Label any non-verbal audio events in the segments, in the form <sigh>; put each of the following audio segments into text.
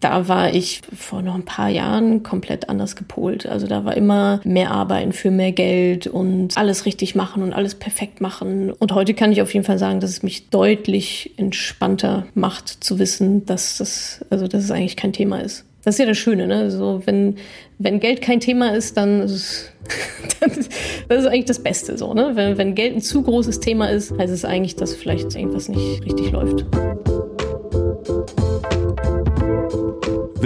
Da war ich vor noch ein paar Jahren komplett anders gepolt. Also da war immer mehr Arbeiten für mehr Geld und alles richtig machen und alles perfekt machen. Und heute kann ich auf jeden Fall sagen, dass es mich deutlich entspannter macht zu wissen, dass das, also dass es eigentlich kein Thema ist. Das ist ja das Schöne, ne? So, wenn, wenn Geld kein Thema ist, dann ist es, <laughs> das ist eigentlich das Beste, so, ne? Wenn, wenn Geld ein zu großes Thema ist, heißt es eigentlich, dass vielleicht irgendwas nicht richtig läuft.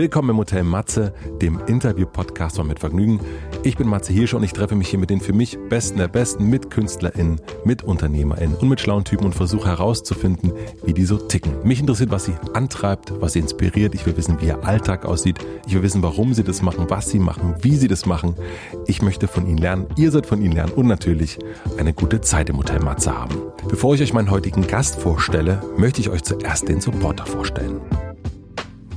Willkommen im Hotel Matze, dem Interview-Podcast von Mit Vergnügen. Ich bin Matze Hirsch und ich treffe mich hier mit den für mich Besten der Besten, mit KünstlerInnen, mit UnternehmerInnen und mit schlauen Typen und versuche herauszufinden, wie die so ticken. Mich interessiert, was sie antreibt, was sie inspiriert. Ich will wissen, wie ihr Alltag aussieht. Ich will wissen, warum sie das machen, was sie machen, wie sie das machen. Ich möchte von ihnen lernen, ihr sollt von ihnen lernen und natürlich eine gute Zeit im Hotel Matze haben. Bevor ich euch meinen heutigen Gast vorstelle, möchte ich euch zuerst den Supporter vorstellen.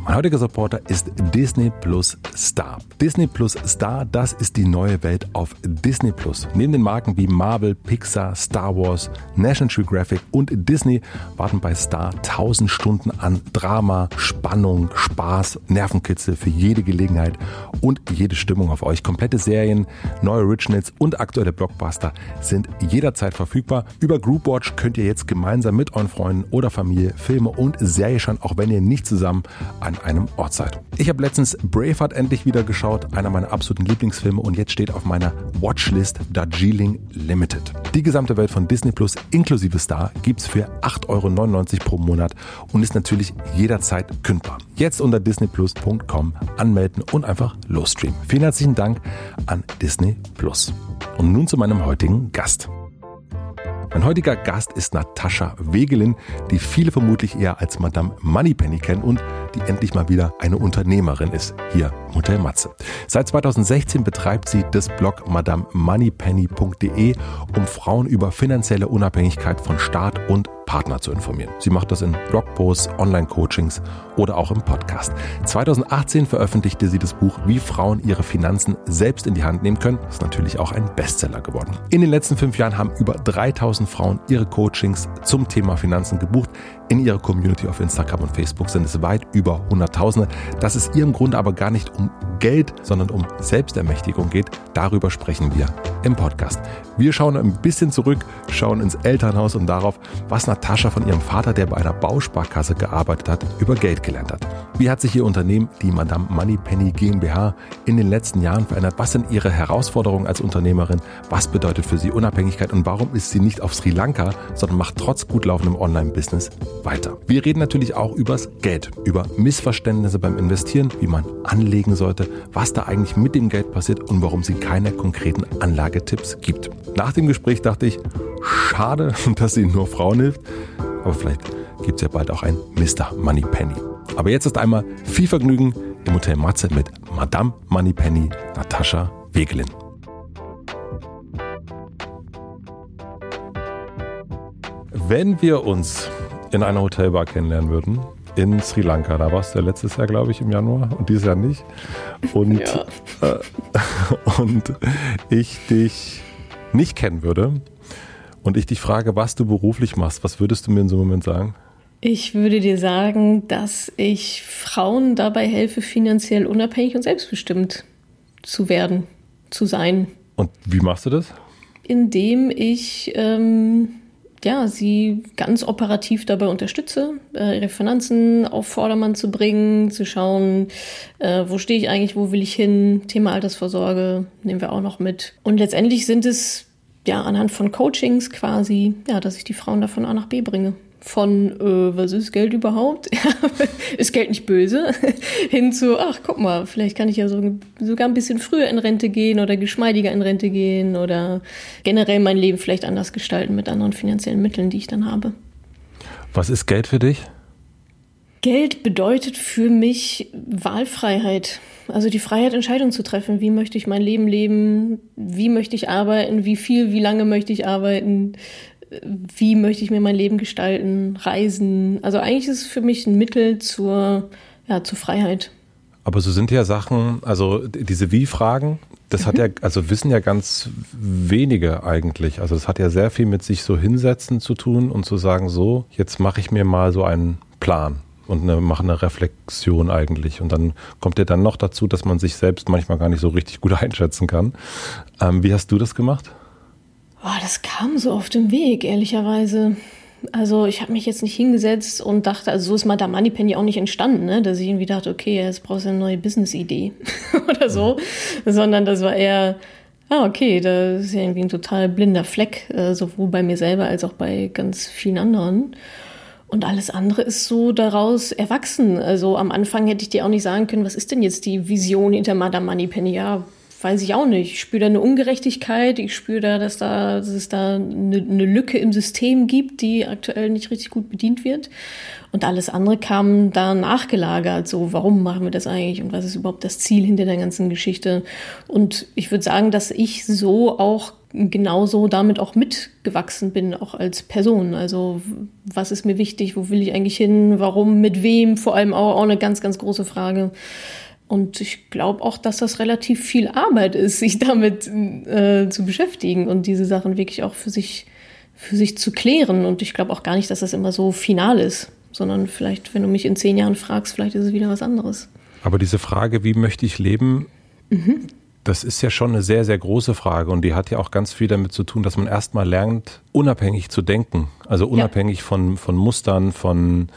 Mein heutiger Supporter ist Disney Plus Star. Disney Plus Star, das ist die neue Welt auf Disney Plus. Neben den Marken wie Marvel, Pixar, Star Wars, National Geographic und Disney warten bei Star 1000 Stunden an Drama, Spannung, Spaß, Nervenkitzel für jede Gelegenheit und jede Stimmung auf euch. Komplette Serien, neue Originals und aktuelle Blockbuster sind jederzeit verfügbar. Über Groupwatch könnt ihr jetzt gemeinsam mit euren Freunden oder Familie Filme und Serie schauen, auch wenn ihr nicht zusammen an an einem seid. Ich habe letztens Braveheart endlich wieder geschaut, einer meiner absoluten Lieblingsfilme und jetzt steht auf meiner Watchlist Darjeeling Limited. Die gesamte Welt von Disney Plus inklusive Star gibt's für 8,99 Euro pro Monat und ist natürlich jederzeit kündbar. Jetzt unter disneyplus.com anmelden und einfach losstreamen. Vielen herzlichen Dank an Disney Plus. Und nun zu meinem heutigen Gast. Mein heutiger Gast ist Natascha Wegelin, die viele vermutlich eher als Madame Moneypenny kennen und die endlich mal wieder eine Unternehmerin ist, hier Hotel Matze. Seit 2016 betreibt sie das Blog madamemoneypenny.de, um Frauen über finanzielle Unabhängigkeit von Staat und Partner zu informieren. Sie macht das in Blogposts, Online-Coachings oder auch im Podcast. 2018 veröffentlichte sie das Buch Wie Frauen ihre Finanzen selbst in die Hand nehmen können. Das ist natürlich auch ein Bestseller geworden. In den letzten fünf Jahren haben über 3000 Frauen ihre Coachings zum Thema Finanzen gebucht. In ihrer Community auf Instagram und Facebook sind es weit über Hunderttausende. Dass es ihrem Grunde aber gar nicht um Geld, sondern um Selbstermächtigung geht, darüber sprechen wir im Podcast. Wir schauen ein bisschen zurück, schauen ins Elternhaus und darauf, was Natascha von ihrem Vater, der bei einer Bausparkasse gearbeitet hat, über Geld gelernt hat. Wie hat sich ihr Unternehmen, die Madame Moneypenny GmbH, in den letzten Jahren verändert? Was sind ihre Herausforderungen als Unternehmerin? Was bedeutet für sie Unabhängigkeit und warum ist sie nicht auf Sri Lanka, sondern macht trotz gut laufendem Online-Business weiter? Wir reden natürlich auch übers Geld, über Missverständnisse beim Investieren, wie man anlegen sollte, was da eigentlich mit dem Geld passiert und warum sie keine konkreten Anlagetipps gibt. Nach dem Gespräch dachte ich, schade, <laughs> dass sie nur Frauen hilft, aber vielleicht gibt es ja bald auch ein Mr. Moneypenny. Aber jetzt ist einmal viel Vergnügen im Hotel Matze mit Madame Moneypenny Natascha Wegelin. Wenn wir uns in einer Hotelbar kennenlernen würden, in Sri Lanka. Da warst du ja letztes Jahr, glaube ich, im Januar und dieses Jahr nicht. Und, ja. äh, <laughs> und ich dich nicht kennen würde und ich dich frage, was du beruflich machst, was würdest du mir in so einem Moment sagen? Ich würde dir sagen, dass ich Frauen dabei helfe, finanziell unabhängig und selbstbestimmt zu werden, zu sein. Und wie machst du das? Indem ich ähm, ja, sie ganz operativ dabei unterstütze, äh, ihre Finanzen auf Vordermann zu bringen, zu schauen, äh, wo stehe ich eigentlich, wo will ich hin. Thema Altersvorsorge nehmen wir auch noch mit. Und letztendlich sind es ja anhand von Coachings quasi, ja, dass ich die Frauen da von A nach B bringe von, äh, was ist Geld überhaupt? <laughs> ist Geld nicht böse? <laughs> Hin zu, ach, guck mal, vielleicht kann ich ja so, sogar ein bisschen früher in Rente gehen oder geschmeidiger in Rente gehen oder generell mein Leben vielleicht anders gestalten mit anderen finanziellen Mitteln, die ich dann habe. Was ist Geld für dich? Geld bedeutet für mich Wahlfreiheit. Also die Freiheit, Entscheidungen zu treffen. Wie möchte ich mein Leben leben? Wie möchte ich arbeiten? Wie viel, wie lange möchte ich arbeiten? wie möchte ich mir mein Leben gestalten, reisen. Also eigentlich ist es für mich ein Mittel zur, ja, zur Freiheit. Aber so sind ja Sachen, also diese Wie-Fragen, das hat ja, mhm. also wissen ja ganz wenige eigentlich. Also es hat ja sehr viel mit sich so hinsetzen zu tun und zu sagen, so, jetzt mache ich mir mal so einen Plan. Und eine, machen eine Reflexion eigentlich. Und dann kommt ja dann noch dazu, dass man sich selbst manchmal gar nicht so richtig gut <laughs> einschätzen kann. Ähm, wie hast du das gemacht? Oh, das kam so auf dem Weg, ehrlicherweise. Also ich habe mich jetzt nicht hingesetzt und dachte, also so ist Madame Moneypenny auch nicht entstanden, ne? dass ich irgendwie dachte, okay, jetzt brauchst du eine neue Business-Idee <laughs> oder so, mhm. sondern das war eher, ah, okay, das ist ja irgendwie ein total blinder Fleck, äh, sowohl bei mir selber als auch bei ganz vielen anderen. Und alles andere ist so daraus erwachsen. Also am Anfang hätte ich dir auch nicht sagen können, was ist denn jetzt die Vision hinter Madame Moneypenny? Ja, weiß ich auch nicht. Ich spüre da eine Ungerechtigkeit. Ich spüre da, dass, da, dass es da eine, eine Lücke im System gibt, die aktuell nicht richtig gut bedient wird. Und alles andere kam da nachgelagert. So, warum machen wir das eigentlich und was ist überhaupt das Ziel hinter der ganzen Geschichte? Und ich würde sagen, dass ich so auch genauso damit auch mitgewachsen bin, auch als Person. Also was ist mir wichtig, wo will ich eigentlich hin, warum, mit wem, vor allem auch, auch eine ganz, ganz große Frage. Und ich glaube auch, dass das relativ viel Arbeit ist, sich damit äh, zu beschäftigen und diese Sachen wirklich auch für sich, für sich zu klären. Und ich glaube auch gar nicht, dass das immer so final ist, sondern vielleicht, wenn du mich in zehn Jahren fragst, vielleicht ist es wieder was anderes. Aber diese Frage, wie möchte ich leben, mhm. Das ist ja schon eine sehr, sehr große Frage und die hat ja auch ganz viel damit zu tun, dass man erstmal lernt, unabhängig zu denken. Also unabhängig ja. von, von Mustern, von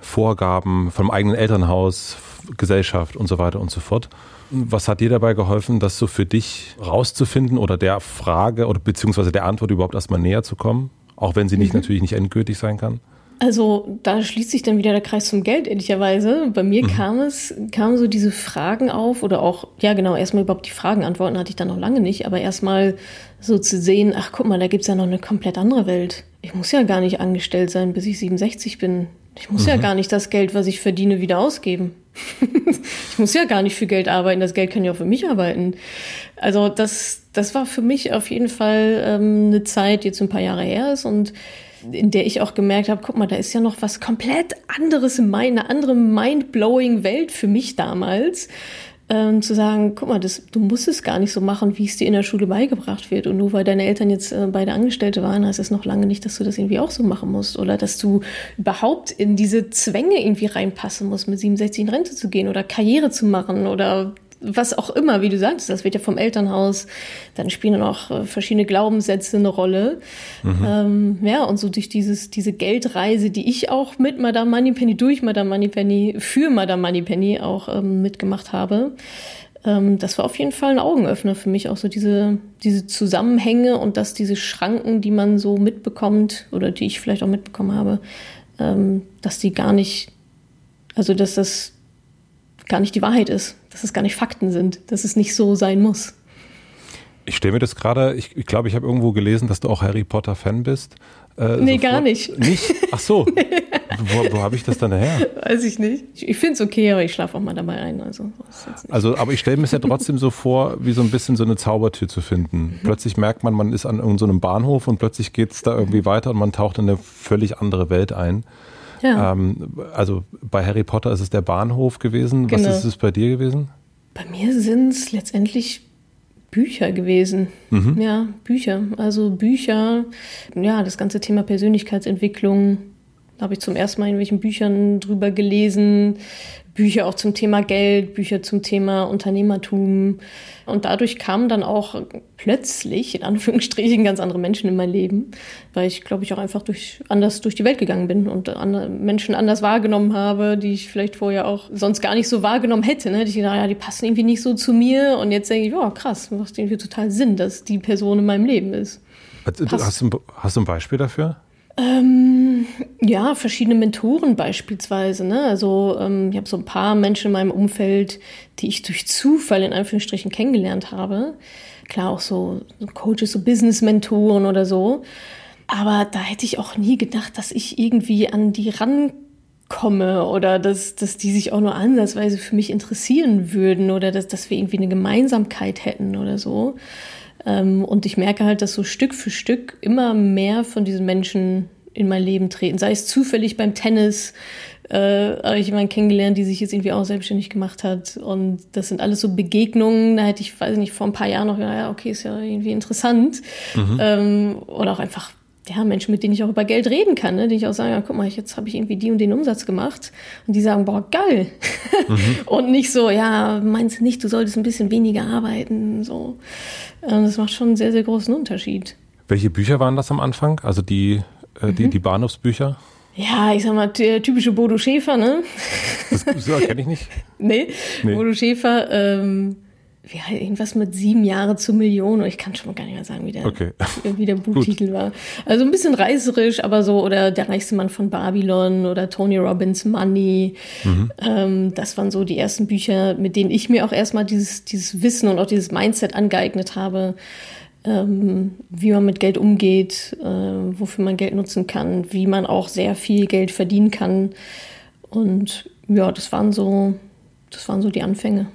Vorgaben, vom eigenen Elternhaus, Gesellschaft und so weiter und so fort. Was hat dir dabei geholfen, das so für dich rauszufinden oder der Frage oder beziehungsweise der Antwort überhaupt erstmal näher zu kommen? Auch wenn sie nicht mhm. natürlich nicht endgültig sein kann? Also da schließt sich dann wieder der Kreis zum Geld, ehrlicherweise. Bei mir mhm. kam es, kamen so diese Fragen auf oder auch, ja genau, erstmal überhaupt die Fragen antworten hatte ich dann noch lange nicht, aber erstmal so zu sehen, ach guck mal, da gibt's ja noch eine komplett andere Welt. Ich muss ja gar nicht angestellt sein, bis ich 67 bin. Ich muss mhm. ja gar nicht das Geld, was ich verdiene, wieder ausgeben. <laughs> ich muss ja gar nicht für Geld arbeiten, das Geld kann ja auch für mich arbeiten. Also das, das war für mich auf jeden Fall ähm, eine Zeit, die jetzt ein paar Jahre her ist und in der ich auch gemerkt habe, guck mal, da ist ja noch was komplett anderes in meiner, eine andere mind-blowing Welt für mich damals ähm, zu sagen, guck mal, das, du musst es gar nicht so machen, wie es dir in der Schule beigebracht wird. Und nur weil deine Eltern jetzt äh, beide Angestellte waren, heißt es noch lange nicht, dass du das irgendwie auch so machen musst. Oder dass du überhaupt in diese Zwänge irgendwie reinpassen musst, mit 67 in Rente zu gehen oder Karriere zu machen oder was auch immer, wie du sagst, das wird ja vom Elternhaus, dann spielen dann auch äh, verschiedene Glaubenssätze eine Rolle. Mhm. Ähm, ja, und so durch dieses, diese Geldreise, die ich auch mit Madame Moneypenny, durch Madame Moneypenny, für Madame Moneypenny auch ähm, mitgemacht habe, ähm, das war auf jeden Fall ein Augenöffner für mich, auch so diese, diese Zusammenhänge und dass diese Schranken, die man so mitbekommt oder die ich vielleicht auch mitbekommen habe, ähm, dass die gar nicht, also dass das gar nicht die Wahrheit ist, dass es gar nicht Fakten sind, dass es nicht so sein muss. Ich stelle mir das gerade, ich, ich glaube, ich habe irgendwo gelesen, dass du auch Harry Potter-Fan bist. Äh, nee, sofort. gar nicht. <laughs> Nicht? Ach so. nee. Wo, wo habe ich das dann her? <laughs> Weiß ich nicht. Ich, ich finde es okay, aber ich schlafe auch mal dabei ein. Also, also aber ich stelle mir es ja trotzdem so vor, wie so ein bisschen so eine Zaubertür zu finden. Mhm. Plötzlich merkt man, man ist an irgendeinem so Bahnhof und plötzlich geht es da irgendwie weiter und man taucht in eine völlig andere Welt ein. Ja. Ähm, also bei Harry Potter ist es der Bahnhof gewesen. Genau. Was ist es bei dir gewesen? Bei mir sind es letztendlich Bücher gewesen. Mhm. Ja, Bücher. Also Bücher, ja, das ganze Thema Persönlichkeitsentwicklung. Da habe ich zum ersten Mal in welchen Büchern drüber gelesen. Bücher auch zum Thema Geld, Bücher zum Thema Unternehmertum. Und dadurch kamen dann auch plötzlich, in Anführungsstrichen, ganz andere Menschen in mein Leben, weil ich, glaube ich, auch einfach durch, anders durch die Welt gegangen bin und andere Menschen anders wahrgenommen habe, die ich vielleicht vorher auch sonst gar nicht so wahrgenommen hätte. Ne? Ich dachte, ja, die passen irgendwie nicht so zu mir. Und jetzt denke ich, oh, krass, macht irgendwie total Sinn, dass die Person in meinem Leben ist. Hast du, hast du ein Beispiel dafür? Ähm, ja, verschiedene Mentoren beispielsweise. Ne? Also ähm, ich habe so ein paar Menschen in meinem Umfeld, die ich durch Zufall in Anführungsstrichen kennengelernt habe. Klar auch so, Coaches, so Business-Mentoren oder so. Aber da hätte ich auch nie gedacht, dass ich irgendwie an die rankomme oder dass, dass die sich auch nur ansatzweise für mich interessieren würden oder dass, dass wir irgendwie eine Gemeinsamkeit hätten oder so. Ähm, und ich merke halt, dass so Stück für Stück immer mehr von diesen Menschen in mein Leben treten. Sei es zufällig beim Tennis, äh, habe ich jemanden kennengelernt, die sich jetzt irgendwie auch selbstständig gemacht hat. Und das sind alles so Begegnungen, da hätte ich, weiß nicht, vor ein paar Jahren noch, ja, okay, ist ja irgendwie interessant. Mhm. Ähm, oder auch einfach ja, Menschen, mit denen ich auch über Geld reden kann, ne? die ich auch sage, ja, guck mal, jetzt habe ich irgendwie die und den Umsatz gemacht. Und die sagen, boah, geil. Mhm. <laughs> und nicht so, ja, meinst du nicht, du solltest ein bisschen weniger arbeiten. So. Ähm, das macht schon einen sehr, sehr großen Unterschied. Welche Bücher waren das am Anfang? Also die, äh, die, mhm. die Bahnhofsbücher? Ja, ich sag mal, typische Bodo Schäfer, ne? Das so, kenne ich nicht. <laughs> nee, nee, Bodo Schäfer, ähm, wie halt irgendwas mit sieben Jahre zur Million. Ich kann schon mal gar nicht mehr sagen, wie der, okay. <laughs> wie der Buchtitel war. Also ein bisschen reißerisch, aber so, oder Der reichste Mann von Babylon oder Tony Robbins Money. Mhm. Ähm, das waren so die ersten Bücher, mit denen ich mir auch erstmal dieses, dieses Wissen und auch dieses Mindset angeeignet habe ähm, wie man mit Geld umgeht, äh, wofür man Geld nutzen kann, wie man auch sehr viel Geld verdienen kann. Und ja, das waren so, das waren so die Anfänge.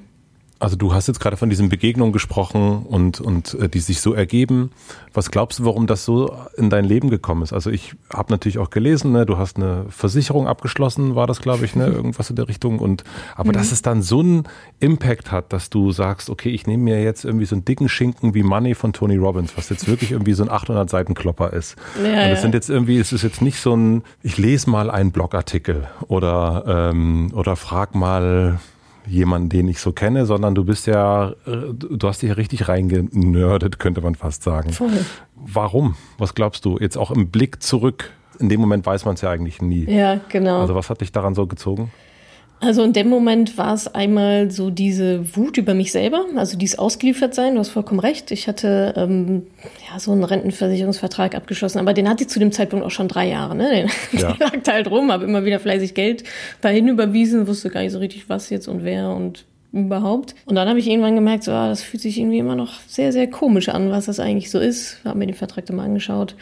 Also du hast jetzt gerade von diesen Begegnungen gesprochen und, und äh, die sich so ergeben. Was glaubst du, warum das so in dein Leben gekommen ist? Also ich habe natürlich auch gelesen, ne, du hast eine Versicherung abgeschlossen, war das, glaube ich, ne, irgendwas in der Richtung. Und aber mhm. dass es dann so einen Impact hat, dass du sagst, okay, ich nehme mir jetzt irgendwie so einen dicken Schinken wie Money von Tony Robbins, was jetzt wirklich irgendwie so ein 800 Seiten Klopper ist. Ja, und es sind jetzt irgendwie, es ist jetzt nicht so ein, ich lese mal einen Blogartikel oder ähm, oder frag mal jemanden, den ich so kenne, sondern du bist ja, äh, du hast dich ja richtig reingenördet, könnte man fast sagen. Voll. Warum? Was glaubst du? Jetzt auch im Blick zurück. In dem Moment weiß man es ja eigentlich nie. Ja, genau. Also was hat dich daran so gezogen? Also in dem Moment war es einmal so diese Wut über mich selber, also dieses Ausgeliefertsein, du hast vollkommen recht. Ich hatte ähm, ja so einen Rentenversicherungsvertrag abgeschlossen, aber den hatte ich zu dem Zeitpunkt auch schon drei Jahre. Ne? Den, <laughs> ja. der lag halt rum, habe immer wieder fleißig Geld dahin überwiesen, wusste gar nicht so richtig, was jetzt und wer und überhaupt. Und dann habe ich irgendwann gemerkt, so, ah, das fühlt sich irgendwie immer noch sehr, sehr komisch an, was das eigentlich so ist. Habe mir den Vertrag dann mal angeschaut.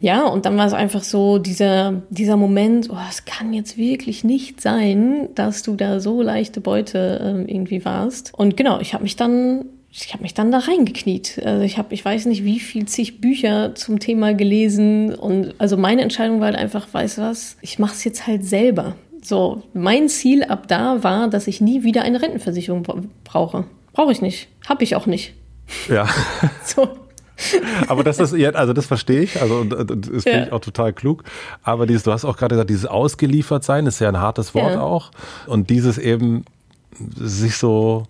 Ja, und dann war es einfach so dieser, dieser Moment, oh, es kann jetzt wirklich nicht sein, dass du da so leichte Beute äh, irgendwie warst. Und genau, ich habe mich dann ich habe mich dann da reingekniet. Also ich habe, ich weiß nicht, wie viel zig Bücher zum Thema gelesen und also meine Entscheidung war halt einfach, weißt du was, ich mache es jetzt halt selber. So, mein Ziel ab da war, dass ich nie wieder eine Rentenversicherung brauche. Brauche ich nicht. Habe ich auch nicht. Ja. <laughs> so. Aber das ist, also das verstehe ich, also das finde ja. ich auch total klug. Aber dieses, du hast auch gerade gesagt, dieses ausgeliefert sein ist ja ein hartes Wort ja. auch. Und dieses eben sich so,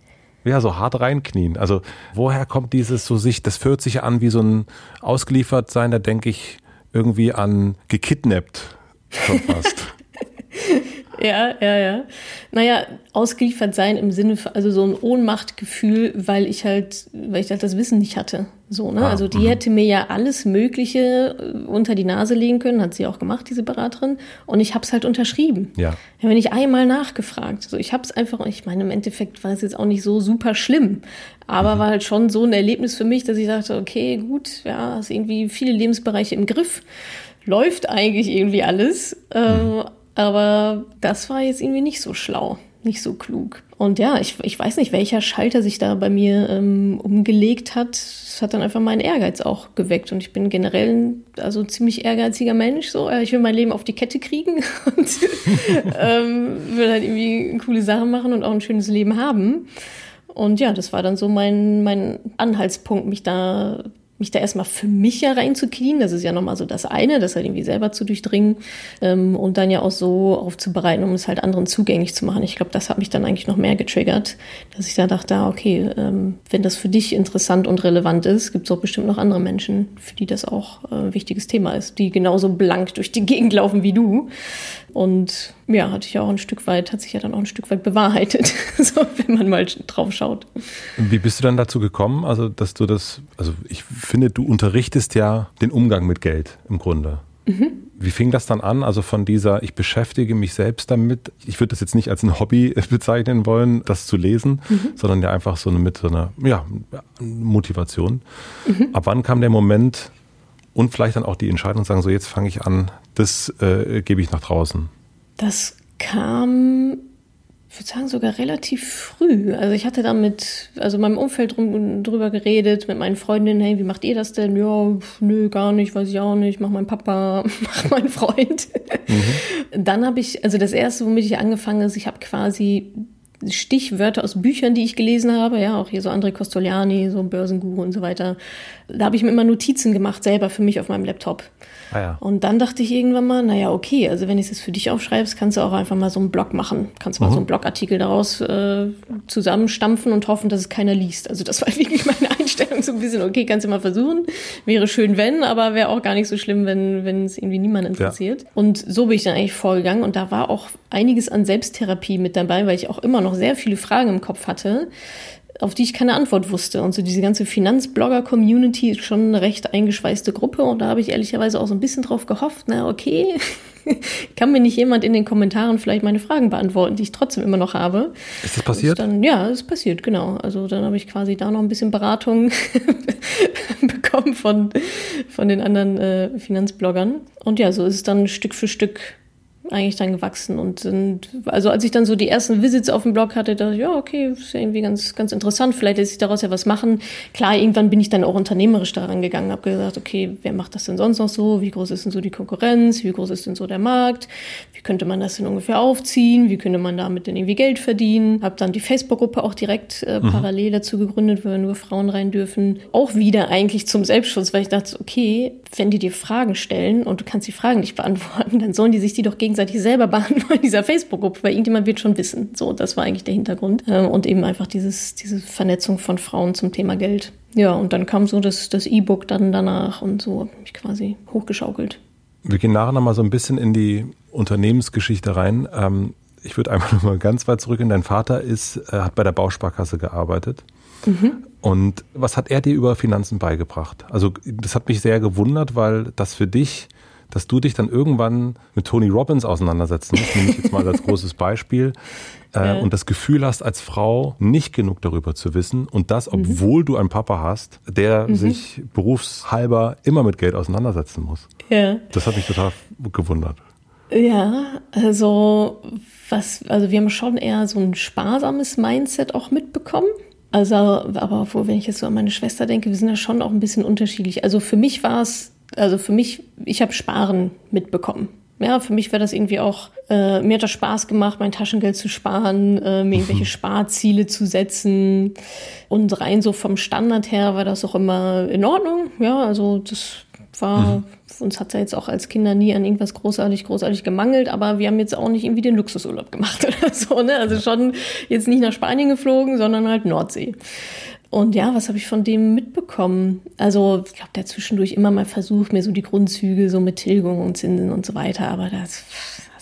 ja, so hart reinknien. Also woher kommt dieses so sich, das fühlt sich an wie so ein ausgeliefert sein, da denke ich irgendwie an gekidnappt schon fast. <laughs> Ja, ja, ja. Naja, ausgeliefert sein im Sinne, also so ein Ohnmachtgefühl, weil ich halt, weil ich halt das Wissen nicht hatte. So, ne? Ah, also die mh. hätte mir ja alles Mögliche äh, unter die Nase legen können, hat sie auch gemacht, diese Beraterin. Und ich habe es halt unterschrieben. Ja. Ich habe nicht einmal nachgefragt. So, ich habe es einfach, ich meine, im Endeffekt war es jetzt auch nicht so super schlimm. Aber mhm. war halt schon so ein Erlebnis für mich, dass ich dachte, okay, gut, ja, hast irgendwie viele Lebensbereiche im Griff. Läuft eigentlich irgendwie alles. Mhm. Ähm, aber das war jetzt irgendwie nicht so schlau, nicht so klug. Und ja, ich, ich weiß nicht, welcher Schalter sich da bei mir ähm, umgelegt hat. Es hat dann einfach meinen Ehrgeiz auch geweckt. Und ich bin generell ein, also ziemlich ehrgeiziger Mensch. So, ich will mein Leben auf die Kette kriegen <laughs> und ähm, will halt irgendwie coole Sachen machen und auch ein schönes Leben haben. Und ja, das war dann so mein, mein Anhaltspunkt, mich da mich da erstmal für mich ja reinzuknien, das ist ja nochmal so das eine, das halt irgendwie selber zu durchdringen ähm, und dann ja auch so aufzubereiten, um es halt anderen zugänglich zu machen. Ich glaube, das hat mich dann eigentlich noch mehr getriggert, dass ich da dachte, ah, okay, ähm, wenn das für dich interessant und relevant ist, gibt es auch bestimmt noch andere Menschen, für die das auch äh, ein wichtiges Thema ist, die genauso blank durch die Gegend laufen wie du. Und ja, hatte ich auch ein Stück weit, hat sich ja dann auch ein Stück weit bewahrheitet, <laughs> so, wenn man mal drauf schaut. Wie bist du dann dazu gekommen? Also, dass du das, also ich finde, du unterrichtest ja den Umgang mit Geld im Grunde. Mhm. Wie fing das dann an? Also von dieser, ich beschäftige mich selbst damit. Ich würde das jetzt nicht als ein Hobby <laughs> bezeichnen wollen, das zu lesen, mhm. sondern ja einfach so mit so einer ja, Motivation. Mhm. Ab wann kam der Moment und vielleicht dann auch die Entscheidung, sagen so, jetzt fange ich an, das äh, gebe ich nach draußen? Das kam, ich würde sagen, sogar relativ früh. Also ich hatte da mit, also meinem Umfeld drum, drüber geredet, mit meinen Freundinnen, hey, wie macht ihr das denn? Ja, nö, gar nicht, weiß ich auch nicht, mach mein Papa, <laughs> mach mein Freund. Mhm. Dann habe ich, also das erste, womit ich angefangen ist, ich habe quasi Stichwörter aus Büchern, die ich gelesen habe, ja, auch hier so André Costoliani, so Börsenguru und so weiter. Da habe ich mir immer Notizen gemacht, selber für mich auf meinem Laptop. Ah ja. Und dann dachte ich irgendwann mal, naja, okay, also wenn ich es für dich aufschreibst, kannst du auch einfach mal so einen Blog machen. Kannst mal mhm. so einen Blogartikel daraus äh, zusammenstampfen und hoffen, dass es keiner liest. Also das war <laughs> wirklich meine Einstellung so ein bisschen, okay, kannst du mal versuchen. Wäre schön, wenn, aber wäre auch gar nicht so schlimm, wenn, wenn es irgendwie niemand interessiert. Ja. Und so bin ich dann eigentlich vorgegangen und da war auch einiges an Selbsttherapie mit dabei, weil ich auch immer noch sehr viele Fragen im Kopf hatte auf die ich keine Antwort wusste. Und so diese ganze Finanzblogger-Community ist schon eine recht eingeschweißte Gruppe und da habe ich ehrlicherweise auch so ein bisschen drauf gehofft, na okay, <laughs> kann mir nicht jemand in den Kommentaren vielleicht meine Fragen beantworten, die ich trotzdem immer noch habe. Ist das passiert? Dann, ja, ist passiert, genau. Also dann habe ich quasi da noch ein bisschen Beratung <laughs> bekommen von, von den anderen äh, Finanzbloggern. Und ja, so ist es dann Stück für Stück eigentlich dann gewachsen und sind, also als ich dann so die ersten Visits auf dem Blog hatte, dachte ich, ja, okay, ist ja irgendwie ganz, ganz interessant, vielleicht lässt sich daraus ja was machen. Klar, irgendwann bin ich dann auch unternehmerisch daran gegangen, habe gesagt, okay, wer macht das denn sonst noch so? Wie groß ist denn so die Konkurrenz? Wie groß ist denn so der Markt? Wie könnte man das denn ungefähr aufziehen? Wie könnte man damit denn irgendwie Geld verdienen? Habe dann die Facebook-Gruppe auch direkt äh, mhm. parallel dazu gegründet, wo nur Frauen rein dürfen. Auch wieder eigentlich zum Selbstschutz, weil ich dachte, okay, wenn die dir Fragen stellen und du kannst die Fragen nicht beantworten, dann sollen die sich die doch gegenseitig gegenseitig selber <laughs> in dieser Facebook-Gruppe, weil irgendjemand wird schon wissen. So, das war eigentlich der Hintergrund. Ähm, und eben einfach dieses, diese Vernetzung von Frauen zum Thema Geld. Ja, und dann kam so das, das E-Book dann danach und so habe ich quasi hochgeschaukelt. Wir gehen nachher nochmal so ein bisschen in die Unternehmensgeschichte rein. Ähm, ich würde einmal <laughs> noch mal ganz weit zurück in dein Vater ist, äh, hat bei der Bausparkasse gearbeitet. Mhm. Und was hat er dir über Finanzen beigebracht? Also das hat mich sehr gewundert, weil das für dich dass du dich dann irgendwann mit Tony Robbins auseinandersetzen musst, nehme ich jetzt mal als <laughs> großes Beispiel, äh, ja. und das Gefühl hast, als Frau nicht genug darüber zu wissen und das, mhm. obwohl mhm. du einen Papa hast, der mhm. sich berufshalber immer mit Geld auseinandersetzen muss. Ja. Das hat mich total gewundert. Ja, also was, also wir haben schon eher so ein sparsames Mindset auch mitbekommen. Also, aber wo, wenn ich jetzt so an meine Schwester denke, wir sind ja schon auch ein bisschen unterschiedlich. Also für mich war es also für mich, ich habe Sparen mitbekommen. Ja, für mich wäre das irgendwie auch, äh, mir hat das Spaß gemacht, mein Taschengeld zu sparen, äh, mir irgendwelche Sparziele zu setzen. Und rein so vom Standard her war das auch immer in Ordnung. Ja, also das war, mhm. uns hat ja jetzt auch als Kinder nie an irgendwas großartig, großartig gemangelt, aber wir haben jetzt auch nicht irgendwie den Luxusurlaub gemacht <laughs> oder so, ne? Also schon jetzt nicht nach Spanien geflogen, sondern halt Nordsee. Und ja, was habe ich von dem mitbekommen? Also, ich glaube, der zwischendurch immer mal versucht, mir so die Grundzüge so mit Tilgung und Zinsen und so weiter, aber das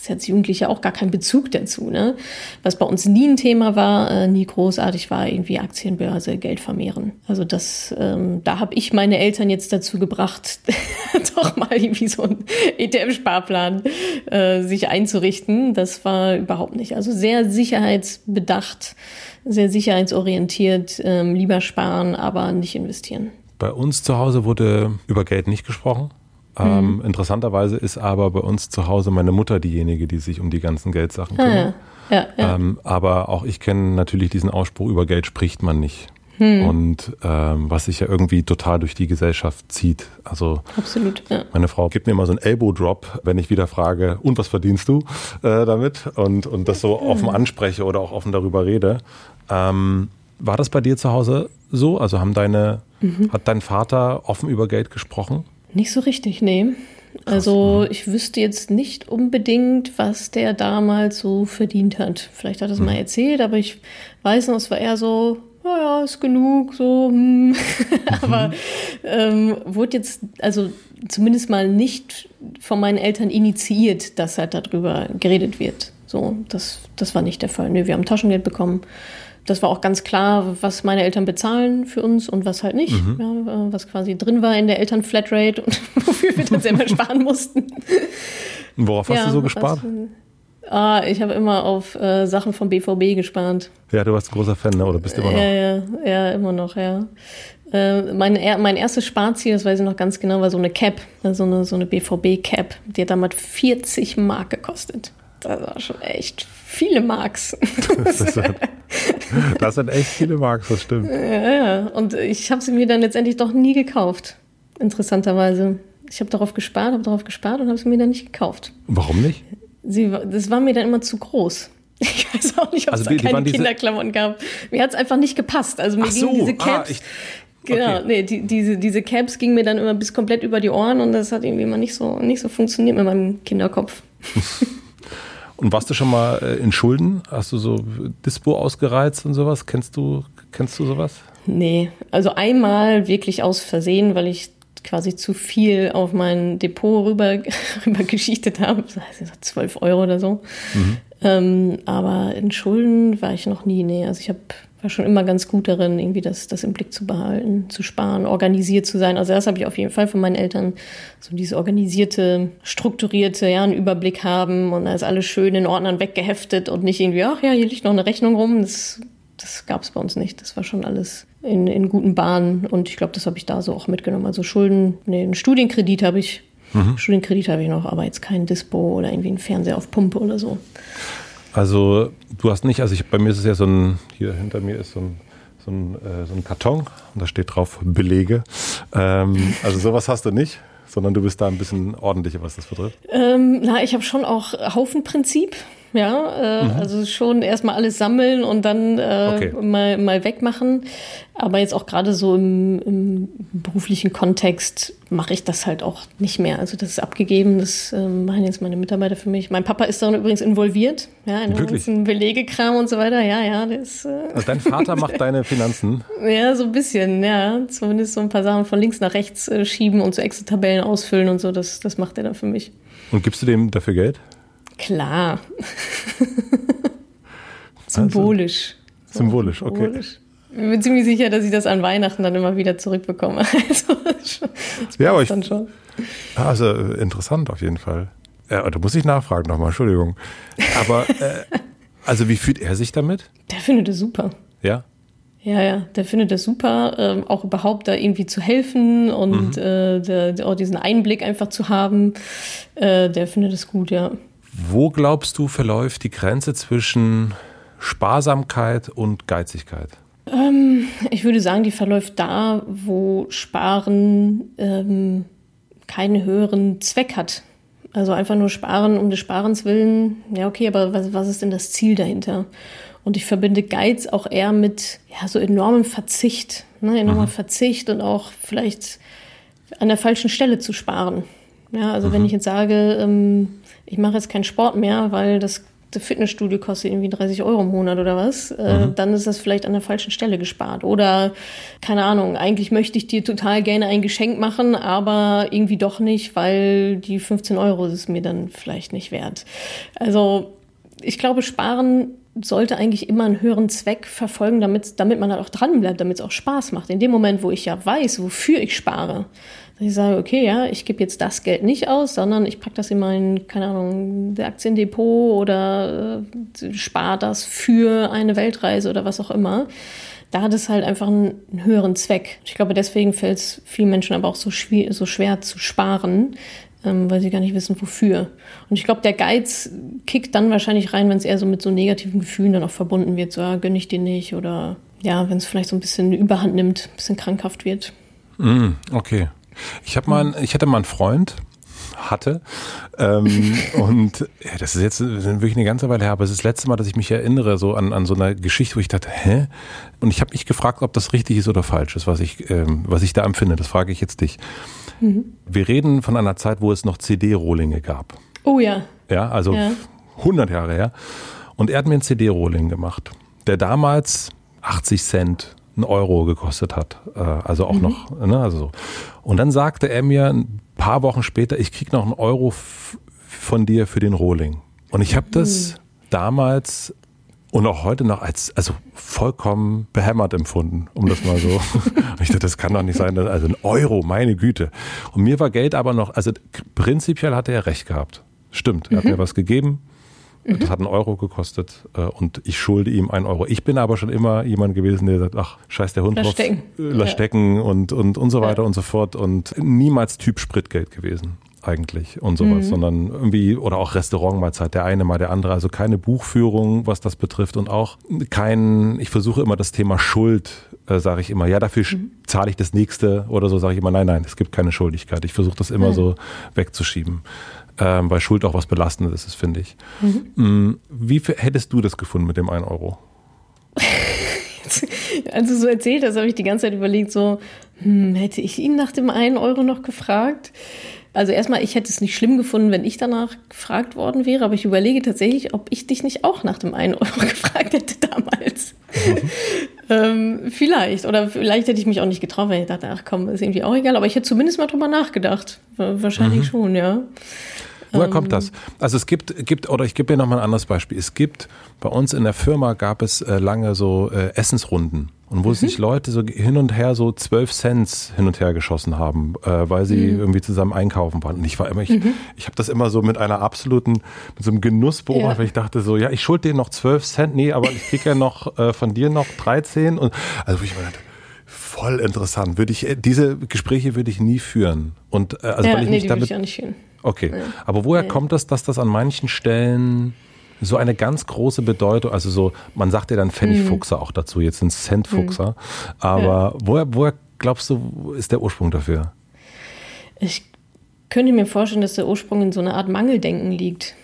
hast als Jugendliche auch gar keinen Bezug dazu. Ne? Was bei uns nie ein Thema war, äh, nie großartig war, irgendwie Aktienbörse, Geld vermehren. Also das, ähm, da habe ich meine Eltern jetzt dazu gebracht, <laughs> doch mal irgendwie so einen ETF-Sparplan äh, sich einzurichten. Das war überhaupt nicht. Also sehr sicherheitsbedacht sehr sicherheitsorientiert, ähm, lieber sparen, aber nicht investieren. Bei uns zu Hause wurde über Geld nicht gesprochen. Ähm, mhm. interessanterweise ist aber bei uns zu Hause meine Mutter diejenige, die sich um die ganzen Geldsachen ah, kümmert. Ah, ja. Ja, ja. Ähm, aber auch ich kenne natürlich diesen Ausspruch, über Geld spricht man nicht. Hm. Und ähm, was sich ja irgendwie total durch die Gesellschaft zieht. Also Absolut, ja. meine Frau gibt mir immer so einen Elbow-Drop, wenn ich wieder frage, und was verdienst du äh, damit? Und, und das so hm. offen anspreche oder auch offen darüber rede. Ähm, war das bei dir zu Hause so? Also haben deine, mhm. hat dein Vater offen über Geld gesprochen? Nicht so richtig, nee. Also mhm. ich wüsste jetzt nicht unbedingt, was der damals so verdient hat. Vielleicht hat er es mhm. mal erzählt, aber ich weiß noch, es war eher so, naja, ist genug, so. Hm. <laughs> aber ähm, wurde jetzt, also zumindest mal nicht von meinen Eltern initiiert, dass halt darüber geredet wird. So, das, das war nicht der Fall. Nö, wir haben Taschengeld bekommen das war auch ganz klar, was meine Eltern bezahlen für uns und was halt nicht. Mhm. Ja, äh, was quasi drin war in der Elternflatrate und <laughs> wofür wir dann selber sparen mussten. Und worauf hast ja, du so gespart? Was, ah, ich habe immer auf äh, Sachen vom BVB gespart. Ja, du warst ein großer Fan, ne? oder bist immer noch? Ja, ja, ja immer noch, ja. Äh, mein, mein erstes Sparziel, das weiß ich noch ganz genau, war so eine Cap, so eine, so eine BVB-Cap. Die hat damals 40 Mark gekostet. Das war schon echt viele Marks. <laughs> Das, das sind echt viele Marks, das stimmt. Ja, ja. Und ich habe sie mir dann letztendlich doch nie gekauft. Interessanterweise. Ich habe darauf gespart, habe darauf gespart und habe sie mir dann nicht gekauft. Warum nicht? Sie, das war mir dann immer zu groß. <laughs> Ich weiß auch nicht, ob also, es da keine Kinderklamotten gab. Mir hat es einfach nicht gepasst. Also mir Ach gingen so, diese ah, Caps. Ah, ich, genau, okay. nee, die, diese, diese Caps gingen mir dann immer bis komplett über die Ohren und das hat irgendwie immer nicht so, nicht so funktioniert mit meinem Kinderkopf. <laughs> und warst du schon mal äh, in Schulden? Hast du so Dispo ausgereizt und sowas? Kennst du, kennst du sowas? Nee, also einmal wirklich aus Versehen, weil ich quasi zu viel auf mein Depot rüber, <laughs> rüber geschichtet habe. Das heißt, 12 Euro oder so. Mhm. Ähm, aber in Schulden war ich noch nie. Nee, also ich hab, war schon immer ganz gut darin, irgendwie das, das im Blick zu behalten, zu sparen, organisiert zu sein. Also das habe ich auf jeden Fall von meinen Eltern, so diese organisierte, strukturierte, ja, einen Überblick haben und da ist alles schön in Ordnern weggeheftet und nicht irgendwie, ach ja, hier liegt noch eine Rechnung rum. Das, das gab es bei uns nicht. Das war schon alles in, in guten Bahnen und ich glaube, das habe ich da so auch mitgenommen. Also Schulden, nee, einen Studienkredit habe ich Mhm. Studienkredit habe ich noch, aber jetzt kein Dispo oder irgendwie ein Fernseher auf Pumpe oder so. Also du hast nicht, also ich, bei mir ist es ja so ein, hier hinter mir ist so ein, so ein, äh, so ein Karton und da steht drauf Belege. Ähm, also sowas hast du nicht sondern du bist da ein bisschen ordentlicher, was das betrifft? Ähm, na, ich habe schon auch Haufenprinzip. Ja, äh, mhm. also schon erstmal alles sammeln und dann äh, okay. mal, mal wegmachen. Aber jetzt auch gerade so im, im beruflichen Kontext mache ich das halt auch nicht mehr. Also das ist abgegeben, das äh, machen jetzt meine Mitarbeiter für mich. Mein Papa ist da übrigens involviert, ja, in Wirklich? ganzen Belegekram und so weiter. Ja, ja, das. Äh also dein Vater macht <laughs> deine Finanzen? Ja, so ein bisschen, ja. Zumindest so ein paar Sachen von links nach rechts äh, schieben und so Excel-Tabellen ausfüllen und so. Das, das macht er dann für mich. Und gibst du dem dafür Geld? Klar. <laughs> Symbolisch. Also, symbolisch, okay. Symbolisch. Ich bin ziemlich sicher, dass ich das an Weihnachten dann immer wieder zurückbekomme. <laughs> Also, das ja, aber ich, dann schon. Also interessant auf jeden Fall. Ja, da muss ich nachfragen nochmal, Entschuldigung. Aber äh, also wie fühlt er sich damit? Der findet es super. Ja? Ja, ja, der findet es super, ähm, auch überhaupt da irgendwie zu helfen und mhm. äh, der, der, auch diesen Einblick einfach zu haben. Äh, der findet es gut, ja. Wo glaubst du, verläuft die Grenze zwischen Sparsamkeit und Geizigkeit? Ähm, ich würde sagen, die verläuft da, wo Sparen ähm, keinen höheren Zweck hat. Also einfach nur sparen um des Sparens willen. Ja, okay, aber was, was ist denn das Ziel dahinter? Und ich verbinde Geiz auch eher mit ja, so enormem Verzicht. Ne? Enormer mhm. Verzicht und auch vielleicht an der falschen Stelle zu sparen. Ja, also mhm. wenn ich jetzt sage, ähm, ich mache jetzt keinen Sport mehr, weil das, das Fitnessstudio kostet irgendwie 30 Euro im Monat oder was, äh, mhm. dann ist das vielleicht an der falschen Stelle gespart. Oder, keine Ahnung, eigentlich möchte ich dir total gerne ein Geschenk machen, aber irgendwie doch nicht, weil die 15 Euro ist mir dann vielleicht nicht wert. Also, ich glaube, sparen sollte eigentlich immer einen höheren Zweck verfolgen, damit, damit man halt auch dranbleibt, damit es auch Spaß macht. In dem Moment, wo ich ja weiß, wofür ich spare, dass ich sage, okay, ja, ich gebe jetzt das Geld nicht aus, sondern ich packe das in mein, keine Ahnung, Aktiendepot oder äh, spare das für eine Weltreise oder was auch immer. Da hat es halt einfach einen, einen höheren Zweck. Ich glaube, deswegen fällt es vielen Menschen aber auch so, schwer, so schwer zu sparen, ähm, weil sie gar nicht wissen, wofür. Und ich glaube, der Geiz kickt dann wahrscheinlich rein, wenn es eher so mit so negativen Gefühlen dann auch verbunden wird, so, ja, gönn ich dir nicht oder ja, wenn es vielleicht so ein bisschen Überhand nimmt, ein bisschen krankhaft wird. Mm, okay. Ich habe mal, ich hatte mal einen Freund, hatte. Ähm, <laughs> und ja, das ist jetzt wirklich eine ganze Weile her, aber es ist das letzte Mal, dass ich mich erinnere, so an, an so einer Geschichte, wo ich dachte, hä? Und ich habe mich gefragt, ob das richtig ist oder falsch ist, was ich, ähm, was ich da empfinde. Das frage ich jetzt dich. Mhm. Wir reden von einer Zeit, wo es noch CD-Rohlinge gab. Oh ja. Ja, also ja. 100 Jahre her. Und er hat mir ein CD-Rohling gemacht, der damals 80 Cent einen Euro gekostet hat. Äh, also auch mhm. noch, ne, also so. Und dann sagte er mir ein paar Wochen später, ich krieg noch einen Euro von dir für den Rohling. Und ich habe das mhm. damals und auch heute noch als also vollkommen behämmert empfunden, um das mal so. <laughs> ich dachte, das kann doch nicht sein, dass, also ein Euro, meine Güte. Und mir war Geld aber noch, also prinzipiell hatte er recht gehabt. Stimmt, er mhm. hat mir was gegeben. Mhm. Das hat einen Euro gekostet äh, und ich schulde ihm einen Euro. Ich bin aber schon immer jemand gewesen, der sagt, ach, scheiß der Hund lass drauf, stecken, lass ja. stecken und, und, und so weiter ja. und so fort und niemals Typ Spritgeld gewesen eigentlich und sowas, mhm. sondern irgendwie, oder auch Restaurantmahlzeit, der eine mal der andere, also keine Buchführung, was das betrifft und auch kein, ich versuche immer das Thema Schuld, äh, sage ich immer, ja, dafür mhm. zahle ich das nächste oder so, sage ich immer, nein, nein, es gibt keine Schuldigkeit. Ich versuche das immer mhm. so wegzuschieben. Ähm, weil Schuld auch was Belastendes ist, finde ich. Mhm. Mm, wie hättest du das gefunden mit dem 1 Euro? <laughs> Als du so erzählt hast, habe ich die ganze Zeit überlegt, so, hm, hätte ich ihn nach dem 1 Euro noch gefragt? Also erstmal, ich hätte es nicht schlimm gefunden, wenn ich danach gefragt worden wäre, aber ich überlege tatsächlich, ob ich dich nicht auch nach dem 1 Euro <laughs> gefragt hätte damals. Mhm. <laughs> ähm, vielleicht. Oder vielleicht hätte ich mich auch nicht getraut, weil ich dachte, ach komm, ist irgendwie auch egal. Aber ich hätte zumindest mal drüber nachgedacht. Wahrscheinlich mhm. schon, ja. Woher ähm, kommt das? Also es gibt, gibt oder ich gebe dir nochmal ein anderes Beispiel. Es gibt, bei uns in der Firma gab es äh, lange so äh, Essensrunden. Und wo mhm. sich Leute so hin und her so zwölf Cents hin und her geschossen haben, äh, weil sie mhm. irgendwie zusammen einkaufen waren. Und ich war immer, ich, mhm. ich habe das immer so mit einer absoluten, mit so einem Genuss beobachtet, ja. weil ich dachte so, ja, ich schuld dir noch zwölf Cent, nee, aber ich krieg ja noch äh, von dir noch 13. Und also wo ich mir dachte, voll interessant. Würde ich, äh, diese Gespräche würde ich nie führen. Und äh, also ja, weil ich nee, mich damit. Ich auch nicht führen. Okay. Aber woher kommt das, dass das an manchen Stellen so eine ganz große Bedeutung, also so, man sagt ja dann Pfennigfuchser mhm. auch dazu, jetzt sind Centfuchser. Mhm. Aber ja. woher, woher glaubst du, ist der Ursprung dafür? Ich könnte mir vorstellen, dass der Ursprung in so einer Art Mangeldenken liegt.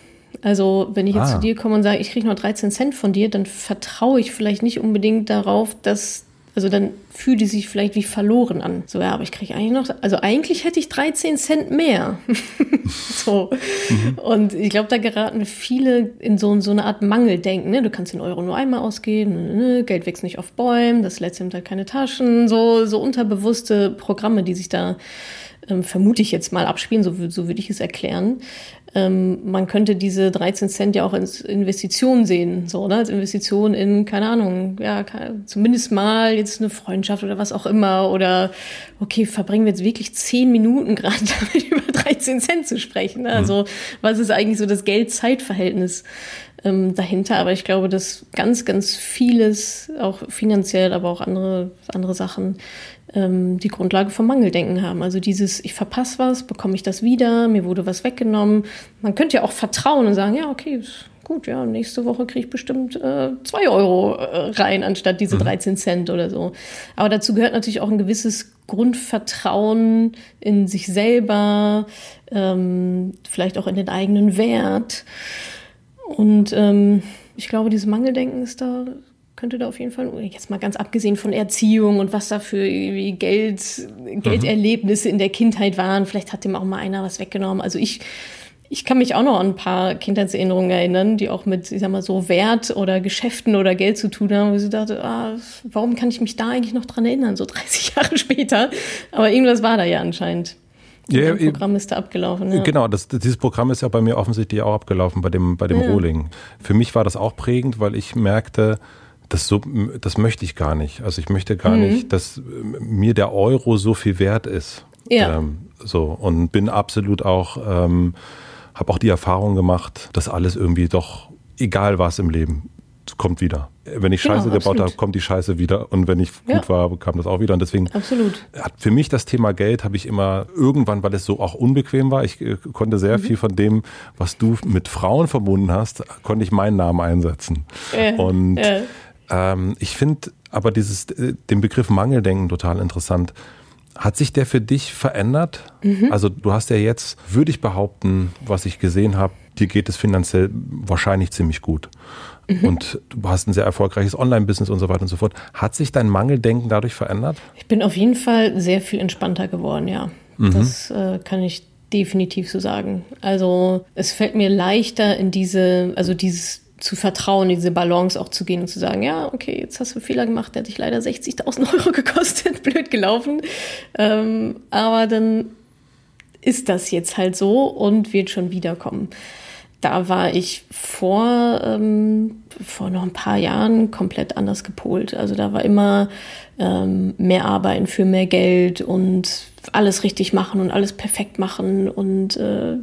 Also, wenn ich jetzt ah. zu dir komme und sage, ich kriege nur 13 Cent von dir, dann vertraue ich vielleicht nicht unbedingt darauf, dass also dann fühlt die sich vielleicht wie verloren an. So, ja, aber ich kriege eigentlich noch, also eigentlich hätte ich 13 Cent mehr. <laughs> so. Mhm. Und ich glaube, da geraten viele in so, so eine Art Mangeldenken. Ne? Du kannst den Euro nur einmal ausgeben, ne? ne, ne Geld wächst nicht auf Bäumen, das letzte halt keine Taschen. So, so unterbewusste Programme, die sich da ähm, vermute ich jetzt mal abspielen, so, so würde ich es erklären. Ähm, man könnte diese 13 Cent ja auch als Investition sehen, so, ne? als Investition in, keine Ahnung, ja, zumindest mal jetzt eine Freundschaft oder was auch immer oder, okay, verbringen wir jetzt wirklich 10 Minuten gerade <laughs> damit über 13 Cent zu sprechen. Ne? Also, mhm. was ist eigentlich so das Geld-Zeit-Verhältnis? Ähm, dahinter. Aber ich glaube, dass ganz, ganz vieles, auch finanziell, aber auch andere, andere Sachen, ähm, die Grundlage vom Mangeldenken haben. Also dieses, ich verpasse was, bekomme ich das wieder, mir wurde was weggenommen. Man könnte ja auch vertrauen und sagen, ja, okay, gut, ja, nächste Woche kriege ich bestimmt äh, zwei Euro äh, rein, anstatt diese 13 mhm. Cent oder so. Aber dazu gehört natürlich auch ein gewisses Grundvertrauen in sich selber, ähm, vielleicht auch in den eigenen Wert. Und ähm, ich glaube, dieses Mangeldenken ist da, könnte da auf jeden Fall, jetzt mal ganz abgesehen von Erziehung und was da für Geld, Gelderlebnisse in der Kindheit waren, vielleicht hat dem auch mal einer was weggenommen. Also ich, ich kann mich auch noch an ein paar Kindheitserinnerungen erinnern, die auch mit, ich sag mal, so Wert oder Geschäften oder Geld zu tun haben, wo ich dachte, ah, warum kann ich mich da eigentlich noch dran erinnern, so <laughs> 30 Jahre später? Aber irgendwas war da ja anscheinend. Ja, das Programm ist da abgelaufen. Ja. Genau, das, dieses Programm ist ja bei mir offensichtlich auch abgelaufen bei dem, bei dem ja. Rohling. Für mich war das auch prägend, weil ich merkte, das, so, das möchte ich gar nicht. Also ich möchte gar mhm. nicht, dass mir der Euro so viel wert ist. Ja. Ähm, so und bin absolut auch, ähm, habe auch die Erfahrung gemacht, dass alles irgendwie doch, egal was im Leben, kommt wieder. Wenn ich genau, Scheiße genau, gebaut habe, kommt die Scheiße wieder. Und wenn ich gut ja. war, kam das auch wieder. Und deswegen absolut. hat für mich das Thema Geld habe ich immer irgendwann, weil es so auch unbequem war, ich äh, konnte sehr mhm. viel von dem, was du mit Frauen verbunden hast, konnte ich meinen Namen einsetzen. Äh, und äh. Ähm, ich finde aber dieses, äh, den Begriff Mangeldenken total interessant. Hat sich der für dich verändert? Mhm. Also du hast ja jetzt, würde ich behaupten, was ich gesehen habe, dir geht es finanziell wahrscheinlich ziemlich gut. Mhm. Und du hast ein sehr erfolgreiches Online-Business und so weiter und so fort. Hat sich dein Mangeldenken dadurch verändert? Ich bin auf jeden Fall sehr viel entspannter geworden, ja. Mhm. Das äh, kann ich definitiv so sagen. Also es fällt mir leichter in diese, also dieses zu vertrauen, diese Balance auch zu gehen und zu sagen, ja, okay, jetzt hast du einen Fehler gemacht, der hat dich leider 60.000 <laughs> Euro gekostet, blöd gelaufen. Ähm, aber dann ist das jetzt halt so und wird schon wiederkommen da war ich vor, ähm, vor noch ein paar Jahren komplett anders gepolt. Also da war immer ähm, mehr Arbeiten für mehr Geld und alles richtig machen und alles perfekt machen. Und äh,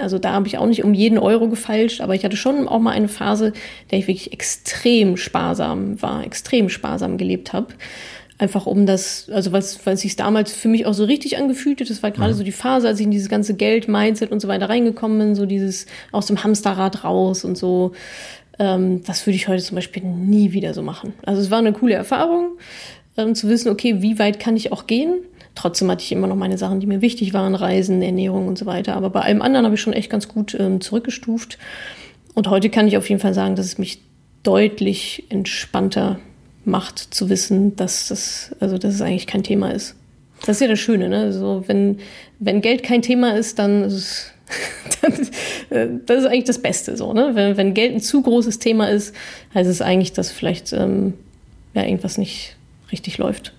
also da habe ich auch nicht um jeden Euro gefeilscht, aber ich hatte schon auch mal eine Phase, der ich wirklich extrem sparsam war, extrem sparsam gelebt habe. Einfach um das, also was, was sich damals für mich auch so richtig angefühlt hat, das war gerade mhm. so die Phase, als ich in dieses ganze Geld, Mindset und so weiter reingekommen bin, so dieses aus dem Hamsterrad raus und so. Ähm, das würde ich heute zum Beispiel nie wieder so machen. Also es war eine coole Erfahrung, ähm, zu wissen, okay, wie weit kann ich auch gehen? Trotzdem hatte ich immer noch meine Sachen, die mir wichtig waren, Reisen, Ernährung und so weiter. Aber bei allem anderen habe ich schon echt ganz gut ähm, zurückgestuft. Und heute kann ich auf jeden Fall sagen, dass es mich deutlich entspannter macht, zu wissen, dass das, also dass es eigentlich kein Thema ist. Das ist ja das Schöne, ne? So, wenn, wenn Geld kein Thema ist, dann ist es <laughs> das ist eigentlich das Beste so, ne? Wenn, wenn Geld ein zu großes Thema ist, heißt es eigentlich, dass vielleicht ähm, ja, irgendwas nicht richtig läuft.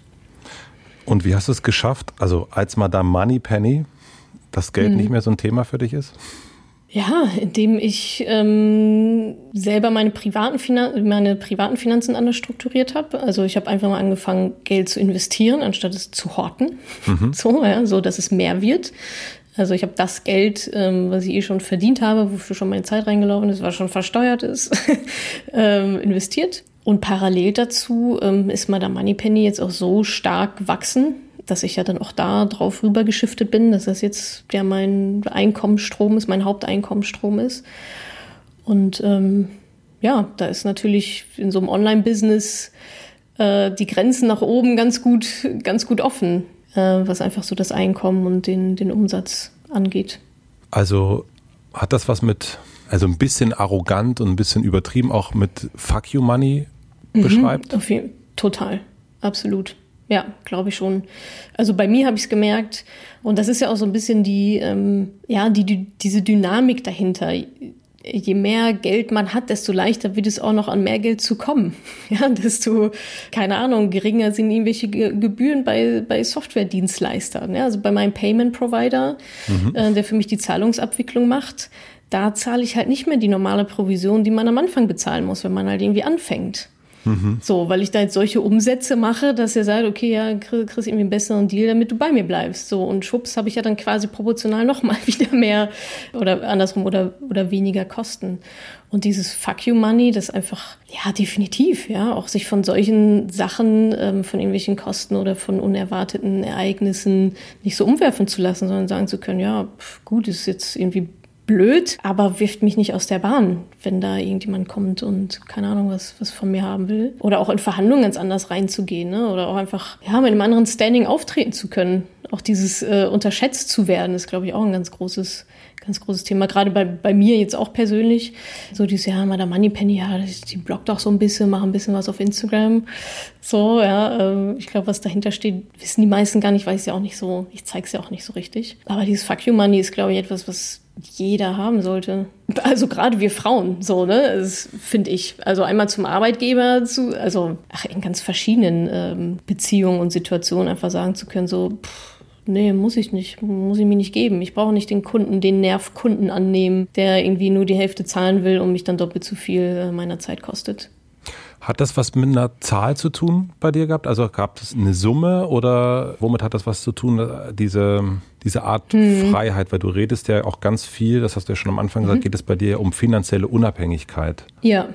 Und wie hast du es geschafft, also als Madame Moneypenny, dass Geld mhm. nicht mehr so ein Thema für dich ist? Ja, indem ich ähm, selber meine privaten, Finan meine privaten Finanzen anders strukturiert habe. Also ich habe einfach mal angefangen, Geld zu investieren, anstatt es zu horten. Mhm. <laughs> So, ja, so dass es mehr wird. Also ich habe das Geld, ähm, was ich eh schon verdient habe, wofür schon meine Zeit reingelaufen ist, was schon versteuert ist, <laughs> ähm, investiert. Und parallel dazu ähm, ist Madame Moneypenny jetzt auch so stark gewachsen, dass ich ja dann auch da drauf rübergeschiftet bin, dass das jetzt ja mein Einkommensstrom ist, mein Haupteinkommensstrom ist. Und ähm, ja, da ist natürlich in so einem Online-Business äh, die Grenzen nach oben ganz gut, ganz gut offen äh, was einfach so das Einkommen und den, den Umsatz angeht. Also hat das was mit, also ein bisschen arrogant und ein bisschen übertrieben auch mit Fuck You Money mhm, beschreibt? Mhm, jeden, total, absolut. Ja, glaube ich schon. Also bei mir habe ich es gemerkt, und das ist ja auch so ein bisschen die, ähm, ja, die, die, diese Dynamik dahinter je mehr Geld man hat, desto leichter wird es auch noch an mehr Geld zu kommen. <laughs> Ja, desto, keine Ahnung, geringer sind irgendwelche Gebühren bei, bei Software-Dienstleistern. Ja, also bei meinem Payment-Provider, mhm. äh, der für mich die Zahlungsabwicklung macht, da zahle ich halt nicht mehr die normale Provision, die man am Anfang bezahlen muss, wenn man halt irgendwie anfängt. So, weil ich da jetzt solche Umsätze mache, dass er sagt, okay, ja, kriegst irgendwie einen besseren Deal, damit du bei mir bleibst. So, und schwupps habe ich ja dann quasi proportional nochmal <laughs> wieder mehr oder andersrum oder, oder weniger Kosten. Und dieses Fuck you Money, das einfach, ja, definitiv, ja, auch sich von solchen Sachen, ähm, von irgendwelchen Kosten oder von unerwarteten Ereignissen nicht so umwerfen zu lassen, sondern sagen zu können, ja, pf, gut, ist jetzt irgendwie blöd, aber wirft mich nicht aus der Bahn, wenn da irgendjemand kommt und keine Ahnung, was, was von mir haben will. Oder auch in Verhandlungen ganz anders reinzugehen, ne? Oder auch einfach, ja, mit einem anderen Standing auftreten zu können. Auch dieses äh, unterschätzt zu werden, ist, glaube ich, auch ein ganz großes, ganz großes Thema. Gerade bei, bei mir jetzt auch persönlich. So dieses, ja, der Moneypenny, ja, die bloggt auch so ein bisschen, macht ein bisschen was auf Instagram. So, ja, äh, ich glaube, was dahinter steht, wissen die meisten gar nicht, es ja auch nicht so, ich zeige es ja auch nicht so richtig. Aber dieses Fuck You Money ist, glaube ich, etwas, was jeder haben sollte. Also gerade wir Frauen, so, ne, finde ich. Also einmal zum Arbeitgeber, zu, also ach, in ganz verschiedenen ähm, Beziehungen und Situationen einfach sagen zu können, so, pff, nee, muss ich nicht, muss ich mir nicht geben. Ich brauche nicht den Kunden, den Nervkunden annehmen, der irgendwie nur die Hälfte zahlen will und mich dann doppelt zu viel äh, meiner Zeit kostet. Hat das was mit einer Zahl zu tun bei dir gehabt? Also gab es eine Summe oder womit hat das was zu tun, diese, diese Art hm. Freiheit? Weil du redest ja auch ganz viel, das hast du ja schon am Anfang gesagt, mhm. geht es bei dir um finanzielle Unabhängigkeit. Ja.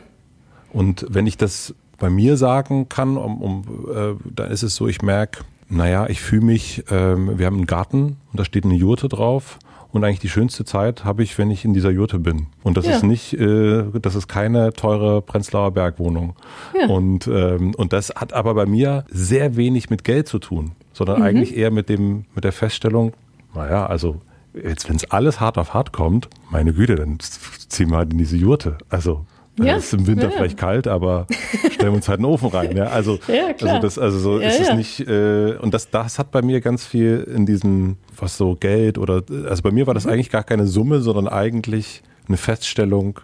Und wenn ich das bei mir sagen kann, um, um, äh, dann ist es so, ich merke, naja, ich fühle mich, ähm, wir haben einen Garten und da steht eine Jurte drauf und eigentlich die schönste Zeit habe ich, wenn ich in dieser Jurte bin. Und das ja. ist nicht, äh, das ist keine teure Prenzlauer Bergwohnung. Ja. Und, ähm, und das hat aber bei mir sehr wenig mit Geld zu tun, sondern mhm. eigentlich eher mit dem, mit der Feststellung, naja, also jetzt, wenn es alles hart auf hart kommt, meine Güte, dann ziehen wir halt in diese Jurte. Also ja, es ist im Winter ja, vielleicht kalt, aber <laughs> stellen wir uns halt einen Ofen rein. Ja, also, ja, also das, also so ist es nicht. Äh, und das, das hat bei mir ganz viel in diesem, was so Geld oder, also bei mir war das mhm. eigentlich gar keine Summe, sondern eigentlich eine Feststellung,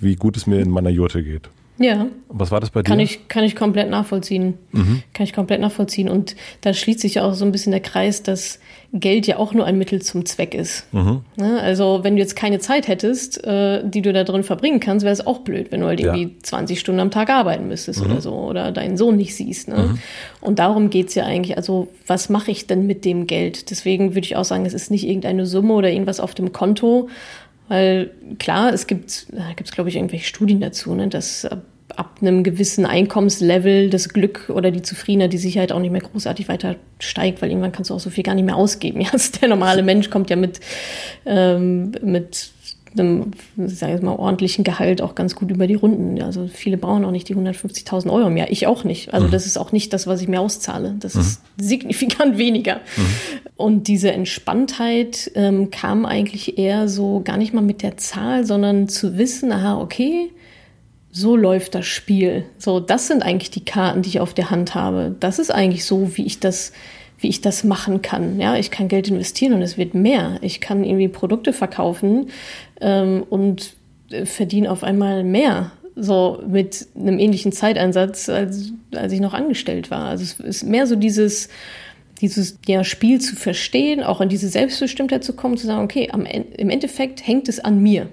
wie gut es mir in meiner Jurte geht. Ja. Was war das bei dir? Kann ich, kann ich komplett nachvollziehen. Mhm. Kann ich komplett nachvollziehen. Und da schließt sich ja auch so ein bisschen der Kreis, dass Geld ja auch nur ein Mittel zum Zweck ist. Mhm. Ne? Also wenn du jetzt keine Zeit hättest, äh, die du da drin verbringen kannst, wäre es auch blöd, wenn du halt ja. irgendwie 20 Stunden am Tag arbeiten müsstest mhm. oder so oder deinen Sohn nicht siehst. Ne? Mhm. Und darum geht's ja eigentlich. Also was mache ich denn mit dem Geld? Deswegen würde ich auch sagen, es ist nicht irgendeine Summe oder irgendwas auf dem Konto, weil klar, es gibt, da gibt es glaube ich irgendwelche Studien dazu, ne, dass ab einem gewissen Einkommenslevel das Glück oder die Zufriedenheit, die Sicherheit auch nicht mehr großartig weiter steigt, weil irgendwann kannst du auch so viel gar nicht mehr ausgeben. <laughs> Ja, also der normale Mensch kommt ja mit, ähm, mit einem, sage ich mal, ordentlichen Gehalt auch ganz gut über die Runden. Also viele brauchen auch nicht die 150.000 Euro im Jahr. Ich auch nicht. Also mhm. das ist auch nicht das, was ich mir auszahle. Das mhm. ist signifikant <laughs> weniger. Mhm. Und diese Entspanntheit ähm, kam eigentlich eher so gar nicht mal mit der Zahl, sondern zu wissen, aha, okay, so läuft das Spiel. So, das sind eigentlich die Karten, die ich auf der Hand habe. Das ist eigentlich so, wie ich das wie ich das machen kann. Ja, ich kann Geld investieren und es wird mehr. Ich kann irgendwie Produkte verkaufen ähm, und äh, verdiene auf einmal mehr. So mit einem ähnlichen Zeiteinsatz, als, als ich noch angestellt war. Also es ist mehr so dieses, dieses ja, Spiel zu verstehen, auch in diese Selbstbestimmtheit zu kommen, zu sagen, okay, am, im Endeffekt hängt es an mir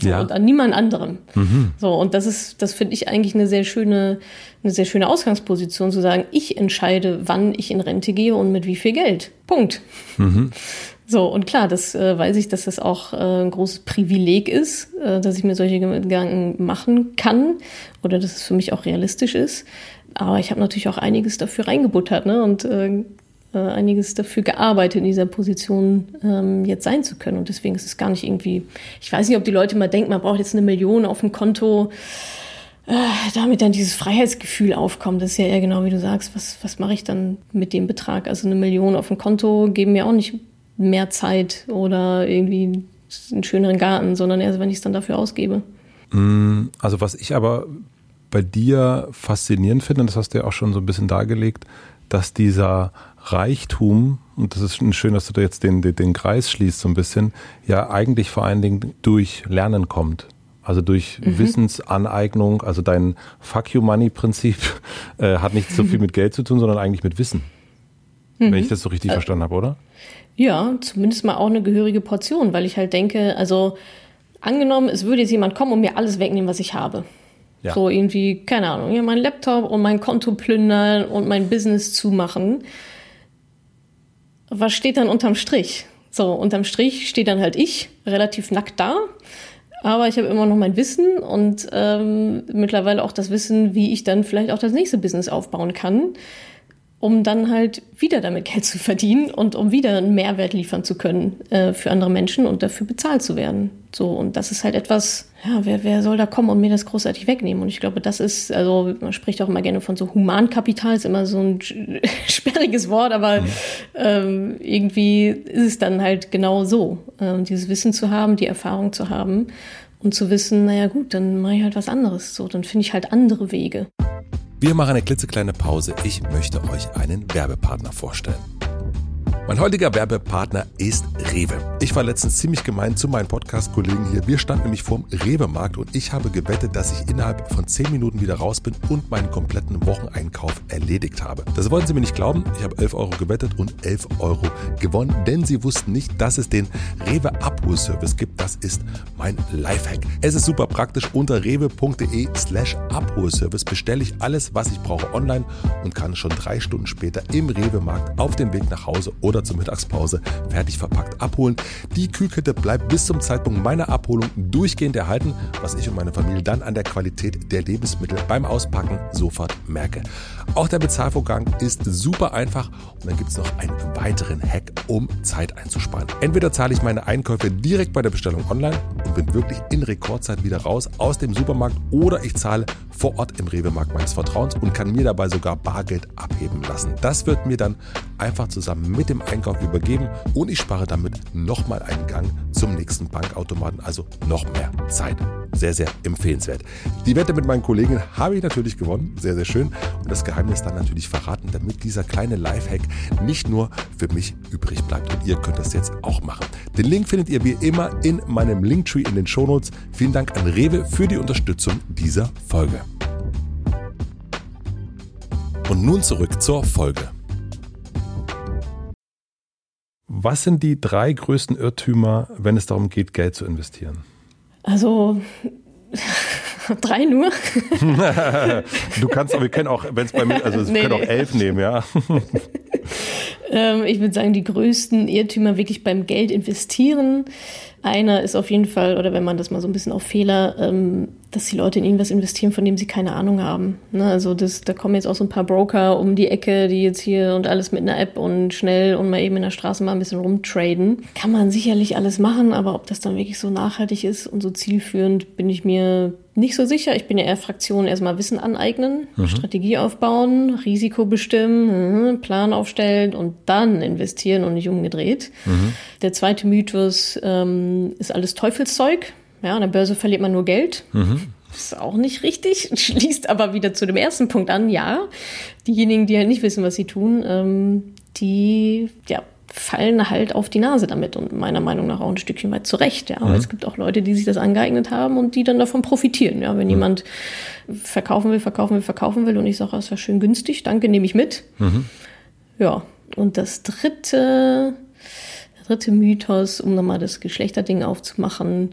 so, ja. und an niemand anderem. Mhm. So, und das ist, das finde ich eigentlich eine sehr schöne, eine sehr schöne Ausgangsposition, zu sagen, ich entscheide, wann ich in Rente gehe und mit wie viel Geld. Punkt. Mhm. <laughs> So, und klar, das äh, weiß ich, dass das auch äh, ein großes Privileg ist, äh, dass ich mir solche Gedanken machen kann oder dass es für mich auch realistisch ist. Aber ich habe natürlich auch einiges dafür reingebuttert ne? und äh, äh, einiges dafür gearbeitet, in dieser Position ähm, jetzt sein zu können. Und deswegen ist es gar nicht irgendwie, ich weiß nicht, ob die Leute mal denken, man braucht jetzt eine Million auf dem Konto, äh, damit dann dieses Freiheitsgefühl aufkommt. Das ist ja eher genau wie du sagst, was, was mache ich dann mit dem Betrag? Also eine Million auf dem Konto geben mir auch nicht mehr Zeit oder irgendwie einen schöneren Garten, sondern erst, wenn ich es dann dafür ausgebe. Mm, also was ich aber bei dir faszinierend finde, das hast du ja auch schon so ein bisschen dargelegt, dass dieser Reichtum, und das ist schön, dass du da jetzt den, den, den Kreis schließt so ein bisschen, ja eigentlich vor allen Dingen durch Lernen kommt. Also durch mhm. Wissensaneignung, also dein Fuck You Money Prinzip <laughs> äh, hat nicht so viel mit Geld zu tun, sondern eigentlich mit Wissen. Mhm. Wenn ich das so richtig äh, verstanden habe, oder? Ja, zumindest mal auch eine gehörige Portion, weil ich halt denke, also angenommen, es würde jetzt jemand kommen und mir alles wegnehmen, was ich habe. Ja. So irgendwie, keine Ahnung, ja, mein Laptop und mein Konto plündern und mein Business zumachen was steht dann unterm Strich? So, unterm Strich steht dann halt ich, relativ nackt da. Aber ich habe immer noch mein Wissen und ähm, mittlerweile auch das Wissen, wie ich dann vielleicht auch das nächste Business aufbauen kann um dann halt wieder damit Geld zu verdienen und um wieder einen Mehrwert liefern zu können äh, für andere Menschen und dafür bezahlt zu werden. So, und das ist halt etwas, ja, wer, wer soll da kommen und mir das großartig wegnehmen? Und ich glaube, das ist, also man spricht auch immer gerne von so Humankapital, ist immer so ein <laughs> sperriges Wort, aber mhm. ähm, irgendwie ist es dann halt genau so, äh, dieses Wissen zu haben, die Erfahrung zu haben und zu wissen, naja gut, dann mache ich halt was anderes. So, dann finde ich halt andere Wege. Wir machen eine klitzekleine Pause. Ich möchte euch einen Werbepartner vorstellen. Mein heutiger Werbepartner ist Rewe. Ich war letztens ziemlich gemein zu meinen Podcast-Kollegen hier. Wir standen nämlich vorm Rewe-Markt und ich habe gewettet, dass ich innerhalb von 10 Minuten wieder raus bin und meinen kompletten Wocheneinkauf erledigt habe. Das wollten sie mir nicht glauben. Ich habe 11 Euro gewettet und 11 Euro gewonnen, denn sie wussten nicht, dass es den Rewe Abholservice gibt. Das ist mein Lifehack. Es ist super praktisch. Unter rewe.de slash Abholservice bestelle ich alles, was ich brauche online und kann schon drei Stunden später im Rewe-Markt auf dem Weg nach Hause oder oder zur Mittagspause fertig verpackt abholen. Die Kühlkette bleibt bis zum Zeitpunkt meiner Abholung durchgehend erhalten, was ich und meine Familie dann an der Qualität der Lebensmittel beim Auspacken sofort merke. Auch der Bezahlvorgang ist super einfach und dann gibt es noch einen weiteren Hack, um Zeit einzusparen. Entweder zahle ich meine Einkäufe direkt bei der Bestellung online und bin wirklich in Rekordzeit wieder raus aus dem Supermarkt oder ich zahle vor Ort im Rewe-Markt meines Vertrauens und kann mir dabei sogar Bargeld abheben lassen. Das wird mir dann einfach zusammen mit dem Einkauf übergeben und ich spare damit nochmal einen Gang zum nächsten Bankautomaten, also noch mehr Zeit. Sehr, sehr empfehlenswert. Die Wette mit meinen Kollegen habe ich natürlich gewonnen. Sehr, sehr schön. Und das Geheimnis dann natürlich verraten, damit dieser kleine Lifehack nicht nur für mich übrig bleibt. Und ihr könnt das jetzt auch machen. Den Link findet ihr wie immer in meinem Linktree in den Shownotes. Vielen Dank an Rewe für die Unterstützung dieser Folge. Und nun zurück zur Folge. Was sind die drei größten Irrtümer, wenn es darum geht, Geld zu investieren? Also <laughs> drei nur. <laughs> du kannst, aber wir können auch, wenn es bei mir, also wir nee, können nee. auch elf nehmen, ja. <laughs> ähm, ich würde sagen, die größten Irrtümer wirklich beim Geld investieren. Einer ist auf jeden Fall, oder wenn man das mal so ein bisschen auf Fehler ähm, dass die Leute in irgendwas investieren, von dem sie keine Ahnung haben. Ne? Also das, da kommen jetzt auch so ein paar Broker um die Ecke, die jetzt hier und alles mit einer App und schnell und mal eben in der Straße mal ein bisschen rumtraden. Kann man sicherlich alles machen, aber ob das dann wirklich so nachhaltig ist und so zielführend, bin ich mir nicht so sicher. Ich bin ja eher Fraktion erstmal Wissen aneignen, mhm. Strategie aufbauen, Risiko bestimmen, mhm, Plan aufstellen und dann investieren und nicht umgedreht. Mhm. Der zweite Mythos ähm, ist alles Teufelszeug. Ja, an der Börse verliert man nur Geld. Mhm. Das ist auch nicht richtig, <laughs> schließt aber wieder zu dem ersten Punkt an. Ja, diejenigen, die halt nicht wissen, was sie tun, ähm, die ja, fallen halt auf die Nase damit und meiner Meinung nach auch ein Stückchen weit zurecht. Ja. Aber mhm. es gibt auch Leute, die sich das angeeignet haben und die dann davon profitieren. Ja. Wenn mhm. jemand verkaufen will, verkaufen will, verkaufen will und ich sage, das ist ja schön günstig, danke, nehme ich mit. Mhm. Ja, und das dritte dritte Mythos, um nochmal das Geschlechterding aufzumachen,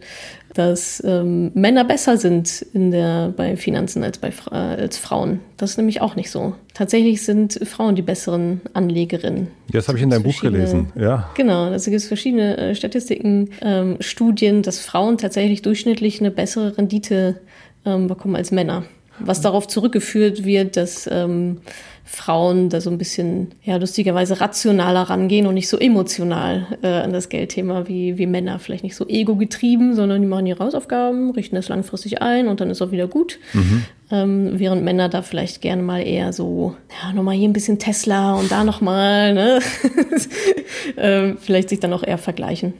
dass ähm, Männer besser sind in der, bei Finanzen als, bei, äh, als Frauen. Das ist nämlich auch nicht so. Tatsächlich sind Frauen die besseren Anlegerinnen. Das habe ich in deinem Buch gelesen, ja. Genau, also gibt es verschiedene äh, Statistiken, ähm, Studien, dass Frauen tatsächlich durchschnittlich eine bessere Rendite ähm, bekommen als Männer. Was darauf zurückgeführt wird, dass ähm, Frauen da so ein bisschen, ja, lustigerweise rationaler rangehen und nicht so emotional äh, an das Geldthema wie, wie Männer. Vielleicht nicht so ego-getrieben, sondern die machen ihre Hausaufgaben, richten das langfristig ein und dann ist auch wieder gut. Mhm. Ähm, während Männer da vielleicht gerne mal eher so, ja, nochmal hier ein bisschen Tesla und da nochmal, ne? <laughs> ähm, vielleicht sich dann auch eher vergleichen.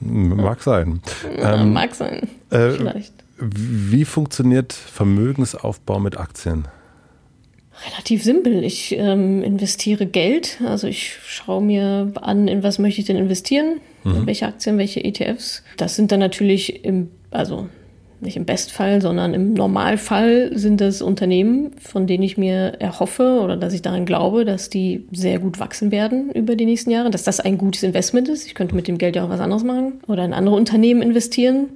Mag sein. Ja, ähm, mag sein. Äh, vielleicht. Wie funktioniert Vermögensaufbau mit Aktien? Relativ simpel. Ich ähm, investiere Geld. Also ich schaue mir an, in was möchte ich denn investieren, mhm. welche Aktien, welche ETFs. Das sind dann natürlich im, also nicht im Bestfall, sondern im Normalfall sind das Unternehmen, von denen ich mir erhoffe oder dass ich daran glaube, dass die sehr gut wachsen werden über die nächsten Jahre, dass das ein gutes Investment ist. Ich könnte mit dem Geld ja auch was anderes machen oder in andere Unternehmen investieren.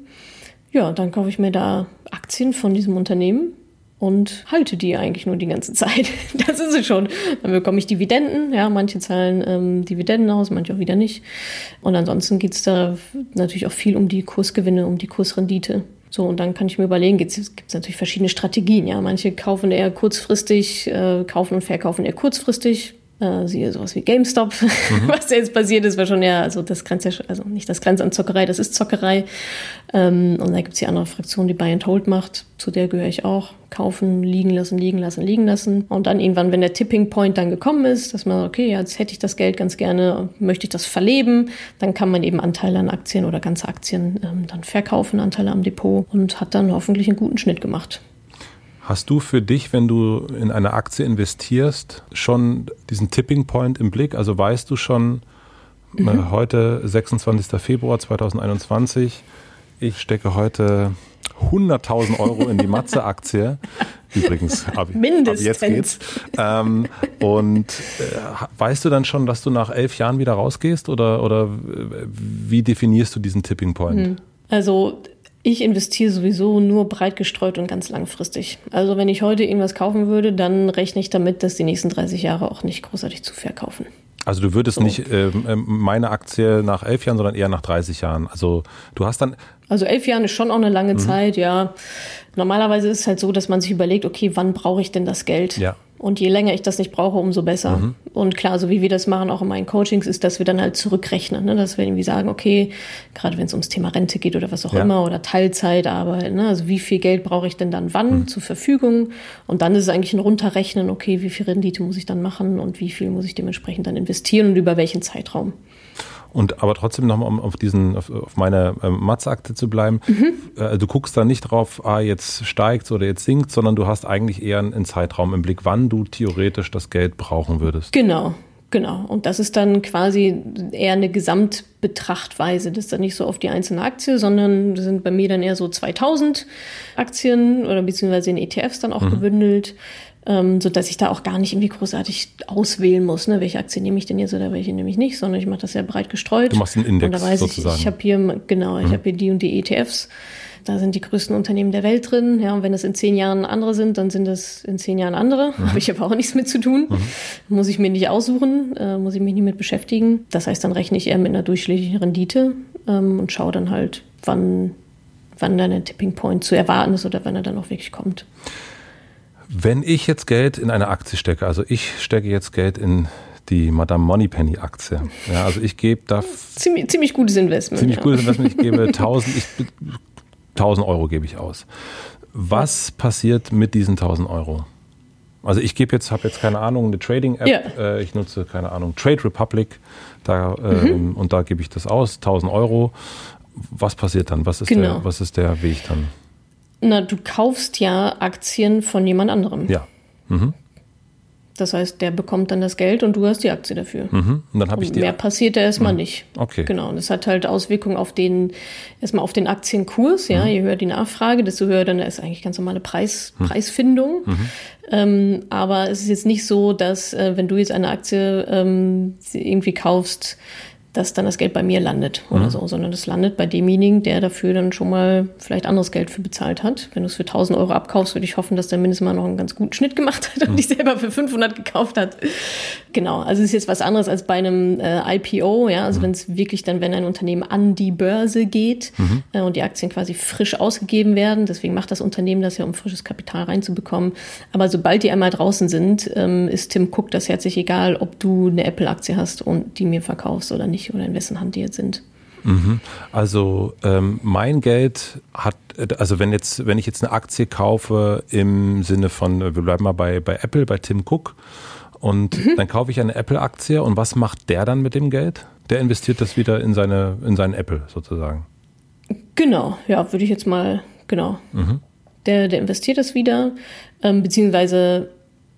Ja, dann kaufe ich mir da Aktien von diesem Unternehmen und halte die eigentlich nur die ganze Zeit. <laughs> Das ist es schon. Dann bekomme ich Dividenden. Ja, manche zahlen ähm, Dividenden aus, manche auch wieder nicht. Und ansonsten geht es da natürlich auch viel um die Kursgewinne, um die Kursrendite. So, und dann kann ich mir überlegen, gibt es natürlich verschiedene Strategien. Ja, manche kaufen eher kurzfristig, äh, kaufen und verkaufen eher kurzfristig. Äh, siehe sowas wie GameStop. Mhm. <laughs> Was da jetzt passiert ist, war schon ja, also das grenzt ja, also nicht das grenzt an Zockerei, das ist Zockerei. Ähm, und da gibt es die andere Fraktion, die Buy and Hold macht. Zu der gehöre ich auch. Kaufen, liegen lassen, liegen lassen, liegen lassen. Und dann irgendwann, wenn der Tipping Point dann gekommen ist, dass man, okay, jetzt hätte ich das Geld ganz gerne, möchte ich das verleben, dann kann man eben Anteile an Aktien oder ganze Aktien ähm, dann verkaufen, Anteile am Depot und hat dann hoffentlich einen guten Schnitt gemacht. Hast du für dich, wenn du in eine Aktie investierst, schon diesen Tipping Point im Blick? Also weißt du schon, äh, mhm. heute 26. Februar 2021, ich stecke heute 100.000 Euro in die Matze-Aktie. <laughs> Übrigens, ab, Mindestens. ab jetzt geht's. Ähm, und äh, weißt du dann schon, dass du nach elf Jahren wieder rausgehst oder, oder äh, wie definierst du diesen Tipping Point? Hm. Also ich investiere sowieso nur breit gestreut und ganz langfristig. Also wenn ich heute irgendwas kaufen würde, dann rechne ich damit, dass die nächsten 30 Jahre auch nicht großartig zu verkaufen. Also du würdest so. nicht äh, meine Aktie nach elf Jahren, sondern eher nach 30 Jahren. Also du hast dann. Also elf Jahren ist schon auch eine lange mhm. Zeit, ja. Normalerweise ist es halt so, dass man sich überlegt, okay, wann brauche ich denn das Geld? Ja. Und je länger ich das nicht brauche, umso besser. Mhm. Und klar, so wie wir das machen, auch in meinen Coachings, ist, dass wir dann halt zurückrechnen. Ne? Dass wir irgendwie sagen, okay, gerade wenn es ums Thema Rente geht oder was auch ja. immer oder Teilzeitarbeit, ne? also wie viel Geld brauche ich denn dann wann mhm. zur Verfügung? Und dann ist es eigentlich ein Runterrechnen, okay, wie viel Rendite muss ich dann machen und wie viel muss ich dementsprechend dann investieren und über welchen Zeitraum. Und aber trotzdem nochmal, um auf diesen, auf, auf meine ähm, Matz-Akte zu bleiben, mhm. äh, du guckst da nicht drauf, ah, jetzt steigt oder jetzt sinkt, sondern du hast eigentlich eher einen, einen Zeitraum im Blick, wann du theoretisch das Geld brauchen würdest. Genau, Genau, und das ist dann quasi eher eine Gesamtbetrachtweise. Das ist dann nicht so auf die einzelne Aktie, sondern das sind bei mir dann eher so 2000 Aktien oder beziehungsweise in ETFs dann auch mhm. gebündelt ähm, so dass ich da auch gar nicht irgendwie großartig auswählen muss, ne, welche Aktie nehme ich denn jetzt oder welche nehme ich nicht, sondern ich mache das sehr breit gestreut. Du machst einen Index und da weiß sozusagen. Ich, ich habe hier genau, ich mhm. habe hier die und die ETFs. Da sind die größten Unternehmen der Welt drin. Ja, und wenn es in zehn Jahren andere sind, dann sind es in zehn Jahren andere. Mhm. Habe ich aber auch nichts mit zu tun. Mhm. Muss ich mir nicht aussuchen, äh, muss ich mich nicht mit beschäftigen. Das heißt, dann rechne ich eher mit einer durchschnittlichen Rendite ähm, und schaue dann halt, wann wann dann der Tipping Point zu erwarten ist oder wann er dann auch wirklich kommt. Wenn ich jetzt Geld in eine Aktie stecke, also ich stecke jetzt Geld in die Madame Moneypenny Aktie. Ja, also ich gebe da ziemlich, ziemlich gutes Investment. Ziemlich ja. gutes Investment. Ich gebe <laughs> 1000, ich, 1000 Euro gebe ich aus. Was passiert mit diesen 1000 Euro? Also ich gebe jetzt, habe jetzt keine Ahnung, eine Trading-App. Ja. Äh, ich nutze keine Ahnung Trade Republic. Da, ähm, mhm. Und da gebe ich das aus, 1000 Euro. Was passiert dann? Was ist, genau. der, was ist der Weg dann? Na, du kaufst ja Aktien von jemand anderem. Ja. Mhm. Das heißt, der bekommt dann das Geld und du hast die Aktie dafür. Mhm. Und dann habe ich die. Mehr passiert da erstmal mhm. nicht. Okay. Genau. Und das hat halt Auswirkungen auf den, erstmal auf den Aktienkurs. Ja, mhm. je höher die Nachfrage, desto höher dann ist eigentlich ganz normale Preis, mhm. Preisfindung. Mhm. Ähm, aber es ist jetzt nicht so, dass, äh, wenn du jetzt eine Aktie ähm, irgendwie kaufst, dass dann das Geld bei mir landet oder mhm. so, sondern das landet bei demjenigen, der dafür dann schon mal vielleicht anderes Geld für bezahlt hat. Wenn du es für 1000 Euro abkaufst, würde ich hoffen, dass der mindestens mal noch einen ganz guten Schnitt gemacht hat und mhm. dich selber für 500 gekauft hat. Genau, also es ist jetzt was anderes als bei einem äh, IPO, ja, also mhm. wenn es wirklich dann, wenn ein Unternehmen an die Börse geht mhm. äh, und die Aktien quasi frisch ausgegeben werden, deswegen macht das Unternehmen das ja, um frisches Kapital reinzubekommen. Aber sobald die einmal draußen sind, ähm, ist Tim Cook das herzlich egal, ob du eine Apple-Aktie hast und die mir verkaufst oder nicht oder in wessen Hand die jetzt sind. Mhm. Also ähm, mein Geld hat, also wenn jetzt, wenn ich jetzt eine Aktie kaufe im Sinne von, wir bleiben mal bei, bei Apple, bei Tim Cook, und mhm. dann kaufe ich eine Apple-Aktie und was macht der dann mit dem Geld? Der investiert das wieder in seine, in seinen Apple sozusagen. Genau, ja, würde ich jetzt mal, genau. Mhm. Der, der investiert das wieder, ähm, beziehungsweise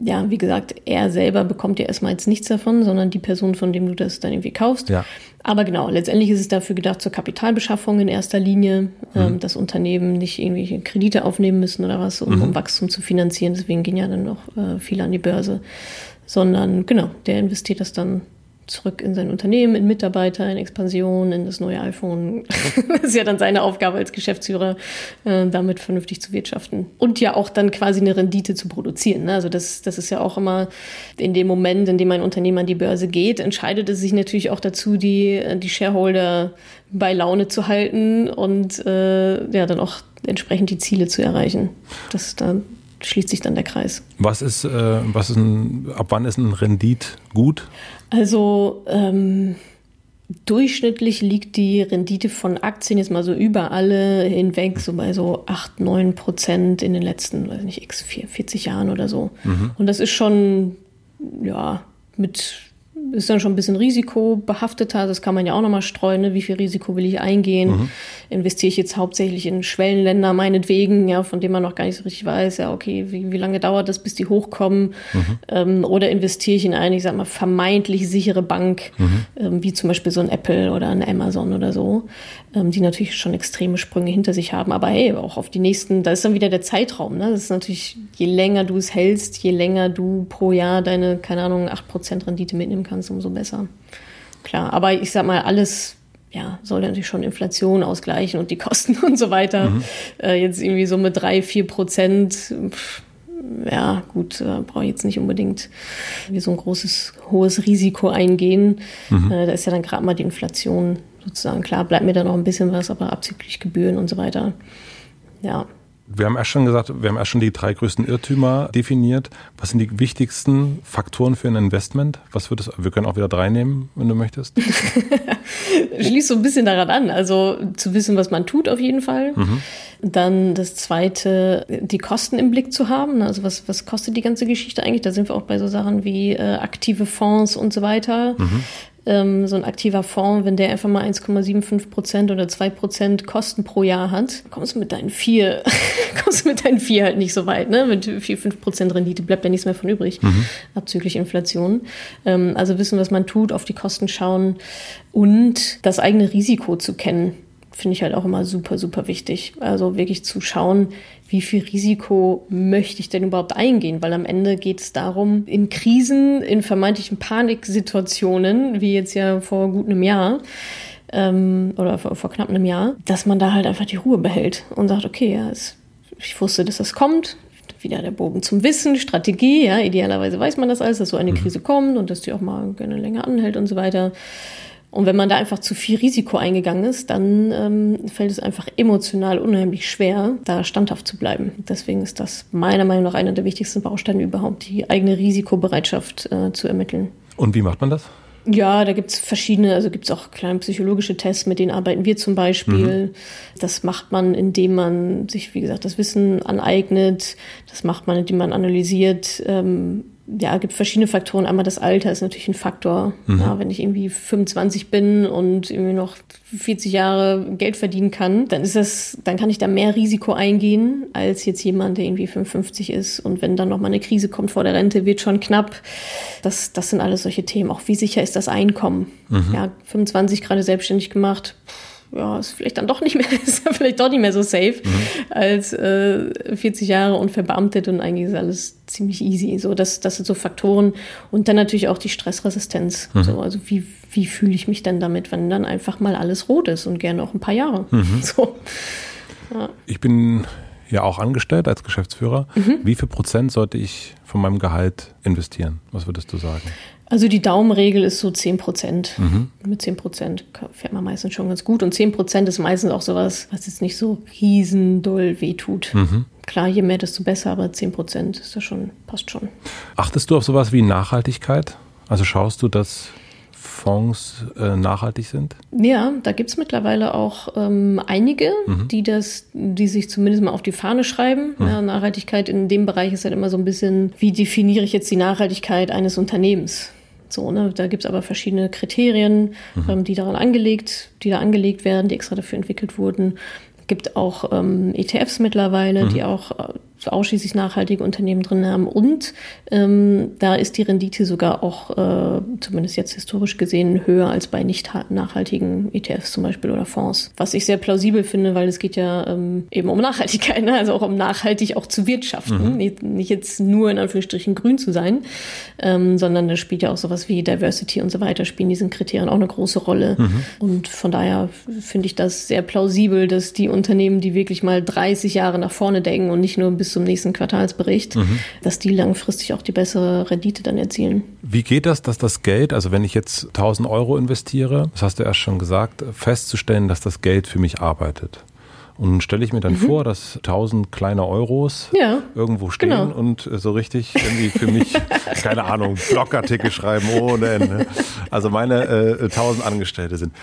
ja, wie gesagt, er selber bekommt ja erstmal jetzt nichts davon, sondern die Person, von dem du das dann irgendwie kaufst. Ja. Aber genau, letztendlich ist es dafür gedacht zur Kapitalbeschaffung in erster Linie, mhm. ähm, dass Unternehmen nicht irgendwelche Kredite aufnehmen müssen oder was, um, mhm. um Wachstum zu finanzieren. Deswegen gehen ja dann noch äh, viele an die Börse. Sondern genau, der investiert das dann zurück in sein Unternehmen, in Mitarbeiter, in Expansion, in das neue iPhone. <laughs> das ist ja dann seine Aufgabe als Geschäftsführer, äh, damit vernünftig zu wirtschaften. Und ja auch dann quasi eine Rendite zu produzieren. Ne? Also das, das ist ja auch immer in dem Moment, in dem ein Unternehmen an die Börse geht, entscheidet es sich natürlich auch dazu, die, die Shareholder bei Laune zu halten und äh, ja dann auch entsprechend die Ziele zu erreichen. Das dann schließt sich dann der Kreis. Was ist, äh, was ist ein, ab wann ist ein Rendit gut? Also ähm, durchschnittlich liegt die Rendite von Aktien jetzt mal so über alle hinweg so bei so 8, 9 Prozent in den letzten, weiß nicht, x 40 Jahren oder so. Mhm. Und das ist schon, ja, mit ist dann schon ein bisschen risikobehafteter. Das kann man ja auch nochmal streuen. Ne? Wie viel Risiko will ich eingehen? Mhm. Investiere ich jetzt hauptsächlich in Schwellenländer meinetwegen, ja, von denen man noch gar nicht so richtig weiß, ja, okay, wie, wie lange dauert das, bis die hochkommen? Mhm. Ähm, oder investiere ich in eine, ich sag mal, vermeintlich sichere Bank, mhm. ähm, wie zum Beispiel so ein Apple oder ein Amazon oder so, die natürlich schon extreme Sprünge hinter sich haben. Aber hey, auch auf die nächsten, da ist dann wieder der Zeitraum. Ne? Das ist natürlich, je länger du es hältst, je länger du pro Jahr deine, keine Ahnung, 8% Rendite mitnehmen kannst umso besser. Klar, aber ich sag mal, alles ja, soll natürlich schon Inflation ausgleichen und die Kosten <laughs> und so weiter. Mhm. Äh, jetzt irgendwie so mit drei, vier Prozent, ja, gut, äh, brauche ich jetzt nicht unbedingt wie so ein großes, hohes Risiko eingehen. Mhm. Äh, da ist ja dann gerade mal die Inflation sozusagen. Klar, bleibt mir da noch ein bisschen was, aber abzüglich Gebühren und so weiter. Ja, wir haben erst schon gesagt, wir haben erst schon die drei größten Irrtümer definiert. Was sind die wichtigsten Faktoren für ein Investment? Was würdest wir können auch wieder drei nehmen, wenn du möchtest. <laughs> Schließt so ein bisschen daran an. Also zu wissen, was man tut, auf jeden Fall. Mhm. Dann das zweite, die Kosten im Blick zu haben. Also was, was kostet die ganze Geschichte eigentlich? Da sind wir auch bei so Sachen wie äh, aktive Fonds und so weiter. Mhm ähm, so ein aktiver Fonds, wenn der einfach mal 1,75 Prozent oder 2 Prozent Kosten pro Jahr hat, kommst du mit deinen vier, <laughs> kommst du mit deinen vier halt nicht so weit, ne? Mit 4, 5 Prozent Rendite bleibt ja nichts mehr von übrig, mhm. abzüglich Inflation. Ähm, also wissen, was man tut, auf die Kosten schauen und das eigene Risiko zu kennen finde ich halt auch immer super, super wichtig. Also wirklich zu schauen, wie viel Risiko möchte ich denn überhaupt eingehen? Weil am Ende geht es darum, in Krisen, in vermeintlichen Paniksituationen, wie jetzt ja vor gut einem Jahr, ähm, oder vor, vor, knapp einem Jahr, dass man da halt einfach die Ruhe behält und sagt, okay, ja, es, ich wusste, dass das kommt. Wieder der Bogen zum Wissen, Strategie, ja, idealerweise weiß man das alles, dass so eine mhm. Krise kommt und dass die auch mal gerne länger anhält und so weiter. Und wenn man da einfach zu viel Risiko eingegangen ist, dann ähm, fällt es einfach emotional unheimlich schwer, da standhaft zu bleiben. Deswegen ist das meiner Meinung nach einer der wichtigsten Bausteine überhaupt, die eigene Risikobereitschaft äh, zu ermitteln. Und wie macht man das? Ja, da gibt's verschiedene, also gibt's auch kleine psychologische Tests, mit denen arbeiten wir zum Beispiel. Mhm. Das macht man, indem man sich, wie gesagt, das Wissen aneignet. Das macht man, indem man analysiert, ähm, ja, gibt verschiedene Faktoren. Einmal das Alter ist natürlich ein Faktor. Mhm. Ja, wenn ich irgendwie 25 bin und irgendwie noch 40 Jahre Geld verdienen kann, dann ist das, dann kann ich da mehr Risiko eingehen als jetzt jemand, der irgendwie 55 ist. Und wenn dann noch mal eine Krise kommt vor der Rente, wird schon knapp. Das, das sind alles solche Themen. Auch wie sicher ist das Einkommen? Mhm. Ja, 25 gerade selbstständig gemacht. Pff ja, ist vielleicht dann doch nicht mehr, <laughs> ist vielleicht doch nicht mehr so safe mhm. als äh, 40 Jahre und verbeamtet und eigentlich ist alles ziemlich easy. So, das, das sind so Faktoren. Und dann natürlich auch die Stressresistenz. Mhm. So, also wie, wie fühle ich mich denn damit, wenn dann einfach mal alles rot ist und gerne auch ein paar Jahre. Mhm. <laughs> So. Ja. Ich bin ja auch angestellt als Geschäftsführer. Mhm. Wie viel Prozent sollte ich von meinem Gehalt investieren? Was würdest du sagen? Also die Daumenregel ist so 10 Prozent. Mhm. Mit 10 Prozent fährt man meistens schon ganz gut. Und 10 Prozent ist meistens auch sowas, was jetzt nicht so riesendoll wehtut. Mhm. Klar, je mehr, desto besser, aber 10 Prozent ist das schon, passt schon. Achtest du auf sowas wie Nachhaltigkeit? Also schaust du, dass Fonds äh, nachhaltig sind? Ja, da gibt es mittlerweile auch ähm, einige, mhm. die das, die sich zumindest mal auf die Fahne schreiben. Mhm. Ja, Nachhaltigkeit in dem Bereich ist halt immer so ein bisschen, wie definiere ich jetzt die Nachhaltigkeit eines Unternehmens? So, ne, da gibt es aber verschiedene Kriterien, mhm. ähm, die daran angelegt, die da angelegt werden, die extra dafür entwickelt wurden. Es gibt auch ähm, ETFs mittlerweile, die mhm. auch äh, ausschließlich nachhaltige Unternehmen drin haben. Und ähm, da ist die Rendite sogar auch, äh, zumindest jetzt historisch gesehen, höher als bei nicht nachhaltigen ETFs zum Beispiel oder Fonds. Was ich sehr plausibel finde, weil es geht ja ähm, eben um Nachhaltigkeit, ne? also auch um nachhaltig auch zu wirtschaften. Mhm. Nicht, nicht, jetzt nur in Anführungsstrichen grün zu sein, ähm, sondern da spielt ja auch sowas wie Diversity und so weiter, spielen diesen Kriterien auch eine große Rolle. Mhm. Und von daher finde ich das sehr plausibel, dass die Unternehmen, die wirklich mal 30 Jahre nach vorne denken und nicht nur bis zum nächsten Quartalsbericht, mhm. dass die langfristig auch die bessere Rendite dann erzielen. Wie geht das, dass das Geld, also wenn ich jetzt 1000 Euro investiere, das hast du erst schon gesagt, festzustellen, dass das Geld für mich arbeitet? Und stelle ich mir dann mhm. vor, dass 1000 kleine Euros ja, irgendwo stehen genau. und so richtig irgendwie für mich, <laughs> keine Ahnung, Blogartikel schreiben ohne Ende. Also meine äh, 1000 Angestellte sind.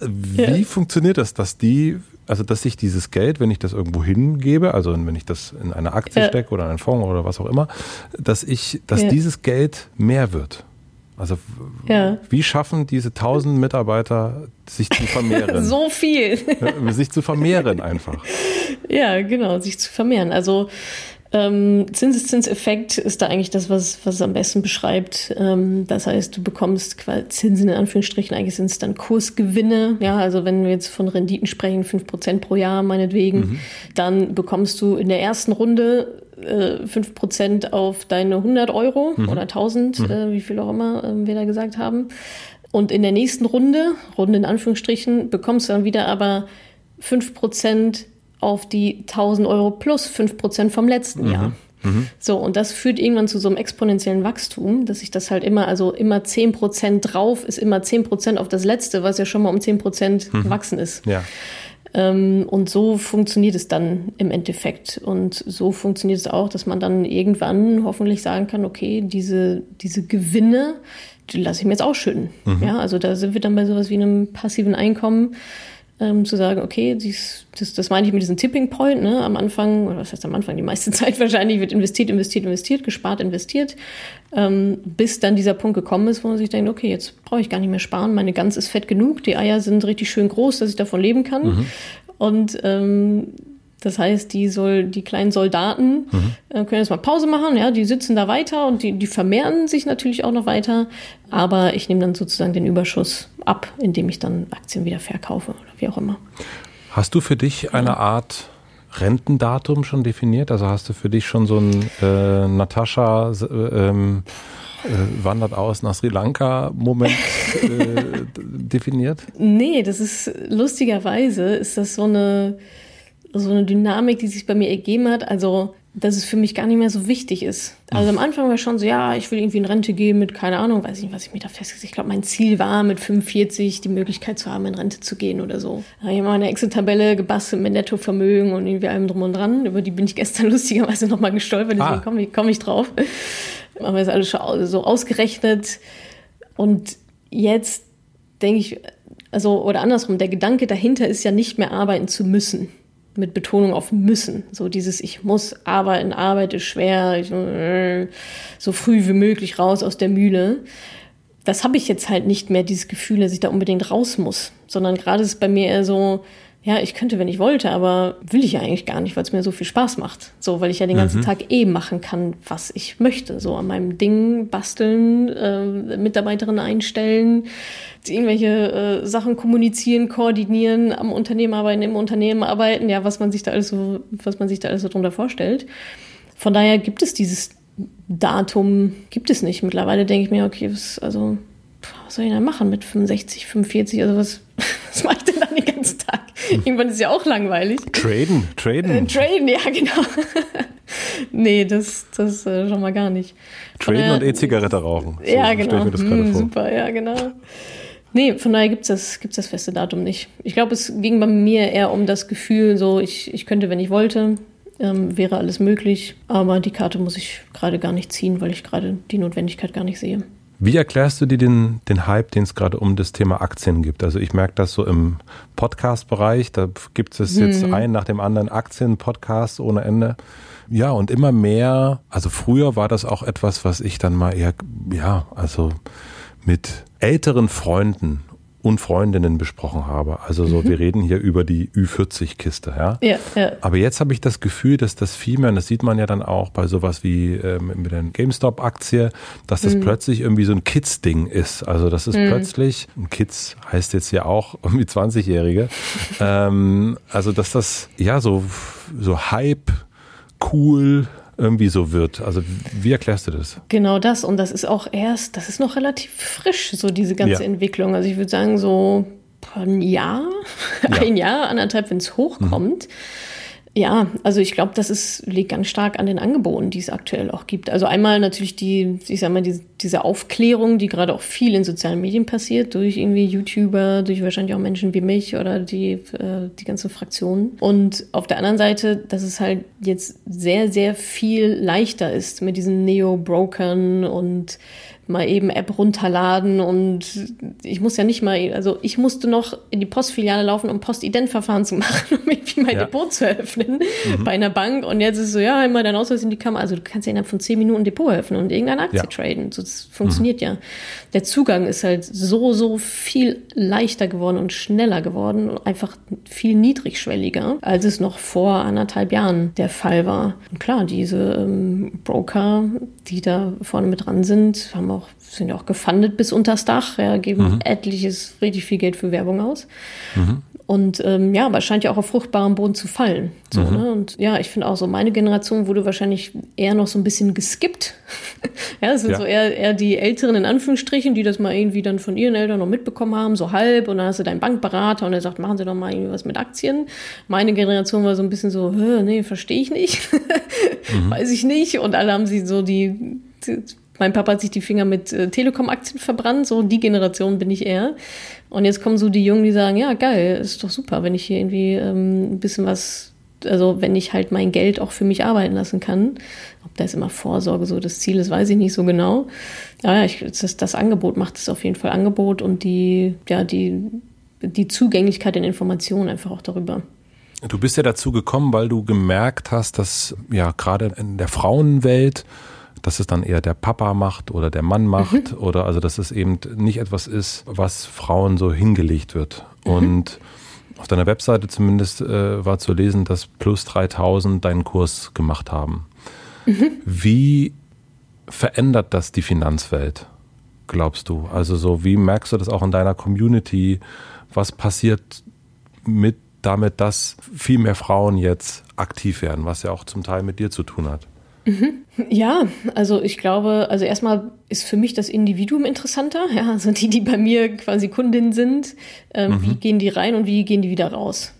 Wie ja. funktioniert das, dass die also dass ich dieses Geld, wenn ich das irgendwo hingebe, also wenn ich das in eine Aktie ja. stecke oder in einen Fonds oder was auch immer, dass ich, dass ja. dieses Geld mehr wird. Also ja. wie schaffen diese tausend Mitarbeiter sich zu vermehren? <laughs> so viel. sich zu vermehren einfach. Ja, genau, sich zu vermehren. Also ähm, Zinseszinseffekt ist da eigentlich das, was, was es am besten beschreibt. Ähm, das heißt, du bekommst Zinsen in Anführungsstrichen, eigentlich sind es dann Kursgewinne. Ja, also wenn wir jetzt von Renditen sprechen, fünf Prozent pro Jahr meinetwegen, mhm. dann bekommst du in der ersten Runde äh, fünf Prozent auf deine 100 Euro mhm. oder 1000, mhm. äh, wie viel auch immer äh, wir da gesagt haben. Und in der nächsten Runde, Runde in Anführungsstrichen, bekommst du dann wieder aber fünf Prozent auf die 1000 Euro plus 5 Prozent vom letzten mhm. Jahr. Mhm. So, und das führt irgendwann zu so einem exponentiellen Wachstum, dass sich das halt immer, also immer 10 Prozent drauf ist immer 10 Prozent auf das letzte, was ja schon mal um 10 Prozent mhm. gewachsen ist. Ja. Ähm, und so funktioniert es dann im Endeffekt. Und so funktioniert es auch, dass man dann irgendwann hoffentlich sagen kann, okay, diese, diese Gewinne, die lasse ich mir jetzt ausschütten. Mhm. Ja, also da sind wir dann bei sowas wie einem passiven Einkommen ähm, zu sagen, okay, dies, das, das meine ich mit diesem Tipping Point, ne? am Anfang, oder was heißt am Anfang, die meiste <laughs> Zeit wahrscheinlich wird investiert, investiert, investiert, gespart, investiert, ähm, bis dann dieser Punkt gekommen ist, wo man sich denkt, okay, jetzt brauche ich gar nicht mehr sparen, meine Gans ist fett genug, die Eier sind richtig schön groß, dass ich davon leben kann. Mhm. Und ähm, das heißt, die soll, die kleinen Soldaten mhm. äh, können jetzt mal Pause machen, ja, die sitzen da weiter und die, die vermehren sich natürlich auch noch weiter. Aber ich nehme dann sozusagen den Überschuss ab, indem ich dann Aktien wieder verkaufe oder wie auch immer. Hast du für dich eine Art Rentendatum schon definiert? Also hast du für dich schon so ein äh, Natascha äh, ähm, äh, wandert aus nach Sri Lanka Moment <laughs> äh, definiert? Nee, das ist lustigerweise ist das so eine so eine Dynamik, die sich bei mir ergeben hat. Also dass es für mich gar nicht mehr so wichtig ist. Also am Anfang war schon so, ja, ich will irgendwie in Rente gehen mit, keine Ahnung, weiß ich nicht, was ich mir da festgesetzt Ich glaube, mein Ziel war, mit 45 die Möglichkeit zu haben, in Rente zu gehen oder so. Da habe ich mal eine Excel-Tabelle gebastelt mit Nettovermögen und irgendwie allem drum und dran. Über die bin ich gestern <laughs> lustigerweise nochmal gestolpert, deswegen ah. komme ich, komm ich drauf. Wir das alles schon so ausgerechnet. Und jetzt denke ich, also, oder andersrum, der Gedanke dahinter ist ja nicht mehr arbeiten zu müssen mit Betonung auf müssen. So dieses Ich muss arbeiten, Arbeit ist schwer, ich, äh, so früh wie möglich raus aus der Mühle. Das habe ich jetzt halt nicht mehr, dieses Gefühl, dass ich da unbedingt raus muss, sondern gerade ist bei mir eher so, ja, ich könnte, wenn ich wollte, aber will ich ja eigentlich gar nicht, weil es mir so viel Spaß macht. So, weil ich ja den ganzen mhm. Tag eh machen kann, was ich möchte. So an meinem Ding basteln, äh, Mitarbeiterinnen einstellen, irgendwelche äh, Sachen kommunizieren, koordinieren, am Unternehmen arbeiten, im Unternehmen arbeiten, ja, was man sich da alles so, was man sich da alles so drunter vorstellt. Von daher gibt es dieses Datum, gibt es nicht. Mittlerweile denke ich mir, okay, was, also, was soll ich denn machen mit 65, 45, also was, <laughs> was mache ich denn dann den ganzen Tag? <laughs> Irgendwann ist ja auch langweilig. Traden, traden. Äh, traden, ja, genau. <laughs> nee, das, das äh, schon mal gar nicht. Traden daher, und E-Zigarette rauchen. So ja, genau. Mir das hm, super, ja, genau. Nee, von daher gibt's das, gibt's das feste Datum nicht. Ich glaube, es ging bei mir eher um das Gefühl, so ich, ich könnte, wenn ich wollte, ähm, wäre alles möglich, aber die Karte muss ich gerade gar nicht ziehen, weil ich gerade die Notwendigkeit gar nicht sehe. Wie erklärst du dir den, den Hype, den es gerade um das Thema Aktien gibt? Also ich merke das so im Podcast-Bereich, da gibt es jetzt mhm. einen nach dem anderen Aktien-Podcast ohne Ende. Ja, und immer mehr, also früher war das auch etwas, was ich dann mal eher, ja, also mit älteren Freunden und Freundinnen besprochen habe. Also so, mhm. wir reden hier über die Ü40-Kiste, ja? ja? Ja, Aber jetzt habe ich das Gefühl, dass das viel mehr, und das sieht man ja dann auch bei sowas wie ähm, mit der GameStop-Aktie, dass das mhm. plötzlich irgendwie so ein Kids-Ding ist. Also das ist mhm. plötzlich, Kids heißt jetzt ja auch <laughs> irgendwie 20-Jährige, ähm, also dass das ja so, so Hype, cool, irgendwie so wird. Also wie erklärst du das? Genau das. Und das ist auch erst, das ist noch relativ frisch, so diese ganze ja. Entwicklung. Also ich würde sagen, so ein Jahr, <laughs> ja. ein Jahr, anderthalb, wenn es hochkommt. Mhm. Ja, also ich glaube, das ist, liegt ganz stark an den Angeboten, die es aktuell auch gibt. Also einmal natürlich die, ich sag mal, die, diese Aufklärung, die gerade auch viel in sozialen Medien passiert, durch irgendwie YouTuber, durch wahrscheinlich auch Menschen wie mich oder die, äh, die ganze Fraktion. Und auf der anderen Seite, dass es halt jetzt sehr, sehr viel leichter ist mit diesen Neo-Brokern und mal eben App runterladen und ich muss ja nicht mal, also ich musste noch in die Postfiliale laufen, um Postidentverfahren zu <laughs> machen, um irgendwie mein ja. Depot zu eröffnen mhm. bei einer Bank und jetzt ist es so, ja, immer dein Ausweis in die Kamera, also du kannst ja innerhalb von zehn Minuten Depot eröffnen und irgendeine Aktie ja. traden, so, das funktioniert mhm. ja. Der Zugang ist halt so, so viel leichter geworden und schneller geworden, einfach viel niedrigschwelliger, als es noch vor anderthalb Jahren der Fall war. Und klar, diese ähm, Broker, die da vorne mit dran sind, haben auch, sind ja auch gefundet bis unters Dach, ja, geben mhm. etliches, richtig viel Geld für Werbung aus. Mhm. Und ähm, ja, aber scheint ja auch auf fruchtbarem Boden zu fallen. So, mhm. ne? Und ja, ich finde auch so, meine Generation wurde wahrscheinlich eher noch so ein bisschen geskippt. <laughs> ja, es sind ja. so eher, eher die Älteren in Anführungsstrichen, die das mal irgendwie dann von ihren Eltern noch mitbekommen haben, so halb. Und dann hast du deinen Bankberater und der sagt, machen Sie doch mal irgendwie was mit Aktien. Meine Generation war so ein bisschen so, nee, verstehe ich nicht. <laughs> mhm. Weiß ich nicht. Und alle haben sie so die, die mein Papa hat sich die Finger mit äh, Telekom-Aktien verbrannt, so die Generation bin ich eher. Und jetzt kommen so die Jungen, die sagen, ja, geil, ist doch super, wenn ich hier irgendwie ähm, ein bisschen was, also wenn ich halt mein Geld auch für mich arbeiten lassen kann. Ob da ist immer Vorsorge so das Ziel ist, weiß ich nicht so genau. Ja, ich, das, das Angebot macht es auf jeden Fall Angebot und die, ja, die, die Zugänglichkeit in Informationen einfach auch darüber. Du bist ja dazu gekommen, weil du gemerkt hast, dass ja gerade in der Frauenwelt dass es dann eher der Papa macht oder der Mann macht mhm. oder also dass es eben nicht etwas ist, was Frauen so hingelegt wird. Mhm. Und auf deiner Webseite zumindest äh, war zu lesen, dass plus 3000 deinen Kurs gemacht haben. Mhm. Wie verändert das die Finanzwelt, glaubst du? Also so, wie merkst du das auch in deiner Community? Was passiert mit damit, dass viel mehr Frauen jetzt aktiv werden, was ja auch zum Teil mit dir zu tun hat? Mhm. Ja, also ich glaube, also erstmal ist für mich das Individuum interessanter, ja, also die, die bei mir quasi Kundin sind, ähm, mhm. wie gehen die rein und wie gehen die wieder raus?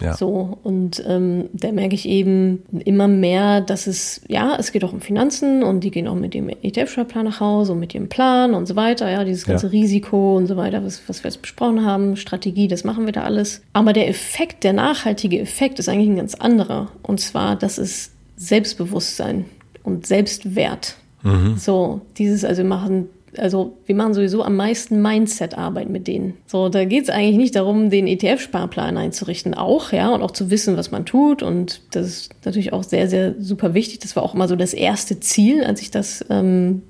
Ja. So, und ähm, da merke ich eben immer mehr, dass es, ja, es geht auch um Finanzen und die gehen auch mit dem ETF-Sparplan nach Hause und mit ihrem Plan und so weiter, ja, dieses ganze ja. Risiko und so weiter, was, was wir jetzt besprochen haben, Strategie, das machen wir da alles. Aber der Effekt, der nachhaltige Effekt ist eigentlich ein ganz anderer. Und zwar, das ist Selbstbewusstsein und Selbstwert. Mhm. So, dieses, also wir machen also wir machen sowieso am meisten Mindset-Arbeit mit denen. So, da geht es eigentlich nicht darum, den ETF-Sparplan einzurichten, auch, ja, und auch zu wissen, was man tut. Und das ist natürlich auch sehr, sehr super wichtig. Das war auch immer so das erste Ziel, als ich das ähm,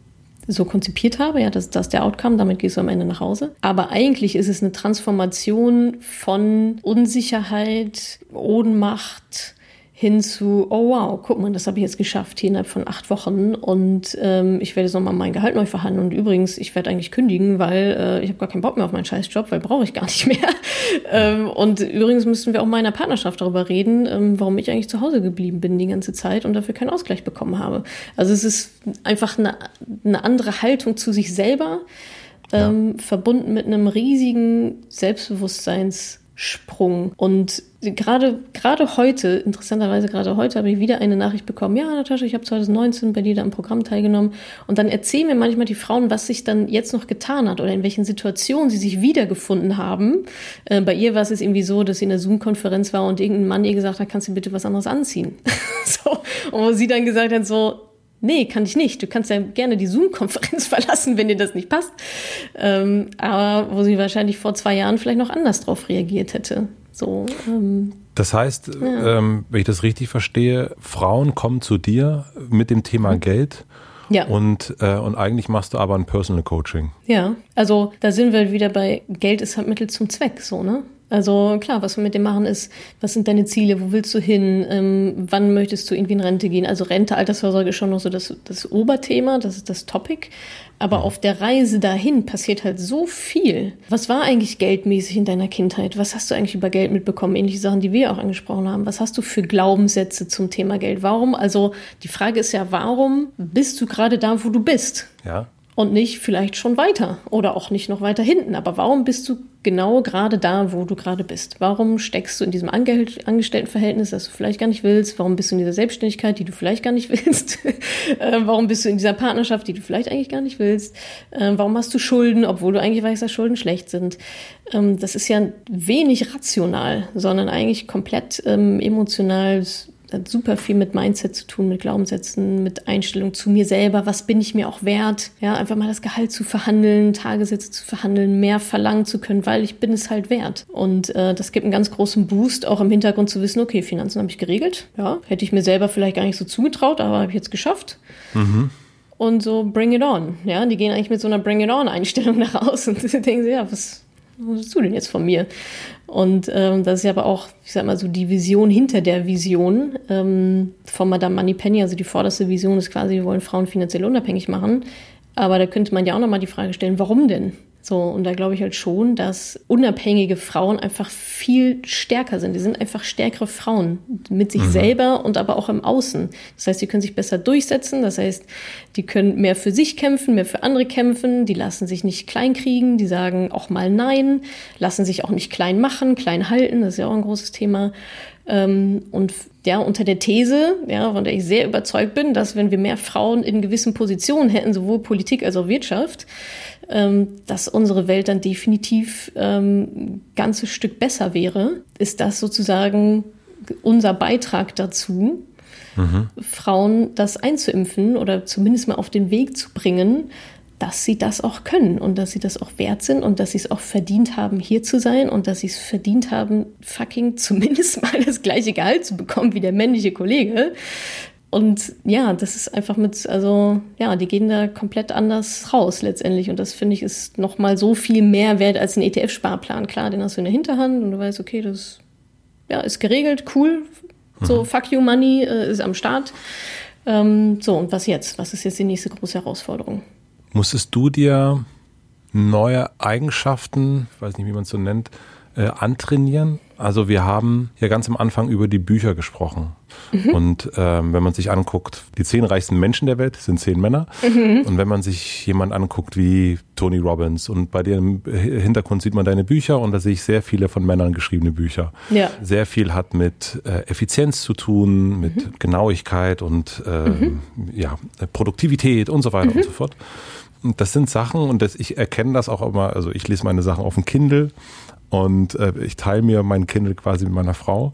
so konzipiert habe, ja, das, das ist der Outcome, damit gehst du am Ende nach Hause. Aber eigentlich ist es eine Transformation von Unsicherheit, Ohnmacht, hin zu, oh wow, guck mal, das habe ich jetzt geschafft hier innerhalb von acht Wochen und ähm, ich werde jetzt nochmal mein Gehalt neu verhandeln und übrigens, ich werde eigentlich kündigen, weil äh, ich habe gar keinen Bock mehr auf meinen Scheißjob, weil brauche ich gar nicht mehr. <laughs> ähm, und übrigens müssten wir auch mal in der Partnerschaft darüber reden, ähm, warum ich eigentlich zu Hause geblieben bin die ganze Zeit und dafür keinen Ausgleich bekommen habe. Also es ist einfach eine, eine andere Haltung zu sich selber, ähm, ja. verbunden mit einem riesigen Selbstbewusstseins- Sprung. Und gerade, gerade heute, interessanterweise gerade heute, habe ich wieder eine Nachricht bekommen. Ja, Natascha, ich habe 2019 bei dir da am Programm teilgenommen. Und dann erzählen mir manchmal die Frauen, was sich dann jetzt noch getan hat oder in welchen Situationen sie sich wiedergefunden haben. Äh, bei ihr war es jetzt irgendwie so, dass sie in der Zoom-Konferenz war und irgendein Mann ihr gesagt hat, kannst du bitte was anderes anziehen? <laughs> so. Und wo sie dann gesagt hat, so, nee, kann ich nicht. Du kannst ja gerne die Zoom-Konferenz <laughs> verlassen, wenn dir das nicht passt. Ähm, aber wo sie wahrscheinlich vor zwei Jahren vielleicht noch anders drauf reagiert hätte. So, ähm, das heißt, ja. ähm, wenn ich das richtig verstehe, Frauen kommen zu dir mit dem Thema mhm. Geld. Ja. Und, äh, und eigentlich machst du aber ein Personal Coaching. Ja, also da sind wir wieder bei Geld ist halt Mittel zum Zweck, so, ne? Also klar, was wir mit dem machen ist, was sind deine Ziele, wo willst du hin, ähm, wann möchtest du irgendwie in Rente gehen? Also Rente, Altersvorsorge ist schon noch so das, das Oberthema, das ist das Topic. Aber auf der Reise dahin passiert halt so viel. Was war eigentlich geldmäßig in deiner Kindheit? Was hast du eigentlich über Geld mitbekommen? Ähnliche Sachen, die wir auch angesprochen haben. Was hast du für Glaubenssätze zum Thema Geld? Warum? Also die Frage ist ja, warum bist du gerade da, wo du bist? Ja und nicht vielleicht schon weiter oder auch nicht noch weiter hinten. Aber warum bist du genau gerade da, wo du gerade bist? Warum steckst du in diesem Ange Angestelltenverhältnis, das du vielleicht gar nicht willst? Warum bist du in dieser Selbstständigkeit, die du vielleicht gar nicht <laughs> willst? äh, warum bist du in dieser Partnerschaft, die du vielleicht eigentlich gar nicht willst? Äh, warum hast du Schulden, obwohl du eigentlich weißt, dass Schulden schlecht sind? Ähm, das ist ja wenig rational, sondern eigentlich komplett ähm, emotional hat super viel mit Mindset zu tun, mit Glaubenssätzen, mit Einstellung zu mir selber. Was bin ich mir auch wert? Ja, einfach mal das Gehalt zu verhandeln, Tagessätze zu verhandeln, mehr verlangen zu können, weil ich bin es halt wert. Und äh, das gibt einen ganz großen Boost, auch im Hintergrund zu wissen, okay, Finanzen habe ich geregelt. Ja, hätte ich mir selber vielleicht gar nicht so zugetraut, aber habe ich jetzt geschafft. Mhm und so bring it on. Ja, die gehen eigentlich mit so einer bring it on Einstellung <laughs> nach Hause und denken sie, ja, was, was willst du denn jetzt von mir? Und ähm, das ist ja aber auch, ich sag mal so, die Vision hinter der Vision ähm, von Madame Moneypenny. Also die vorderste Vision ist quasi, wir wollen Frauen finanziell unabhängig machen. Aber da könnte man ja auch nochmal die Frage stellen, warum denn? So, und da glaube ich halt schon, dass unabhängige Frauen einfach viel stärker sind. Die sind einfach stärkere Frauen mit sich mhm. selber und aber auch im Außen. Das heißt, die können sich besser durchsetzen. Das heißt, die können mehr für sich kämpfen, mehr für andere kämpfen. Die lassen sich nicht kleinkriegen. Die sagen auch mal Nein, lassen sich auch nicht klein machen, klein halten. Das ist ja auch ein großes Thema. Ähm, und ja, unter der These, ja, von der ich sehr überzeugt bin, dass wenn wir mehr Frauen in gewissen Positionen hätten, sowohl Politik als auch Wirtschaft, dass unsere Welt dann definitiv ähm, ein ganzes Stück besser wäre, ist das sozusagen unser Beitrag dazu, mhm. Frauen das einzuimpfen oder zumindest mal auf den Weg zu bringen, dass sie das auch können und dass sie das auch wert sind und dass sie es auch verdient haben, hier zu sein und dass sie es verdient haben, fucking zumindest <laughs> mal das gleiche Gehalt zu bekommen wie der männliche Kollege. Und ja, das ist einfach mit, also ja, die gehen da komplett anders raus letztendlich. Und das finde ich ist nochmal so viel mehr wert als ein ETF-Sparplan. Klar, den hast du in der Hinterhand und du weißt, okay, das ja, ist geregelt, cool. So, mhm. fuck you money äh, ist am Start. Ähm, so, und was jetzt? Was ist jetzt die nächste große Herausforderung? Musstest du dir neue Eigenschaften, ich weiß nicht, wie man es so nennt, äh, antrainieren? Also wir haben ja ganz am Anfang über die Bücher gesprochen. Mhm. Und ähm, wenn man sich anguckt, die zehn reichsten Menschen der Welt sind zehn Männer. Mhm. Und wenn man sich jemand anguckt wie Tony Robbins und bei dir im Hintergrund sieht man deine Bücher und da sehe ich sehr viele von Männern geschriebene Bücher. Ja. Sehr viel hat mit äh, Effizienz zu tun, mit mhm. Genauigkeit und äh, ja, Produktivität und so weiter und mhm. so fort. Und das sind Sachen und das, ich erkenne das auch immer, also ich lese meine Sachen auf dem Kindle und äh, ich teile mir mein Kindle quasi mit meiner Frau.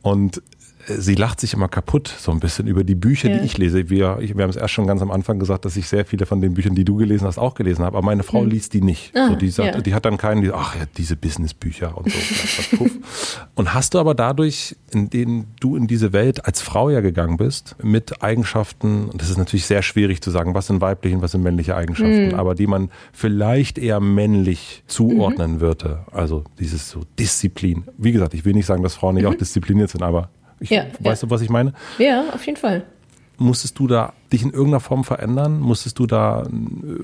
Und sie lacht sich immer kaputt, so ein bisschen über die Bücher, ja. die ich lese. Wir, ich, wir haben es erst schon ganz am Anfang gesagt, dass ich sehr viele von den Büchern, die du gelesen hast, auch gelesen habe. Aber meine Frau hm. liest die nicht. Ah, so, die, sagt, ja. die hat dann keinen, die, ach ja, diese Businessbücher und so. <laughs> und hast du aber dadurch, in denen du in diese Welt als Frau ja gegangen bist, mit Eigenschaften, und das ist natürlich sehr schwierig zu sagen, was sind weibliche und was sind männliche Eigenschaften, mhm. aber die man vielleicht eher männlich zuordnen mhm. würde. Also dieses so Disziplin. Wie gesagt, ich will nicht sagen, dass Frauen nicht mhm. auch diszipliniert sind, aber ich, ja, weißt ja. du, was ich meine? Ja, auf jeden Fall. Musstest du da dich in irgendeiner Form verändern? Musstest du da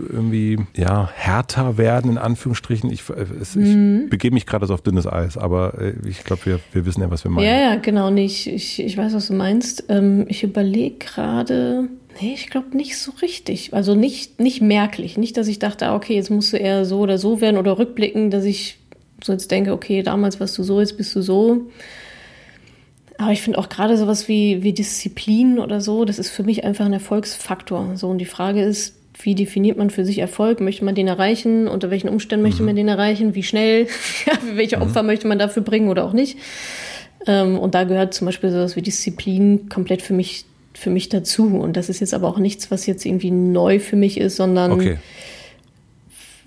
irgendwie ja, härter werden, in Anführungsstrichen? Ich, mhm. ich begebe mich gerade so auf dünnes Eis, aber äh, ich glaube, wir, wir wissen ja, was wir meinen. Ja, ja, genau. nicht. ich, ich weiß, was du meinst. Ähm, ich überlege gerade, nee, ich glaube nicht so richtig. Also nicht, nicht merklich. Nicht, dass ich dachte, ah, okay, jetzt musst du eher so oder so werden oder rückblicken, dass ich so jetzt denke, okay, damals warst du so, jetzt bist du so. Aber ich finde auch gerade sowas wie, wie Disziplin oder so, das ist für mich einfach ein Erfolgsfaktor. So, und die Frage ist, wie definiert man für sich Erfolg? Möchte man den erreichen? Unter welchen Umständen möchte mhm. man den erreichen? Wie schnell? <laughs> welche mhm. Opfer möchte man dafür bringen oder auch nicht? Ähm, und da gehört zum Beispiel sowas wie Disziplin komplett für mich, für mich dazu. Und das ist jetzt aber auch nichts, was jetzt irgendwie neu für mich ist, sondern okay.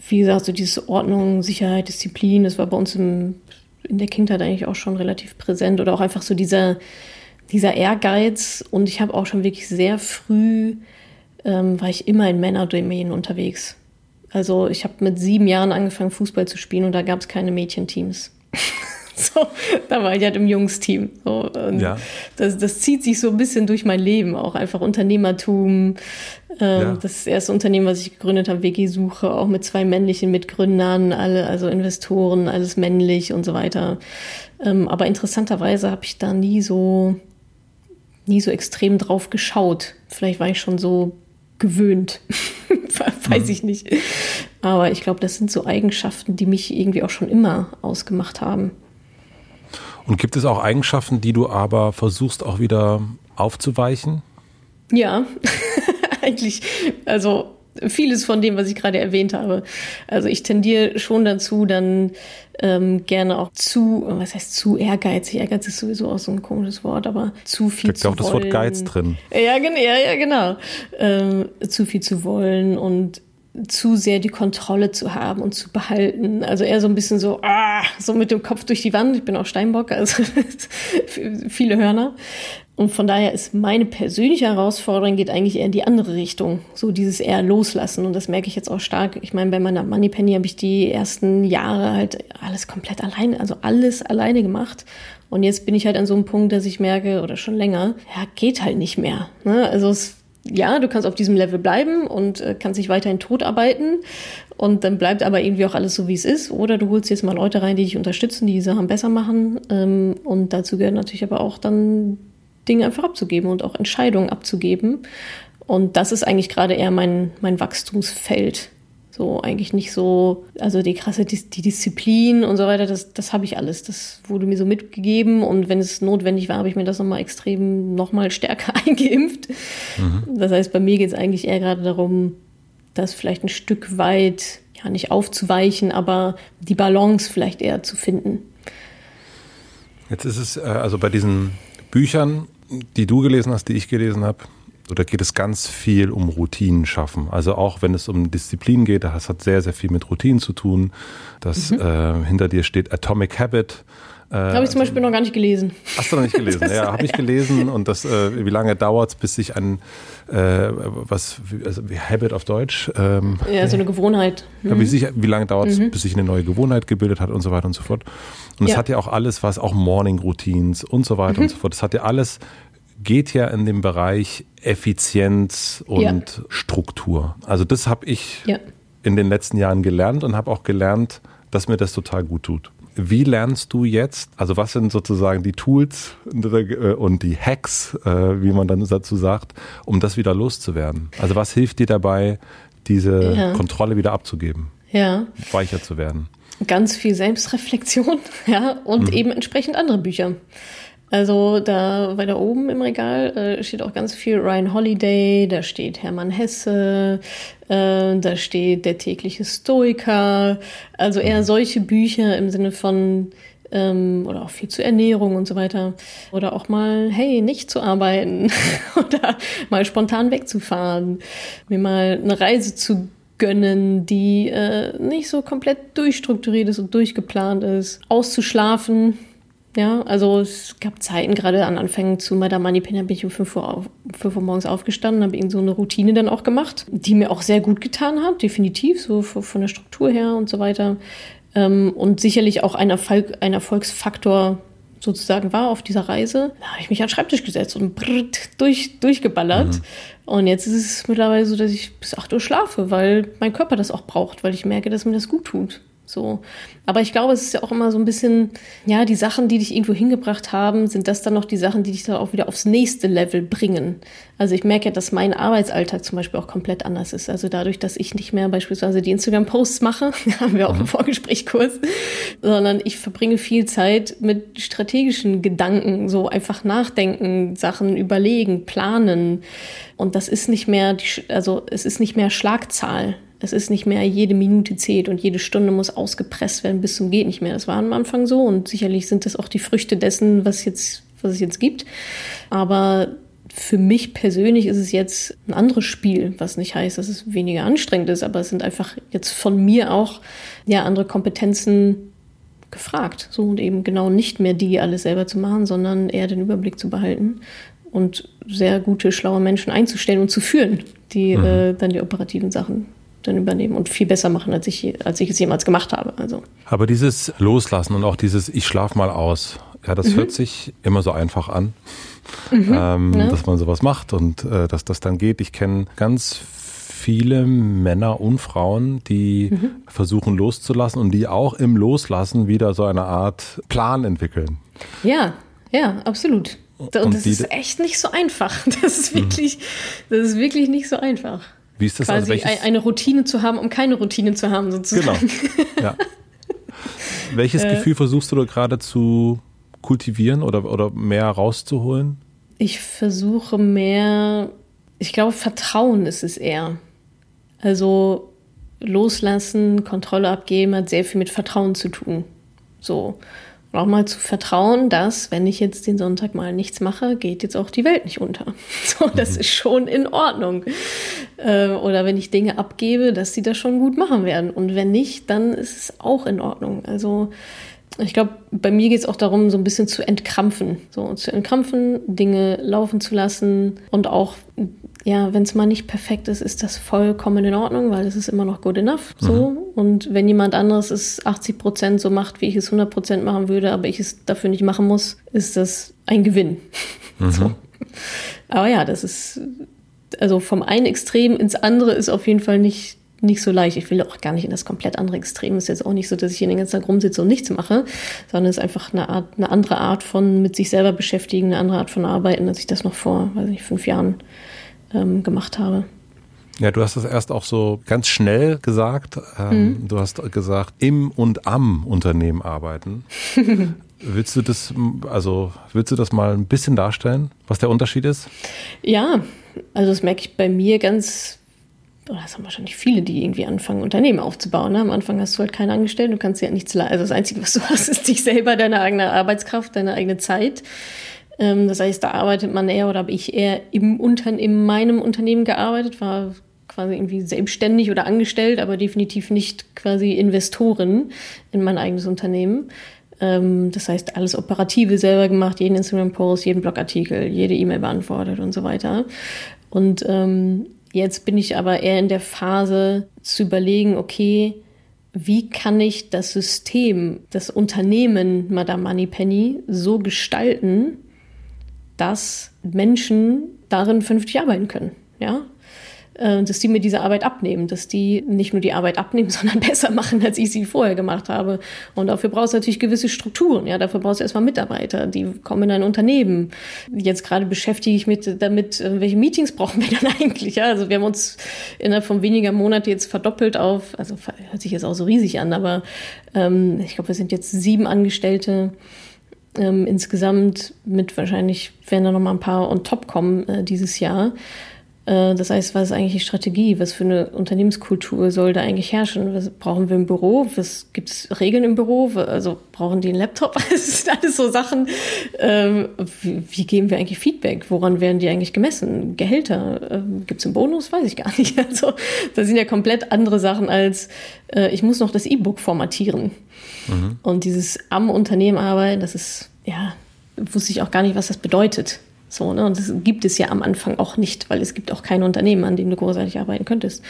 wie gesagt, so diese Ordnung, Sicherheit, Disziplin, das war bei uns im in der Kindheit eigentlich auch schon relativ präsent oder auch einfach so dieser, dieser Ehrgeiz. Und ich habe auch schon wirklich sehr früh, ähm, war ich immer in Männerdomänen unterwegs. Also ich habe mit sieben Jahren angefangen, Fußball zu spielen und da gab es keine Mädchenteams. <laughs> <laughs> so, da war ich halt im Jungsteam. So, ja. das, das zieht sich so ein bisschen durch mein Leben, auch einfach Unternehmertum, ähm, ja. Das erste Unternehmen, was ich gegründet habe, WG-Suche, auch mit zwei männlichen Mitgründern, alle, also Investoren, alles männlich und so weiter. Ähm, aber interessanterweise habe ich da nie so, nie so extrem drauf geschaut. Vielleicht war ich schon so gewöhnt. <laughs> Weiß mhm. ich nicht. Aber ich glaube, das sind so Eigenschaften, die mich irgendwie auch schon immer ausgemacht haben. Und gibt es auch Eigenschaften, die du aber versuchst auch wieder aufzuweichen? Ja. <laughs> eigentlich, also vieles von dem, was ich gerade erwähnt habe. Also ich tendiere schon dazu, dann ähm, gerne auch zu, was heißt zu ehrgeizig? Ehrgeiz ist sowieso auch so ein komisches Wort, aber zu viel Steckt zu auch wollen. das Wort Geiz drin. Ja, ja, ja genau. Ähm, zu viel zu wollen und zu sehr die Kontrolle zu haben und zu behalten. Also eher so ein bisschen so, ah, so mit dem Kopf durch die Wand. Ich bin auch Steinbock, also <laughs> viele Hörner. Und von daher ist meine persönliche Herausforderung geht eigentlich eher in die andere Richtung. So dieses eher loslassen. Und das merke ich jetzt auch stark. Ich meine, bei meiner Moneypenny habe ich die ersten Jahre halt alles komplett alleine, also alles alleine gemacht. Und jetzt bin ich halt an so einem Punkt, dass ich merke, oder schon länger, ja, geht halt nicht mehr. Ne? Also es ja, du kannst auf diesem Level bleiben und äh, kannst dich weiterhin tot arbeiten und dann bleibt aber irgendwie auch alles so, wie es ist. Oder du holst jetzt mal Leute rein, die dich unterstützen, die die Sachen besser machen. Ähm, und dazu gehört natürlich aber auch dann Dinge einfach abzugeben und auch Entscheidungen abzugeben. Und das ist eigentlich gerade eher mein, mein Wachstumsfeld. So eigentlich nicht so, also die krasse die, die Disziplin und so weiter, das, das habe ich alles. Das wurde mir so mitgegeben und wenn es notwendig war, habe ich mir das nochmal extrem nochmal stärker <laughs> eingeimpft. Mhm. Das heißt, bei mir geht es eigentlich eher gerade darum, das vielleicht ein Stück weit, ja nicht aufzuweichen, aber die Balance vielleicht eher zu finden. Jetzt ist es, äh, also bei diesen Büchern, die du gelesen hast, die ich gelesen habe, oder geht es ganz viel um Routinen schaffen. Also auch wenn es um Disziplin geht, das hat sehr, sehr viel mit Routinen zu tun. Das mhm. äh, hinter dir steht Atomic Habit. Äh, habe ich zum Beispiel noch gar nicht gelesen. Hast du noch nicht gelesen? <laughs> ja, habe ich gelesen und das, äh, wie lange dauert es, bis sich ein, äh, was, also wie Habit auf Deutsch? Ähm, ja, so eine Gewohnheit. Mhm. Wie, sich, wie lange dauert es, mhm. bis sich eine neue Gewohnheit gebildet hat und so weiter und so fort. Und es ja. hat ja auch alles, was auch Morning Routines und so weiter mhm. und so fort. Das hat ja alles geht ja in den Bereich Effizienz und ja. Struktur. Also das habe ich ja. in den letzten Jahren gelernt und habe auch gelernt, dass mir das total gut tut. Wie lernst du jetzt, also was sind sozusagen die Tools äh, und die Hacks, äh, wie man dann dazu sagt, um das wieder loszuwerden? Also was hilft dir dabei, diese ja. Kontrolle wieder abzugeben? Ja. Weicher zu werden? Ganz viel Selbstreflexion, <laughs> ja, und mhm. eben entsprechend andere Bücher. Also da weiter oben im Regal äh, steht auch ganz viel Ryan Holiday, da steht Hermann Hesse, äh, da steht der tägliche Stoiker, also eher mhm. solche Bücher im Sinne von ähm, oder auch viel zur Ernährung und so weiter. Oder auch mal, hey, nicht zu arbeiten <laughs> oder mal spontan wegzufahren, mir mal eine Reise zu gönnen, die äh, nicht so komplett durchstrukturiert ist und durchgeplant ist, auszuschlafen, ja, also es gab Zeiten, gerade an Anfängen zu Madame Manipena bin ich um 5 Uhr, auf, 5 Uhr morgens aufgestanden, habe eben so eine Routine dann auch gemacht, die mir auch sehr gut getan hat, definitiv, so von der Struktur her und so weiter. Ähm, und sicherlich auch ein, Erfolg, ein Erfolgsfaktor sozusagen war auf dieser Reise. Da habe ich mich an den Schreibtisch gesetzt und brrrt, durch, durchgeballert. Mhm. Und jetzt ist es mittlerweile so, dass ich bis 8 Uhr schlafe, weil mein Körper das auch braucht, weil ich merke, dass mir das gut tut. So. Aber ich glaube, es ist ja auch immer so ein bisschen, ja, die Sachen, die dich irgendwo hingebracht haben, sind das dann noch die Sachen, die dich dann auch wieder aufs nächste Level bringen. Also ich merke ja, dass mein Arbeitsalltag zum Beispiel auch komplett anders ist. Also dadurch, dass ich nicht mehr beispielsweise die Instagram-Posts mache, <laughs> haben wir auch im mhm. Vorgesprächkurs, sondern ich verbringe viel Zeit mit strategischen Gedanken, so einfach nachdenken, Sachen überlegen, planen. Und das ist nicht mehr, die, also es ist nicht mehr Schlagzahl. Es ist nicht mehr jede Minute zählt und jede Stunde muss ausgepresst werden bis zum geht nicht mehr. Das war am Anfang so und sicherlich sind das auch die Früchte dessen, was jetzt, was es jetzt gibt. Aber für mich persönlich ist es jetzt ein anderes Spiel, was nicht heißt, dass es weniger anstrengend ist, aber es sind einfach jetzt von mir auch ja andere Kompetenzen gefragt. So und eben genau nicht mehr die alles selber zu machen, sondern eher den Überblick zu behalten und sehr gute, schlaue Menschen einzustellen und zu führen, die mhm. äh, dann die operativen Sachen dann übernehmen und viel besser machen, als ich, als ich es jemals gemacht habe. Also. Aber dieses Loslassen und auch dieses Ich schlaf mal aus, ja, das mhm. hört sich immer so einfach an, mhm, ähm, ja. dass man sowas macht und äh, dass das dann geht. Ich kenne ganz viele Männer und Frauen, die mhm. versuchen loszulassen und die auch im Loslassen wieder so eine Art Plan entwickeln. Ja, ja, absolut. Und, und das ist echt nicht so einfach. <laughs> Das ist wirklich, das ist wirklich nicht so einfach. Wie ist das? Also Quasi also eine Routine zu haben, um keine Routine zu haben, sozusagen. Genau. Ja. <laughs> welches äh, Gefühl versuchst du da gerade zu kultivieren oder, oder mehr rauszuholen? Ich versuche mehr, ich glaube, Vertrauen ist es eher. Also loslassen, Kontrolle abgeben hat sehr viel mit Vertrauen zu tun. So. Und auch mal zu vertrauen, dass, wenn ich jetzt den Sonntag mal nichts mache, geht jetzt auch die Welt nicht unter. <laughs> So, das mhm. ist schon in Ordnung. Äh, oder wenn ich Dinge abgebe, dass sie das schon gut machen werden. Und wenn nicht, dann ist es auch in Ordnung. Also, ich glaube, bei mir geht es auch darum, so ein bisschen zu entkrampfen. So, zu entkrampfen, Dinge laufen zu lassen und auch ja, wenn es mal nicht perfekt ist, ist das vollkommen in Ordnung, weil es ist immer noch good enough. So. Mhm. Und wenn jemand anderes es 80 Prozent so macht, wie ich es 100 Prozent machen würde, aber ich es dafür nicht machen muss, ist das ein Gewinn. Mhm. <laughs> So. Aber ja, das ist, also vom einen Extrem ins andere ist auf jeden Fall nicht, nicht so leicht. Ich will auch gar nicht in das komplett andere Extrem. Es ist jetzt auch nicht so, dass ich hier den ganzen Tag rumsitze und nichts mache, sondern es ist einfach eine Art, eine andere Art von mit sich selber beschäftigen, eine andere Art von Arbeiten, als ich das noch vor, weiß nicht, fünf Jahren ähm, gemacht habe. Ja, du hast das erst auch so ganz schnell gesagt. Ähm, mhm. Du hast gesagt, im und am Unternehmen arbeiten. <laughs> willst du das, also willst du das mal ein bisschen darstellen, was der Unterschied ist? Ja, also das merke ich bei mir ganz, oh, das haben wahrscheinlich viele, die irgendwie anfangen, Unternehmen aufzubauen. Ne? Am Anfang hast du halt keinen Angestellten, du kannst ja nichts leisten. Also das Einzige, was du <laughs> hast, ist dich selber, deine eigene Arbeitskraft, deine eigene Zeit. Ähm, das heißt, da arbeitet man eher oder habe ich eher im Unter in meinem Unternehmen gearbeitet, war quasi irgendwie selbstständig oder angestellt, aber definitiv nicht quasi Investorin in mein eigenes Unternehmen. Ähm, das heißt, alles Operative selber gemacht, jeden Instagram-Post, jeden Blogartikel, jede E-Mail beantwortet und so weiter. Und ähm, jetzt bin ich aber eher in der Phase zu überlegen, okay, wie kann ich das System, das Unternehmen Madame Moneypenny so gestalten, dass Menschen darin vernünftig arbeiten können. Ja? äh, dass die mir diese Arbeit abnehmen, dass die nicht nur die Arbeit abnehmen, <laughs> sondern besser machen, als ich sie vorher gemacht habe. Und dafür brauchst du natürlich gewisse Strukturen. Ja, dafür brauchst du erstmal Mitarbeiter, die kommen in ein Unternehmen. Jetzt gerade beschäftige ich mich damit, äh, welche Meetings brauchen wir dann <laughs> eigentlich? Ja, also wir haben uns innerhalb von weniger Monaten jetzt verdoppelt auf, also hört sich jetzt auch so riesig an, aber ähm, ich glaube, wir sind jetzt sieben Angestellte ähm, insgesamt mit wahrscheinlich werden da noch mal ein paar on top kommen äh, dieses Jahr. Äh, das heißt, was ist eigentlich die Strategie? Was für eine Unternehmenskultur soll da eigentlich herrschen? Was brauchen wir im Büro? Was gibt es Regeln im Büro? Also brauchen die einen Laptop? <laughs> Das sind alles so Sachen. Ähm, wie, wie, geben wir eigentlich Feedback? Woran werden die eigentlich gemessen? Gehälter? Ähm, gibt es einen Bonus? Weiß ich gar <laughs> nicht. Also das sind ja komplett andere Sachen als äh, ich muss noch das E-Book formatieren. Mhm. Und dieses am Unternehmen arbeiten, das ist ja wusste ich auch gar nicht, was das bedeutet. So, ne? Und das gibt es ja am Anfang auch nicht, weil es gibt auch kein Unternehmen, an dem du großartig arbeiten könntest.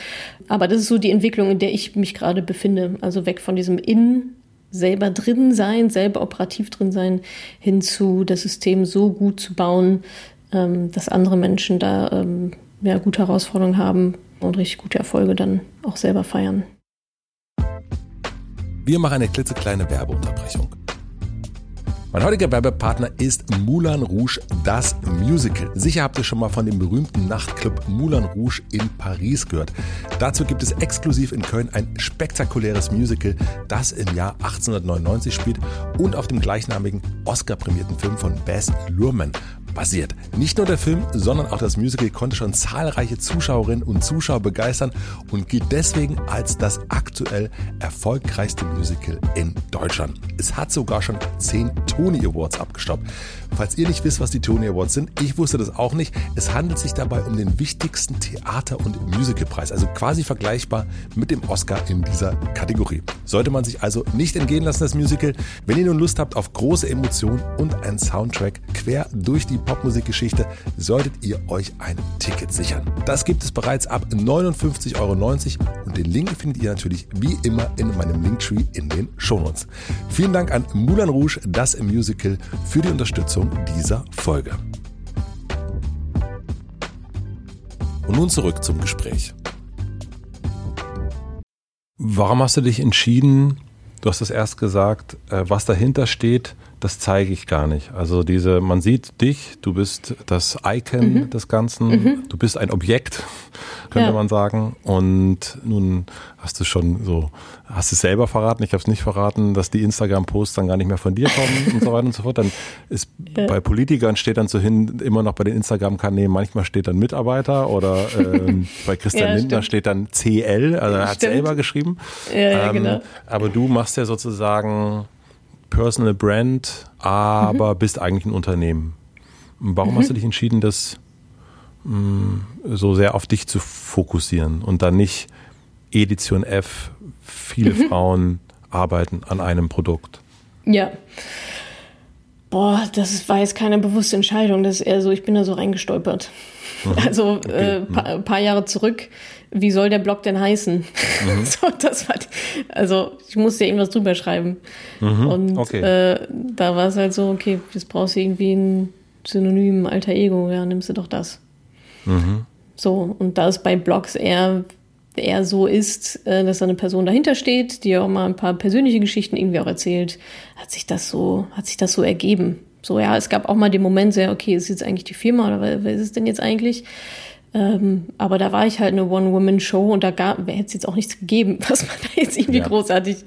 Aber das ist so die Entwicklung, in der ich mich gerade befinde. Also weg von diesem In selber drin sein, selber operativ drin sein, hin zu das System so gut zu bauen, ähm, dass andere Menschen da ähm, ja, gute Herausforderungen haben und richtig gute Erfolge dann auch selber feiern. Wir machen eine klitzekleine Werbeunterbrechung. Mein heutiger Werbepartner ist Moulin Rouge, das Musical. Sicher habt ihr schon mal von dem berühmten Nachtclub Moulin Rouge in Paris gehört. Dazu gibt es exklusiv in Köln ein spektakuläres Musical, das im Jahr 1899 spielt und auf dem gleichnamigen Oscar-prämierten Film von Bess Luhrmann basiert. Nicht nur der Film, sondern auch das Musical konnte schon zahlreiche Zuschauerinnen und Zuschauer begeistern und gilt deswegen als das aktuell erfolgreichste Musical in Deutschland. Es hat sogar schon zehn Tony Awards abgestoppt. Falls ihr nicht wisst, was die Tony Awards sind, ich wusste das auch nicht. Es handelt sich dabei um den wichtigsten Theater- und Musicalpreis, also quasi vergleichbar mit dem Oscar in dieser Kategorie. Sollte man sich also nicht entgehen lassen, das Musical. Wenn ihr nun Lust habt auf große Emotionen und einen Soundtrack quer durch die Popmusikgeschichte, solltet ihr euch ein Ticket sichern. Das gibt es bereits ab 59,90 Euro und den Link findet ihr natürlich wie immer in meinem Linktree in den Shownotes. Vielen Dank an Moulin Rouge, das Musical, für die Unterstützung dieser Folge. Und nun zurück zum Gespräch. Warum hast du dich entschieden, du hast es erst gesagt, äh, was dahinter steht, das zeige ich gar nicht. Also diese, man sieht dich, du bist das Icon mhm. des Ganzen, mhm. du bist ein Objekt, könnte ja. man sagen. Und nun hast du schon so, hast es selber verraten, ich habe es nicht verraten, dass die Instagram-Posts dann gar nicht mehr von dir kommen und so weiter und so fort. Dann ist <laughs> ja. bei Politikern steht dann so hin, immer noch bei den Instagram-Kanälen, manchmal steht dann Mitarbeiter oder ähm, <laughs> bei Christian ja, Lindner steht dann CL, also er hat selber geschrieben. Ja, ja, ähm, genau. Aber du machst ja sozusagen Personal Brand, aber mhm. bist eigentlich ein Unternehmen. Warum mhm. hast du dich entschieden, das mh, mm, so sehr auf dich zu fokussieren und dann nicht Edition F, viele mhm. Frauen arbeiten an einem Produkt? Ja. Boah, das war jetzt keine bewusste Entscheidung. Das ist eher so, ich bin da so reingestolpert. Mhm. Also okay. äh, paar, paar Jahre zurück wie soll der Blog denn heißen? Mhm. <laughs> so, das war, also ich musste ja irgendwas drüber schreiben. Mhm. Und okay. äh, da war es halt so, okay, jetzt brauchst du irgendwie ein Synonym, alter Ego, ja, nimmst du doch das. Mhm. So, und da es bei Blogs eher, eher so ist, äh, dass da eine Person dahinter steht, die auch mal ein paar persönliche Geschichten irgendwie auch erzählt, hat sich das so, hat sich das so ergeben. So, ja, es gab auch mal den Moment, sehr, okay, ist jetzt eigentlich die Firma oder wer ist es denn jetzt eigentlich? Ähm, aber da war ich halt eine One-Woman-Show und da gab, hätte es jetzt auch nichts gegeben, <laughs> was man da jetzt irgendwie ja. großartig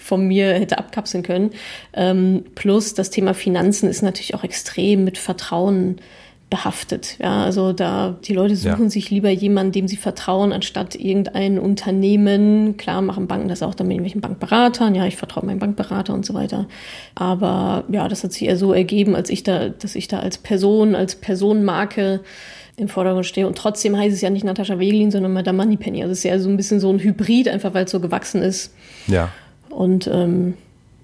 von mir hätte abkapseln können. Ähm, plus das Thema Finanzen ist natürlich auch extrem mit Vertrauen behaftet. Ja, also da die Leute suchen ja. sich lieber jemanden, dem sie vertrauen, anstatt irgendein Unternehmen. Klar machen Banken das auch dann mit irgendwelchen Bankberatern. Ja, ich vertraue meinem Bankberater und so weiter. Aber ja, das hat sich eher so ergeben, als ich da, dass ich da als Person, als Personenmarke im Vordergrund stehe. Und trotzdem heißt es ja nicht Natascha Wegelin, sondern Madame Moneypenny. Also es ist ja so ein bisschen so ein Hybrid, einfach weil es so gewachsen ist. Ja. Und ähm,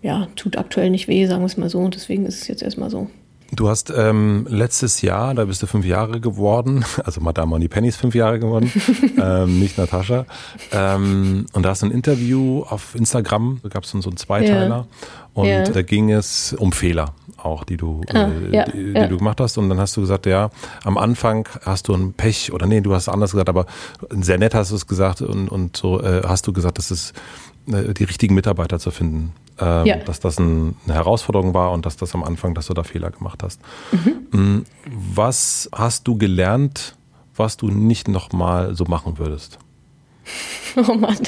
ja, tut aktuell nicht weh, sagen wir es mal so. Und deswegen ist es jetzt erstmal so. Du hast ähm, letztes Jahr, da bist du fünf Jahre geworden, <laughs> also Madame Money Penny ist fünf Jahre geworden, <laughs> ähm, nicht Natascha. Ähm, und da hast du ein Interview auf Instagram, da gab es so einen Zweiteiler. Ja. Und ja. da ging es um Fehler auch, die du, ah, äh, ja, die, die du gemacht hast. Und dann hast du gesagt, ja, am Anfang hast du ein Pech oder nee, du hast anders gesagt, aber sehr nett hast du es gesagt und, und so äh, hast du gesagt, dass es äh, die richtigen Mitarbeiter zu finden ähm, ja. dass das ein, eine Herausforderung war und dass das am Anfang, dass du da Fehler gemacht hast. Mhm. Mm, was hast du gelernt, was du nicht nochmal so machen würdest? <laughs> Oh Mann.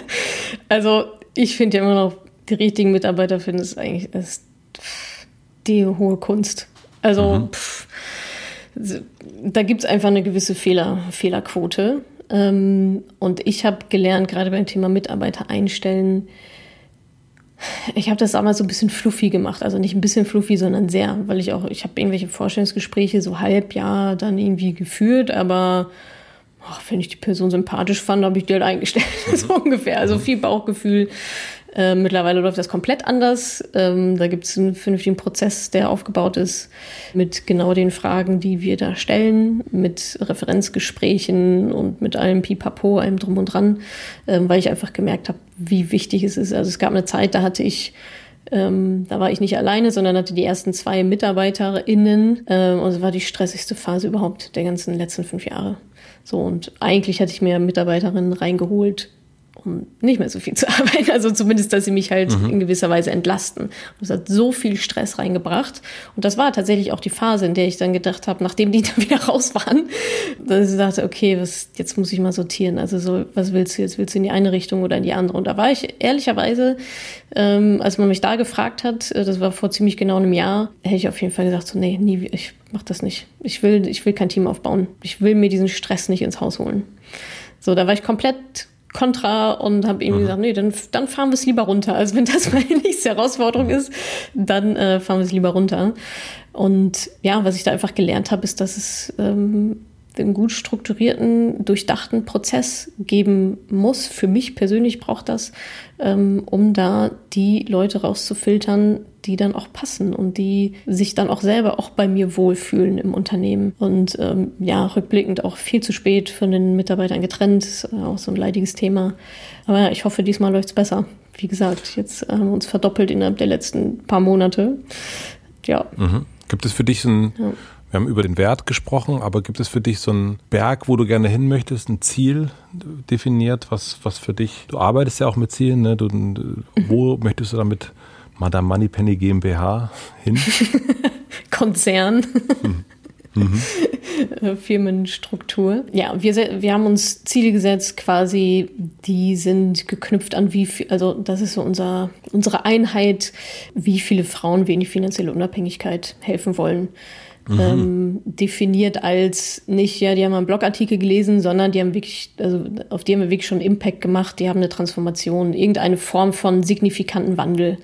<laughs> also ich finde ja immer noch, die richtigen Mitarbeiter finden es eigentlich ist die hohe Kunst. Also mhm. pff, da gibt es einfach eine gewisse Fehler, Fehlerquote. Ähm, und ich habe gelernt, gerade beim Thema Mitarbeiter einstellen, ich habe das damals so ein bisschen fluffy gemacht, also nicht ein bisschen fluffy, sondern sehr, weil ich auch, ich habe irgendwelche Vorstellungsgespräche so halb ja dann irgendwie geführt, aber ach, wenn ich die Person sympathisch fand, habe ich die halt eingestellt, <laughs> mhm. so ungefähr. Also viel Bauchgefühl, äh, mittlerweile läuft das komplett anders. Ähm, da gibt es einen vernünftigen Prozess, der aufgebaut ist mit genau den Fragen, die wir da stellen, mit Referenzgesprächen und mit allem Pipapo, allem drum und dran, ähm, weil ich einfach gemerkt habe, wie wichtig es ist. Also es gab eine Zeit, da hatte ich ähm, da war ich nicht alleine, sondern hatte die ersten zwei MitarbeiterInnen. Ähm, und es war die stressigste Phase überhaupt der ganzen letzten fünf Jahre. So, und eigentlich hatte ich mir Mitarbeiterinnen reingeholt, um nicht mehr so viel <laughs> zu arbeiten. Also zumindest, dass sie mich halt mhm. in gewisser Weise entlasten. Und das hat so viel Stress reingebracht. Und das war tatsächlich auch die Phase, in der ich dann gedacht habe, nachdem die <laughs> dann wieder raus waren, dass ich dachte, okay, was, jetzt muss ich mal sortieren. Also so, was willst du jetzt? Willst du in die eine Richtung oder in die andere? Und da war ich ehrlicherweise, ähm, als man mich da gefragt hat, äh, das war vor ziemlich genau einem Jahr, hätte ich auf jeden Fall gesagt, so, nee, nie, ich mach das nicht. Ich will, ich will kein Team aufbauen. Ich will mir diesen Stress nicht ins Haus holen. So, da war ich komplett kontra und habe irgendwie mhm. gesagt, nee, dann, dann fahren wir es lieber runter. Also wenn das <laughs> meine nächste Herausforderung ist, dann äh, fahren wir es lieber runter. Und ja, was ich da einfach gelernt habe, ist, dass es ähm, einen gut strukturierten, durchdachten Prozess geben muss. Für mich persönlich braucht das, ähm, um da die Leute rauszufiltern, die dann auch passen und die sich dann auch selber auch bei mir wohlfühlen im Unternehmen. Und ähm, ja, rückblickend auch viel zu spät von den Mitarbeitern getrennt, ist auch so ein leidiges Thema. Aber ja, ich hoffe, diesmal läuft es besser. Wie gesagt, jetzt haben wir uns verdoppelt innerhalb der letzten paar Monate. Ja. Mhm. Gibt es für dich so ein ja. Wir haben über den Wert gesprochen, aber gibt es für dich so einen Berg, wo du gerne hin möchtest, ein Ziel definiert, was, was für dich, du arbeitest ja auch mit Zielen, ne? Du, wo möchtest du damit Madame Moneypenny GmbH hin? <laughs> Konzern. Mhm. Mhm. <laughs> Firmenstruktur. Ja, wir, wir haben uns Ziele gesetzt, quasi, die sind geknüpft an wie viel, also das ist so unser, unsere Einheit, wie viele Frauen wir in die finanzielle Unabhängigkeit helfen wollen. Mhm. Ähm, definiert als nicht, ja, die haben einen Blogartikel gelesen, sondern die haben wirklich, also auf die haben wir wirklich schon Impact gemacht, die haben eine Transformation, irgendeine Form von signifikanten Wandel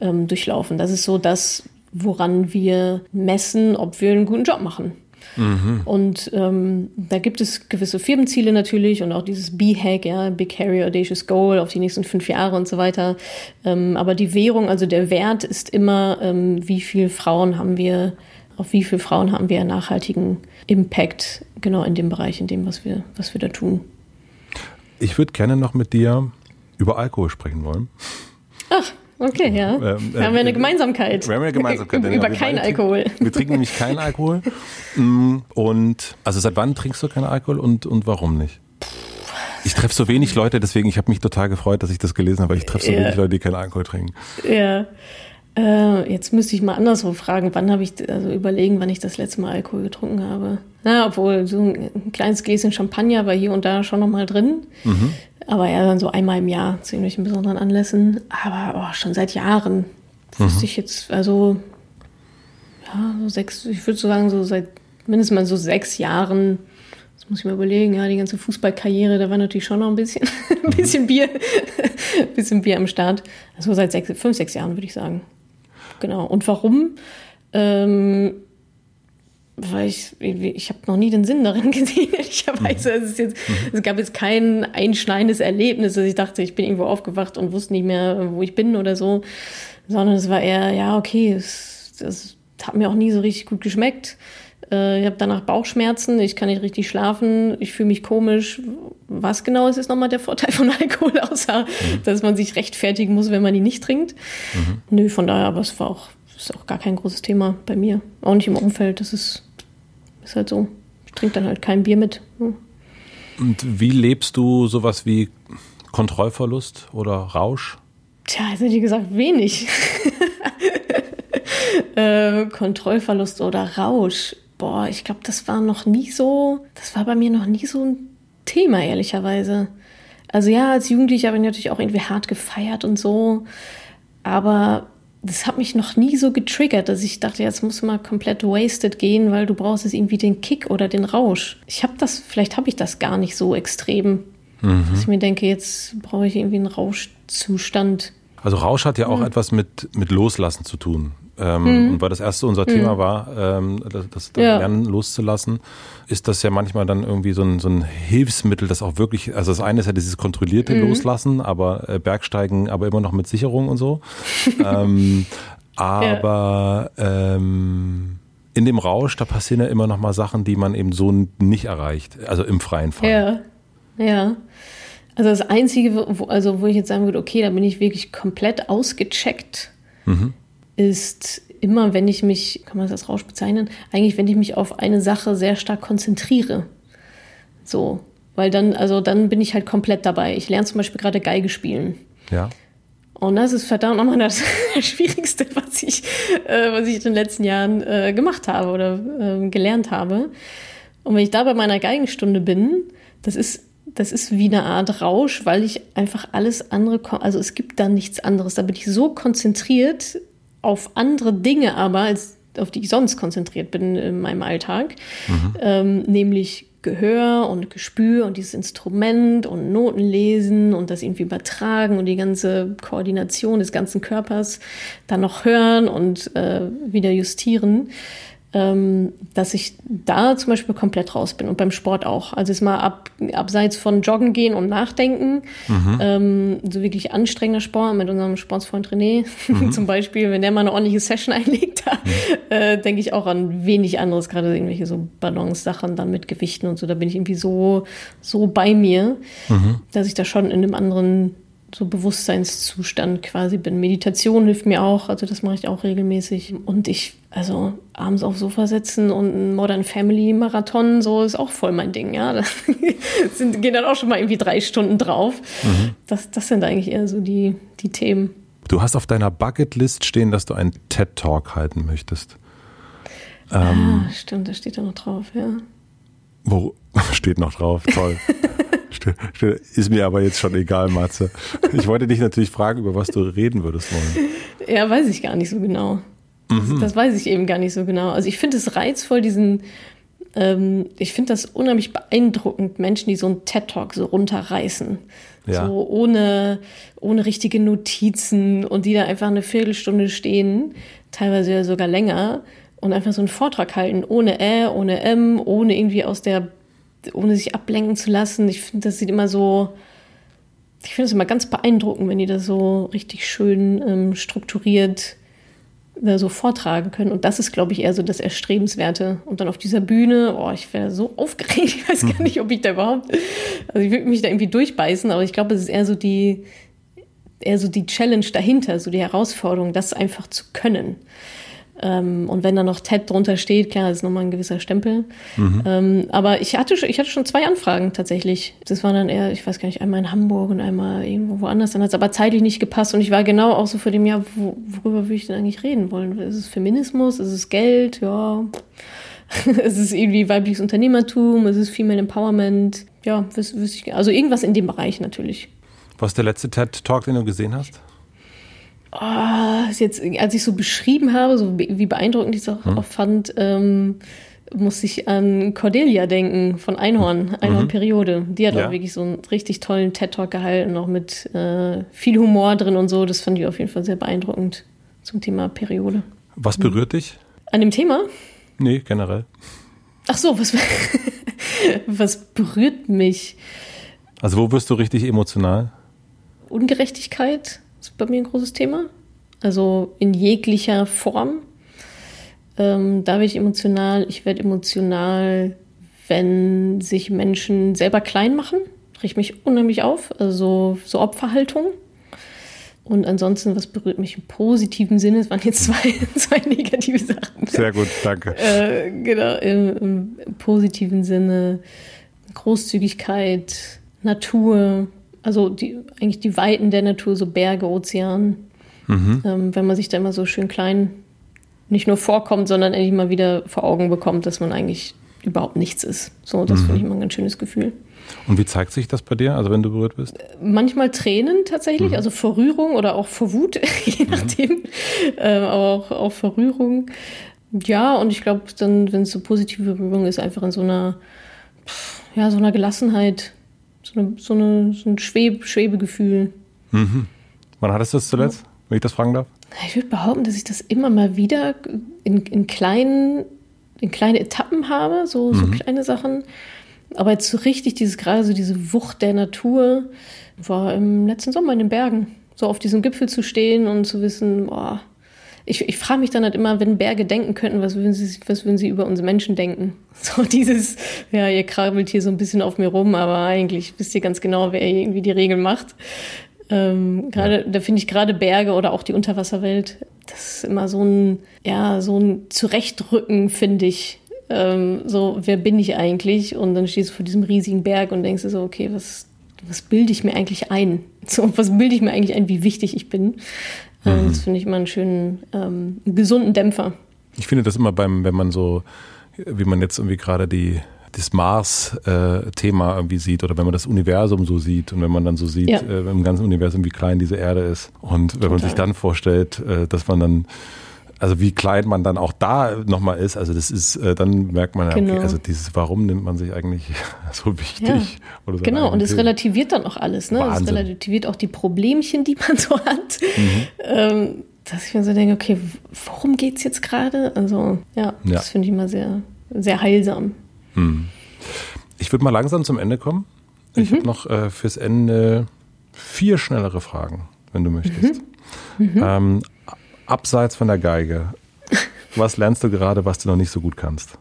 ähm, durchlaufen. Das ist so das, woran wir messen, ob wir einen guten Job machen. Mhm. Und ähm, da gibt es gewisse Firmenziele natürlich und auch dieses B-Hack, ja, Big Harry Audacious Goal auf die nächsten fünf Jahre und so weiter. Ähm, aber die Währung, also der Wert ist immer, ähm, wie viele Frauen haben wir, auf wie viele Frauen haben wir nachhaltigen Impact, genau in dem Bereich, in dem, was wir, was wir da tun. Ich würde gerne noch mit dir über Alkohol sprechen wollen. Okay, ja. Ähm, äh, haben wir eine Gemeinsamkeit. Wir haben eine Gemeinsamkeit. Über keinen Alkohol. Trinken, wir trinken nämlich keinen Alkohol. Mm, und also seit wann trinkst du keinen Alkohol und, und warum nicht? Ich treffe so wenig Leute, deswegen, ich habe mich total gefreut, dass ich das gelesen habe, weil ich treffe so ja. wenig Leute, die keinen Alkohol trinken. Ja. Äh, jetzt müsste ich mal anderswo fragen, wann habe ich, also überlegen, wann ich das letzte Mal Alkohol getrunken habe. Na, obwohl so ein, kleines Gläschen Champagner war hier und da schon nochmal drin. Mhm. Aber ja, dann so einmal im Jahr zu irgendwelchen besonderen Anlässen. Aber oh, schon seit Jahren wüsste mhm. ich jetzt, also ja, so sechs, ich würde so sagen, so seit mindestens mal so sechs Jahren. Das muss ich mal überlegen, ja, die ganze Fußballkarriere, da war natürlich schon noch ein bisschen, <laughs> ein bisschen mhm. Bier, ein <laughs> bisschen Bier am Start. Also seit sechs, fünf, sechs Jahren, würde ich sagen. Genau. Und warum? Ähm, weil ich, ich habe noch nie den Sinn darin <laughs> gesehen, ehrlicherweise. Mhm. Es, jetzt, mhm. es gab jetzt kein einschneidendes Erlebnis, dass ich dachte, ich bin irgendwo aufgewacht und wusste nicht mehr, wo ich bin oder so, sondern es war eher, ja, okay, es, das hat mir auch nie so richtig gut geschmeckt. Äh, ich habe danach Bauchschmerzen, ich kann nicht richtig schlafen, ich fühle mich komisch. Was genau ist jetzt nochmal der Vorteil von Alkohol, außer mhm. dass man sich rechtfertigen muss, wenn man ihn nicht trinkt? Mhm. Nö, von daher, aber es war auch, ist auch gar kein großes Thema bei mir. Auch nicht im Umfeld, das ist, ist halt so. Ich trinke dann halt kein Bier mit. Ja. Und wie lebst du sowas wie Kontrollverlust oder Rausch? Tja, also wie gesagt, wenig. <laughs> äh, Kontrollverlust oder Rausch. Boah, ich glaube, das war noch nie so, das war bei mir noch nie so ein Thema, ehrlicherweise. Also ja, als Jugendliche habe ich natürlich auch irgendwie hart gefeiert und so. Aber das hat mich noch nie so getriggert, dass ich dachte, jetzt muss mal komplett wasted gehen, weil du brauchst jetzt irgendwie den Kick oder den Rausch. Ich habe das, vielleicht habe ich das gar nicht so extrem, mhm. dass ich mir denke, jetzt brauche ich irgendwie einen Rauschzustand. Also Rausch hat ja auch mhm. etwas mit, mit Loslassen zu tun. Ähm, mhm. Und weil das erste unser Thema mhm. war, ähm, das, das ja. Lernen loszulassen, ist das ja manchmal dann irgendwie so ein, so ein Hilfsmittel, das auch wirklich, also das eine ist ja dieses kontrollierte mhm. Loslassen, aber äh, Bergsteigen, aber immer noch mit Sicherung und so. <laughs> ähm, aber ja. ähm, in dem Rausch, da passieren ja immer noch mal Sachen, die man eben so nicht erreicht, also im freien Fall. Ja, ja. Also das Einzige, wo, also wo ich jetzt sagen würde, okay, da bin ich wirklich komplett ausgecheckt, mhm ist immer, wenn ich mich, kann man das als Rausch bezeichnen, eigentlich, wenn ich mich auf eine Sache sehr stark konzentriere. So, weil dann, also dann bin ich halt komplett dabei. Ich lerne zum Beispiel gerade Geige spielen. Ja. Und das ist verdammt nochmal das, <laughs> Schwierigste, was ich, äh, was ich in den letzten Jahren äh, gemacht habe oder äh, gelernt habe. Und wenn ich da bei meiner Geigenstunde bin, das ist, das ist wie eine Art Rausch, weil ich einfach alles andere, also es gibt da nichts anderes. Da bin ich so konzentriert auf andere Dinge aber, als auf die ich sonst konzentriert bin in meinem Alltag, mhm. ähm, nämlich Gehör und Gespür und dieses Instrument und Noten lesen und das irgendwie übertragen und die ganze Koordination des ganzen Körpers dann noch hören und äh, wieder justieren dass ich da zum Beispiel komplett raus bin und beim Sport auch. Also ist mal ab, abseits von Joggen gehen und Nachdenken, mhm. ähm, so wirklich anstrengender Sport mit unserem Sportsfreund René <laughs> mhm. zum Beispiel, wenn der mal eine ordentliche Session <laughs> einlegt, da mhm. äh, denke ich auch an wenig anderes, gerade irgendwelche so Balance-Sachen dann mit Gewichten und so. Da bin ich irgendwie so, so bei mir, mhm. dass ich da schon in einem anderen so Bewusstseinszustand quasi bin. Meditation hilft mir auch, also das mache ich auch regelmäßig. Und ich, also abends aufs Sofa sitzen und ein Modern Family Marathon, so ist auch voll mein Ding, ja. Da <laughs> sind, gehen dann auch schon mal irgendwie drei Stunden drauf. Mhm. Das, das sind eigentlich eher so die, die Themen. Du hast auf deiner Bucketlist stehen, dass du einen TED-Talk halten möchtest. Ähm, ah, stimmt, da steht da noch drauf, ja. Wo <laughs> steht noch drauf? Toll. <laughs> Ist mir aber jetzt schon egal, Matze. Ich wollte dich natürlich fragen, über was du reden würdest wollen. Ja, weiß ich gar nicht so genau. Mhm. Das, weiß ich eben gar nicht so genau. Also ich finde es reizvoll, diesen, ähm, ich finde das unheimlich beeindruckend, Menschen, die so einen TED-Talk so runterreißen. Ja. So ohne, ohne richtige Notizen und die da einfach eine Viertelstunde stehen, teilweise ja sogar länger, und einfach so einen Vortrag halten, ohne Ä, ohne M, ohne irgendwie aus der ohne sich ablenken zu lassen. Ich finde, das sieht immer so, ich finde es immer ganz beeindruckend, wenn die das so richtig schön ähm, strukturiert äh, so vortragen können. Und das ist, glaube ich, eher so das Erstrebenswerte. Und dann auf dieser Bühne, oh, ich wäre so aufgeregt, ich weiß gar nicht, ob ich da überhaupt, also ich würde mich da irgendwie durchbeißen, aber ich glaube, es ist eher so die, eher so die Challenge dahinter, so die Herausforderung, das einfach zu können. Ähm, und wenn da noch TED drunter steht, klar, das ist nochmal ein gewisser Stempel. Mhm. Ähm, aber ich hatte, ich hatte schon zwei Anfragen tatsächlich. Das waren dann eher, ich weiß gar nicht, einmal in Hamburg und einmal irgendwo woanders. Dann hat es aber zeitlich nicht gepasst und ich war genau auch so vor dem Jahr, wo, worüber würde ich denn eigentlich reden wollen? Ist es Feminismus? Ist es Geld? Ja. <laughs> ist es irgendwie weibliches Unternehmertum? Ist es Female Empowerment? Ja, wüsste wüs ich, also irgendwas in dem Bereich natürlich. Was ist der letzte TED-Talk, den du gesehen hast? Oh, jetzt, als ich so beschrieben habe, so wie beeindruckend ich es auch, hm. auch fand, ähm, musste ich an Cordelia denken von Einhorn, mhm. Einhorn-Periode. Die hat ja. auch wirklich so einen richtig tollen TED-Talk gehalten, noch mit äh, viel Humor drin und so. Das fand ich auf jeden Fall sehr beeindruckend zum Thema Periode. Was berührt mhm. dich? An dem Thema? Nee, generell. Ach so, was, <laughs> was berührt mich? Also wo wirst du richtig emotional? Ungerechtigkeit ist bei mir ein großes Thema. Also in jeglicher Form. Ähm, da werde ich emotional. Ich werde emotional, wenn sich Menschen selber klein machen. Riecht mich unheimlich auf. Also so Opferhaltung. Und ansonsten, was berührt mich im positiven Sinne? Es waren jetzt zwei, <laughs> zwei negative Sachen. Sehr gut, danke. Äh, genau, im, im, positiven Sinne Großzügigkeit, Natur, also die, eigentlich die Weiten der Natur, so Berge, Ozean. Mhm. Ähm, wenn man sich da immer so schön klein nicht nur vorkommt, sondern endlich mal wieder vor Augen bekommt, dass man eigentlich überhaupt nichts ist. So, das mhm. finde ich immer ein ganz schönes Gefühl. Und wie zeigt sich das bei dir, also wenn du berührt bist? Manchmal Tränen tatsächlich, mhm. also vor Rührung oder auch vor Wut, <laughs> je mhm. nachdem, ähm, aber auch, auch vor Rührung. Ja, und ich glaube, dann, wenn es so positive Berührung ist, einfach in so einer, ja, so einer Gelassenheit, so, eine, so, eine, so ein Schweb Schwebegefühl. Mhm. Wann hattest du das zuletzt, ja. wenn ich das fragen darf? Ich würde behaupten, dass ich das immer mal wieder in, in kleinen, in kleine Etappen habe, so, so mhm. kleine Sachen. Aber jetzt so richtig dieses gerade so diese Wucht der Natur war im letzten Sommer in den Bergen. So auf diesem Gipfel zu stehen und zu wissen, boah, ich, ich frage mich dann halt immer, wenn Berge denken könnten, was würden sie, was würden sie über uns Menschen denken? <laughs> So dieses, ja, ihr krabbelt hier so ein bisschen auf mir rum, aber eigentlich wisst ihr ganz genau, wer irgendwie die Regeln macht. Ähm, gerade, ja. da finde ich gerade Berge oder auch die Unterwasserwelt, das ist immer so ein, ja, so ein Zurechtrücken, finde ich, ähm, so, wer bin ich eigentlich? Und dann stehst du vor diesem riesigen Berg und denkst dir so, okay, was, was bilde ich mir eigentlich ein? <laughs> So, was bilde ich mir eigentlich ein, wie wichtig ich bin? Ähm, mhm. Das finde ich immer einen schönen, ähm, gesunden Dämpfer. Ich finde das immer beim, wenn man so, wie man jetzt irgendwie gerade die, das Mars-Thema äh, irgendwie sieht oder wenn man das Universum so sieht und wenn man dann so sieht ja. äh, im ganzen Universum, wie klein diese Erde ist. Und wenn Total. man sich dann vorstellt, äh, dass man dann also wie klein man dann auch da nochmal ist, also das ist, äh, dann merkt man ja, genau. okay, also dieses, warum nimmt man sich eigentlich <laughs> so wichtig? Ja. So genau, und es relativiert dann auch alles, ne? Es relativiert auch die Problemchen, die <laughs> man so hat. Mhm. Ähm, dass ich mir so denke, okay, worum geht es jetzt gerade? Also, ja, ja. das finde ich immer sehr, sehr heilsam. Mhm. Ich würde mal langsam zum Ende kommen. Ich mhm. habe noch äh, fürs Ende vier schnellere Fragen, wenn du möchtest. Mhm. mhm. Ähm, abseits von der Geige, was lernst du gerade, was du noch nicht so gut kannst?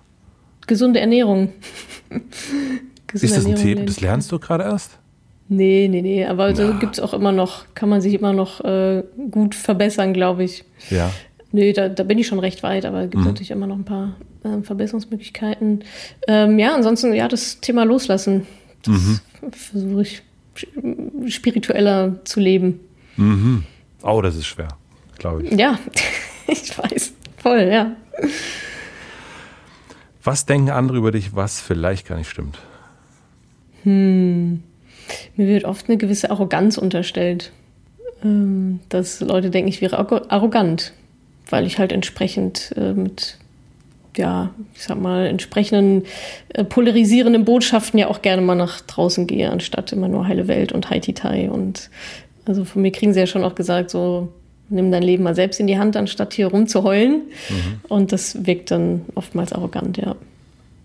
Gesunde Ernährung. <laughs> Gesunde ist das ein Thema? Das lernst du gerade erst? Nee, nee, nee. Aber ja. so gibt es auch immer noch, kann man sich immer noch äh, gut verbessern, glaube ich. Ja. Nee, da, da bin ich schon recht weit, aber es gibt mhm. natürlich immer noch ein paar äh, Verbesserungsmöglichkeiten. Ähm, ja, ansonsten, ja, das Thema loslassen. Das mhm. versuche ich spiritueller zu leben. Mhm. Oh, das ist schwer glaube ich. Ja, <laughs> ich weiß. Voll, ja. Was denken andere über dich, was vielleicht gar nicht stimmt? Hm. Mir wird oft eine gewisse Arroganz unterstellt. Ähm, dass Leute denken, ich wäre arrogant, weil ich halt entsprechend äh, mit, ja, ich sag mal, entsprechenden äh, polarisierenden Botschaften ja auch gerne mal nach draußen gehe, anstatt immer nur heile Welt und Haiti Tai. Und also von mir kriegen sie ja schon auch gesagt, so, nimm dein Leben mal selbst in die Hand, anstatt hier rumzuheulen. Mhm. Und das wirkt dann oftmals arrogant, ja.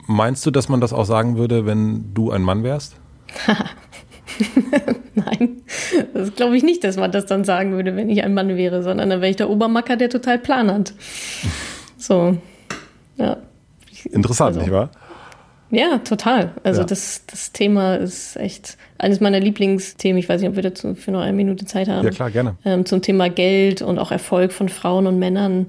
Meinst du, dass man das auch sagen würde, wenn du ein Mann wärst? <laughs> Nein, das glaube ich nicht, dass man das dann sagen würde, wenn ich ein Mann wäre, sondern dann wäre ich der Obermacker, der total Plan hat. <laughs> So, ja. Interessant, also, nicht wahr? Ja, total. Also ja. das, das Thema ist echt eines meiner Lieblingsthemen. Ich weiß nicht, ob wir dazu für noch eine Minute Zeit haben. Ja, klar, gerne. Ähm, zum Thema Geld und auch Erfolg von Frauen und Männern.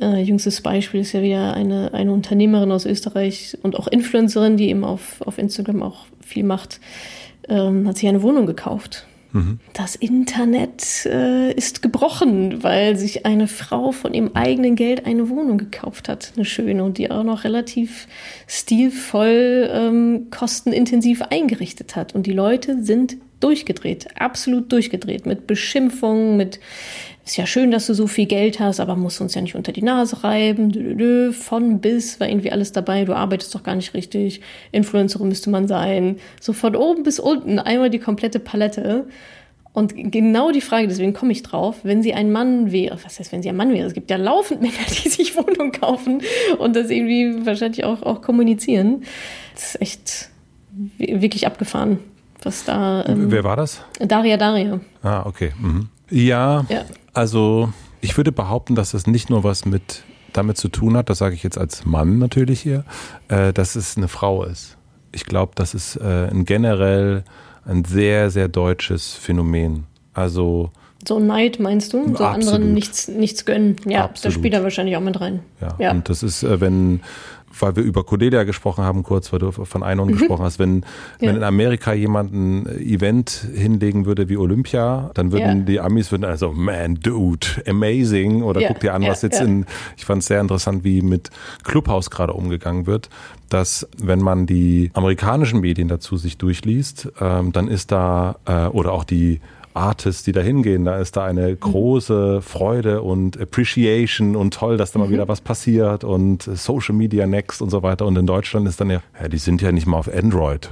Äh, jüngstes Beispiel ist ja wieder eine, eine Unternehmerin aus Österreich und auch Influencerin, die eben auf, auf Instagram auch viel macht, ähm, hat sich eine Wohnung gekauft Mhm. Das Internet äh, ist gebrochen, weil sich eine Frau von ihrem eigenen Geld eine Wohnung gekauft hat, eine schöne und die auch noch relativ stilvoll, ähm, kostenintensiv eingerichtet hat. Und die Leute sind durchgedreht, absolut durchgedreht, mit Beschimpfungen, mit ist ja schön, dass du so viel Geld hast, aber musst uns ja nicht unter die Nase reiben. Von bis war irgendwie alles dabei. Du arbeitest doch gar nicht richtig. Influencerin müsste man sein. So von oben bis unten einmal die komplette Palette. Und genau die Frage, deswegen komme ich drauf, wenn sie ein Mann wäre, was heißt, wenn sie ein Mann wäre? Es gibt ja laufend <laughs> Männer, die sich Wohnungen kaufen und das irgendwie wahrscheinlich auch, auch kommunizieren. Das ist echt wirklich abgefahren, was da. Ähm, Wer war das? Daria Daria. Ah, okay. Mhm. Ja, ja, also ich würde behaupten, dass das nicht nur was mit damit zu tun hat, das sage ich jetzt als Mann natürlich hier, äh, dass es eine Frau ist. Ich glaube, das ist äh, ein generell ein sehr, sehr deutsches Phänomen. Also so Neid meinst du? So Absolut. anderen nichts, nichts gönnen. Ja, Absolut. das spielt da wahrscheinlich auch mit rein. Ja, ja. und das ist, äh, wenn, weil wir über Cordelia gesprochen haben, kurz, weil du von Einon mhm. gesprochen hast, wenn, ja. wenn in Amerika jemand ein Event hinlegen würde wie Olympia, dann würden ja. die Amis würden also, man, dude, amazing. Oder ja. guck dir an, was jetzt in, ich fand es sehr interessant, wie mit Clubhouse gerade umgegangen wird, dass wenn man die amerikanischen Medien dazu sich durchliest, ähm, dann ist da, äh, oder auch die Artists, die da hingehen. Da ist da eine mhm. große Freude und Appreciation und toll, dass da mal mhm. wieder was passiert und Social Media Next und so weiter. Und in Deutschland ist dann ja, ja die sind ja nicht mal auf Android.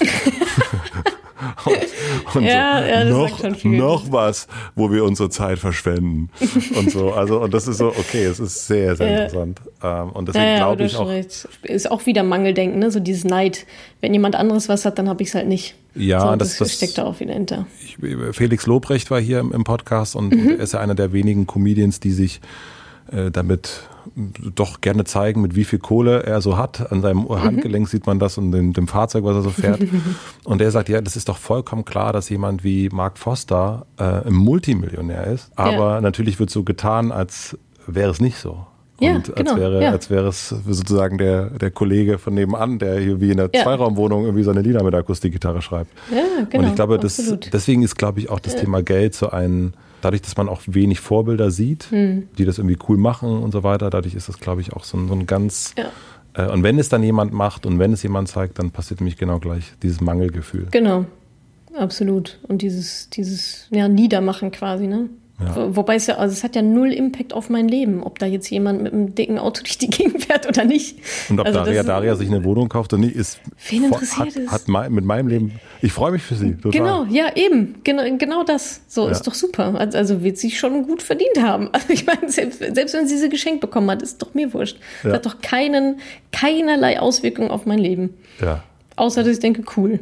<laughs> <laughs> und, und ja, so, noch, noch was, wo wir unsere Zeit verschwenden und so. Also und das ist so okay, es ist sehr sehr interessant ähm, und deswegen ja, glaube ich auch recht. ist auch wieder Mangeldenken, ne? So dieses Neid. Wenn jemand anderes was hat, dann habe ich es halt nicht. Ja, so, das, das steckt da auch wieder hinter. Ich, Felix Lobrecht war hier im, im Podcast und, mhm. und er ist ja einer der wenigen Comedians, die sich äh, damit doch gerne zeigen, mit wie viel Kohle er so hat. An seinem mhm. Handgelenk sieht man das und dem, dem Fahrzeug, was er so fährt. <laughs> und er sagt, ja, das ist doch vollkommen klar, dass jemand wie Mark Foster äh, ein Multimillionär ist. Aber ja. natürlich wird so getan, als wäre es nicht so. Ja, und als, genau, wäre, ja. als wäre es sozusagen der, der Kollege von nebenan, der hier wie in der ja. Zweiraumwohnung irgendwie seine Lieder mit Akustikgitarre schreibt. Ja, genau. Und ich glaube, das, deswegen ist, glaube ich, auch das Thema Geld so ein, dadurch, dass man auch wenig Vorbilder sieht, mhm. die das irgendwie cool machen und so weiter, dadurch ist das, glaube ich, auch so ein, so ein ganz. Ja. Äh, und wenn es dann jemand macht und wenn es jemand zeigt, dann passiert nämlich genau gleich dieses Mangelgefühl. Genau, absolut. Und dieses, dieses ja, Niedermachen quasi, ne? Ja. Wobei es ja, also es hat ja null Impact auf mein Leben, ob da jetzt jemand mit einem dicken Auto <laughs> durch die Gegend fährt oder nicht. Und ob also Daria, Daria sich eine Wohnung kauft oder nicht, ist wen interessiert hat, hat mein, mit meinem Leben. Ich freue mich für sie. Total. Genau, ja, eben. Genau, genau das. So ja. ist doch super. Also, also wird sie schon gut verdient haben. <laughs> Also ich meine, selbst, selbst wenn sie sie geschenkt bekommen hat, ist doch mir wurscht. Ja. Das hat doch keinen, keinerlei Auswirkungen auf mein Leben. Ja. Außer dass ich denke, cool.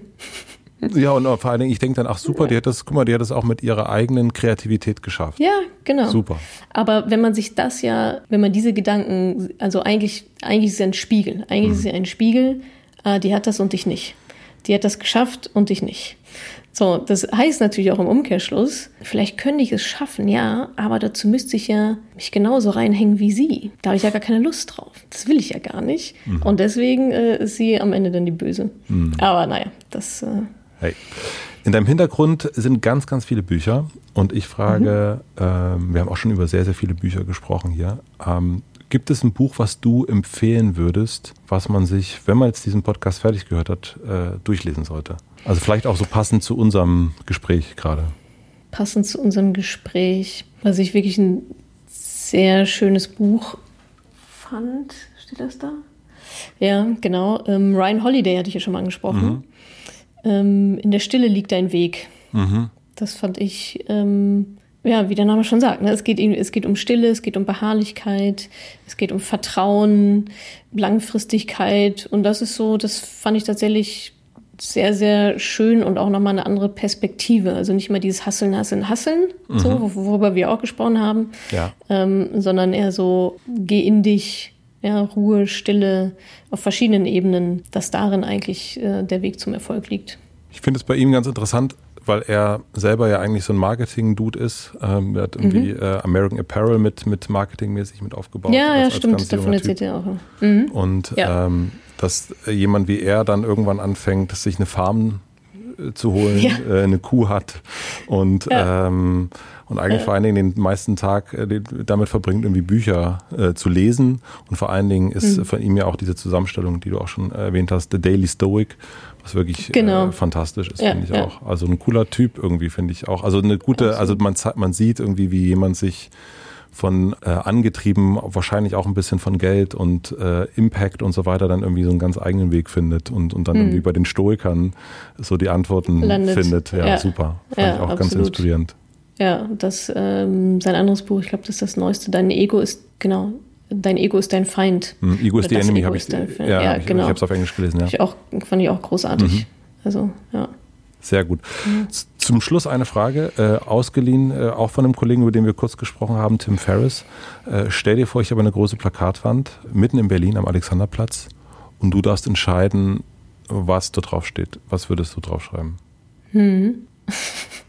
Ja, und vor allen Dingen, ich denke dann, ach super, die hat das, guck mal, die hat das auch mit ihrer eigenen Kreativität geschafft. Ja, genau. Super. Aber wenn man sich das ja, wenn man diese Gedanken, also eigentlich, eigentlich ist es ein Spiegel. Eigentlich mhm. ist es ein Spiegel, äh, die hat das und ich nicht. Die hat das geschafft und ich nicht. So, das heißt natürlich auch im Umkehrschluss, vielleicht könnte ich es schaffen, ja, aber dazu müsste ich ja mich genauso reinhängen wie sie. Da habe ich ja gar keine Lust drauf. Das will ich ja gar nicht. Mhm. Und deswegen äh, ist sie am Ende dann die Böse. Mhm. Aber naja, das. Äh, Hey. In deinem Hintergrund sind ganz, ganz viele Bücher und ich frage, mhm. ähm, wir haben auch schon über sehr, sehr viele Bücher gesprochen hier. Ähm, gibt es ein Buch, was du empfehlen würdest, was man sich, wenn man jetzt diesen Podcast fertig gehört hat, äh, durchlesen sollte? Also vielleicht auch so passend zu unserem Gespräch gerade. Passend zu unserem Gespräch, was ich wirklich ein sehr schönes Buch fand. Steht das da? Ja, genau. Ähm, Ryan Holiday hatte ich ja schon mal angesprochen. Mhm ähm, in der Stille liegt dein Weg. Mhm. Das fand ich, ähm, ja, wie der Name schon sagt, ne? es, geht, es geht um Stille, es geht um Beharrlichkeit, es geht um Vertrauen, Langfristigkeit und das ist so, das fand ich tatsächlich sehr, sehr schön und auch nochmal eine andere Perspektive. Also nicht mehr dieses Hasseln, Hasseln, Hasseln, mhm. so, worüber wir auch gesprochen haben, ja. ähm, sondern eher so, geh in dich, ja, Ruhe, Stille auf verschiedenen Ebenen, dass darin eigentlich äh, der Weg zum Erfolg liegt. Ich finde es bei ihm ganz interessant, weil er selber ja eigentlich so ein Marketing-Dude ist. Ähm, er hat irgendwie mhm. äh, American Apparel mit, mit Marketingmäßig mit aufgebaut. Ja, als, ja, stimmt, davon erzählt er auch. Mhm. Und ja. ähm, dass jemand wie er dann irgendwann anfängt, sich eine Farm äh, zu holen, ja. äh, eine Kuh hat und ja. ähm, und eigentlich vor allen Dingen den meisten Tag äh, damit verbringt, irgendwie Bücher äh, zu lesen. Und vor allen Dingen ist mhm. von ihm ja auch diese Zusammenstellung, die du auch schon erwähnt hast, The Daily Stoic, was wirklich äh, genau. äh, fantastisch ist, ja, finde ich ja. auch. Also ein cooler Typ irgendwie, finde ich auch. Also eine gute, also man, man sieht irgendwie, wie jemand sich von äh, angetrieben, wahrscheinlich auch ein bisschen von Geld und äh, Impact und so weiter, dann irgendwie so einen ganz eigenen Weg findet und, und dann hm. irgendwie bei den Stoikern so die Antworten Landet. findet. Ja, ja. super. Fand ja, ich auch absolut. ganz inspirierend. Ja, das ähm, sein anderes Buch, ich glaube, das ist das Neueste. Dein Ego ist, genau, dein Ego ist dein Feind. Hm, Ego ist die Enemy, habe ich, ja, ja, ich, genau. ich habe es auf Englisch gelesen, ja. Ich auch, fand ich auch großartig. Mhm. Also, ja. Sehr gut. Mhm. Zum Schluss eine Frage, äh, ausgeliehen, äh, auch von einem Kollegen, über den wir kurz gesprochen haben, Tim Ferriss. Äh, stell dir vor, ich habe eine große Plakatwand mitten in Berlin am Alexanderplatz und du darfst entscheiden, was da drauf steht. Was würdest du draufschreiben? Hm. <laughs>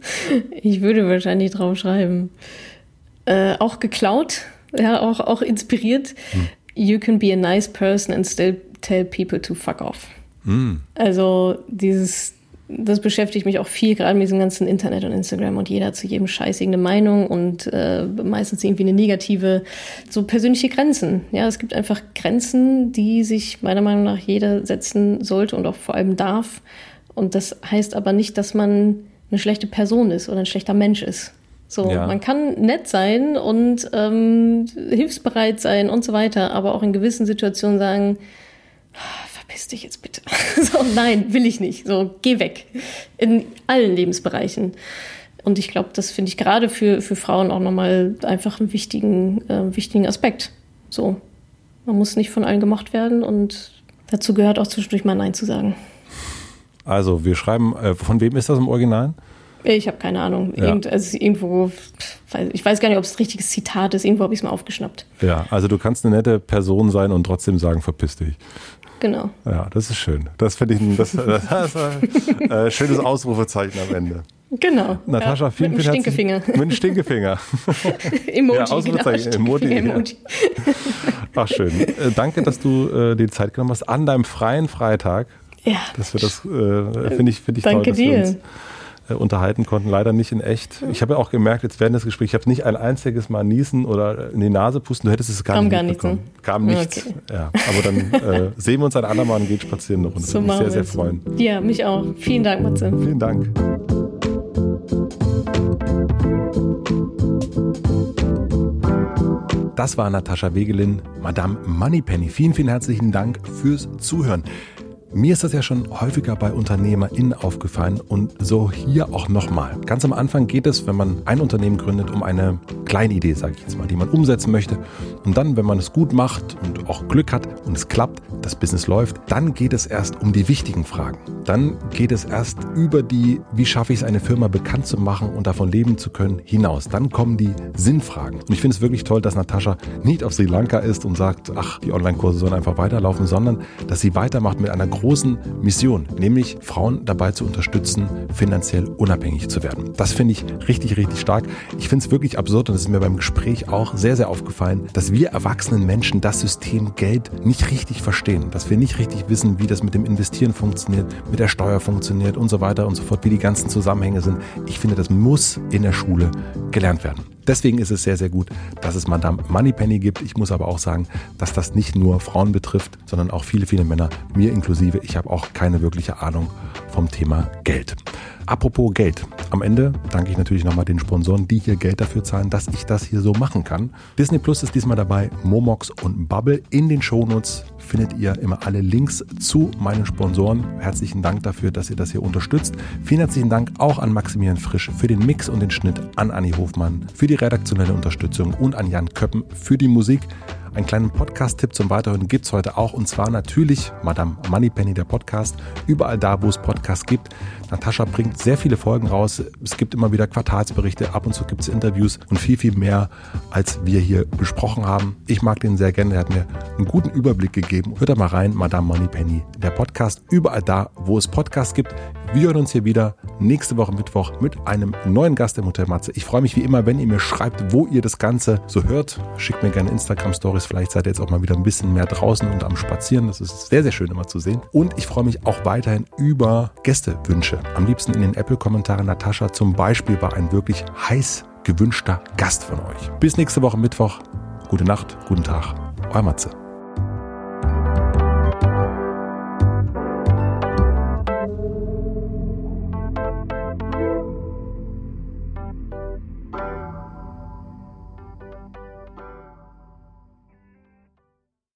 <laughs> ich würde wahrscheinlich draufschreiben. Äh, auch geklaut, ja, auch, auch inspiriert. Hm. You can be a nice person and still tell people to fuck off. Hm. Also dieses das beschäftigt mich auch viel, gerade mit diesem ganzen Internet und Instagram und jeder zu jedem Scheiß irgendeine Meinung und äh, meistens irgendwie eine negative, so persönliche Grenzen. Ja, es gibt einfach Grenzen, die sich meiner Meinung nach jeder setzen sollte und auch vor allem darf. Und das heißt aber nicht, dass man eine schlechte Person ist oder ein schlechter Mensch ist. So, ja. man kann nett sein und ähm, hilfsbereit sein und so weiter, aber auch in gewissen Situationen sagen, verpiss dich jetzt bitte. <laughs> so, nein, will ich nicht. So, geh weg. In allen Lebensbereichen. Und ich glaube, das finde ich gerade für, für Frauen auch nochmal einfach einen wichtigen, äh, wichtigen Aspekt. So, man muss nicht von allen gemacht werden und dazu gehört auch zwischendurch mal Nein zu sagen. Also, wir schreiben, äh, von wem ist das im Original? Ich habe keine Ahnung. Ja. Irgend, also irgendwo, ich weiß gar nicht, ob es ein richtiges Zitat ist. Irgendwo habe ich es mal aufgeschnappt. Ja, also du kannst eine nette Person sein und trotzdem sagen, verpiss dich. Genau. Ja, das ist schön. Das finde ich ein, <laughs> das, das ein äh, schönes Ausrufezeichen am Ende. Genau. Natascha, ja, vielen, mit vielen Stinkefinger. Mit dem Stinkefinger. <laughs> Emoji. Ja, Ausrufezeichen. Genau, Emoji. Emoji. Ach, schön. Äh, danke, dass du äh, die Zeit genommen hast an deinem freien Freitag. Ja. Dass wir das, äh, finde ich, find ich danke toll, dass dir. wir uns äh, unterhalten konnten. Leider nicht in echt. Ich habe ja auch gemerkt, jetzt während des Gesprächs, ich habe nicht ein einziges Mal niesen oder in die Nase pusten. Du hättest es gar Kam nicht gar mitbekommen. Nichts, ne? Kam nichts. Okay. Ja, aber dann äh, <laughs> sehen wir uns ein andermal und gehen spazieren noch. Und das so würde mich sehr, sehr freuen. Ja, mich auch. Vielen Dank, Matze. Vielen Dank. Das war Natascha Wegelin, Madame Moneypenny. Vielen, vielen herzlichen Dank fürs Zuhören. Mir ist das ja schon häufiger bei UnternehmerInnen aufgefallen und so hier auch nochmal. Ganz am Anfang geht es, wenn man ein Unternehmen gründet, um eine kleine Idee, sage ich jetzt mal, die man umsetzen möchte. Und dann, wenn man es gut macht und auch Glück hat und es klappt, das Business läuft, dann geht es erst um die wichtigen Fragen. Dann geht es erst über die, wie schaffe ich es, eine Firma bekannt zu machen und davon leben zu können, hinaus. Dann kommen die Sinnfragen. Und ich finde es wirklich toll, dass Natascha nicht auf Sri Lanka ist und sagt, ach, die Online-Kurse sollen einfach weiterlaufen, sondern dass sie weitermacht mit einer großen Mission, nämlich Frauen dabei zu unterstützen, finanziell unabhängig zu werden. Das finde ich richtig, richtig stark. Ich finde es wirklich absurd und es ist mir beim Gespräch auch sehr, sehr aufgefallen, dass wir erwachsenen Menschen das System Geld nicht richtig verstehen, dass wir nicht richtig wissen, wie das mit dem Investieren funktioniert, mit der Steuer funktioniert und so weiter und so fort, wie die ganzen Zusammenhänge sind. Ich finde, das muss in der Schule gelernt werden. Deswegen ist es sehr, sehr gut, dass es Madame Moneypenny gibt. Ich muss aber auch sagen, dass das nicht nur Frauen betrifft, sondern auch viele, viele Männer, mir inklusive. Ich habe auch keine wirkliche Ahnung vom Thema Geld. Apropos Geld. Am Ende danke ich natürlich nochmal den Sponsoren, die hier Geld dafür zahlen, dass ich das hier so machen kann. Disney Plus ist diesmal dabei, Momox und Bubble. In den Shownotes findet ihr immer alle Links zu meinen Sponsoren. Herzlichen Dank dafür, dass ihr das hier unterstützt. Vielen herzlichen Dank auch an Maximilian Frisch für den Mix und den Schnitt, an Anni Hofmann für die redaktionelle Unterstützung und an Jan Köppen für die Musik. Einen kleinen Podcast-Tipp zum Weiterhören gibt es heute auch und zwar natürlich Madame Moneypenny, der Podcast. Überall da, wo es Podcasts gibt. Natascha bringt sehr viele Folgen raus. Es gibt immer wieder Quartalsberichte, ab und zu gibt es Interviews und viel, viel mehr, als wir hier besprochen haben. Ich mag den sehr gerne. Er hat mir einen guten Überblick gegeben. Hört da mal rein, Madame Moneypenny, der Podcast. Überall da, wo es Podcasts gibt. Wir hören uns hier wieder nächste Woche Mittwoch mit einem neuen Gast im Hotel Matze. Ich freue mich wie immer, wenn ihr mir schreibt, wo ihr das Ganze so hört. Schickt mir gerne Instagram-Stories. Vielleicht seid ihr jetzt auch mal wieder ein bisschen mehr draußen und am Spazieren. Das ist sehr, sehr schön immer zu sehen. Und ich freue mich auch weiterhin über Gästewünsche. Am liebsten in den Apple-Kommentaren. Natascha zum Beispiel war ein wirklich heiß gewünschter Gast von euch. Bis nächste Woche Mittwoch. Gute Nacht, guten Tag. Euer Matze.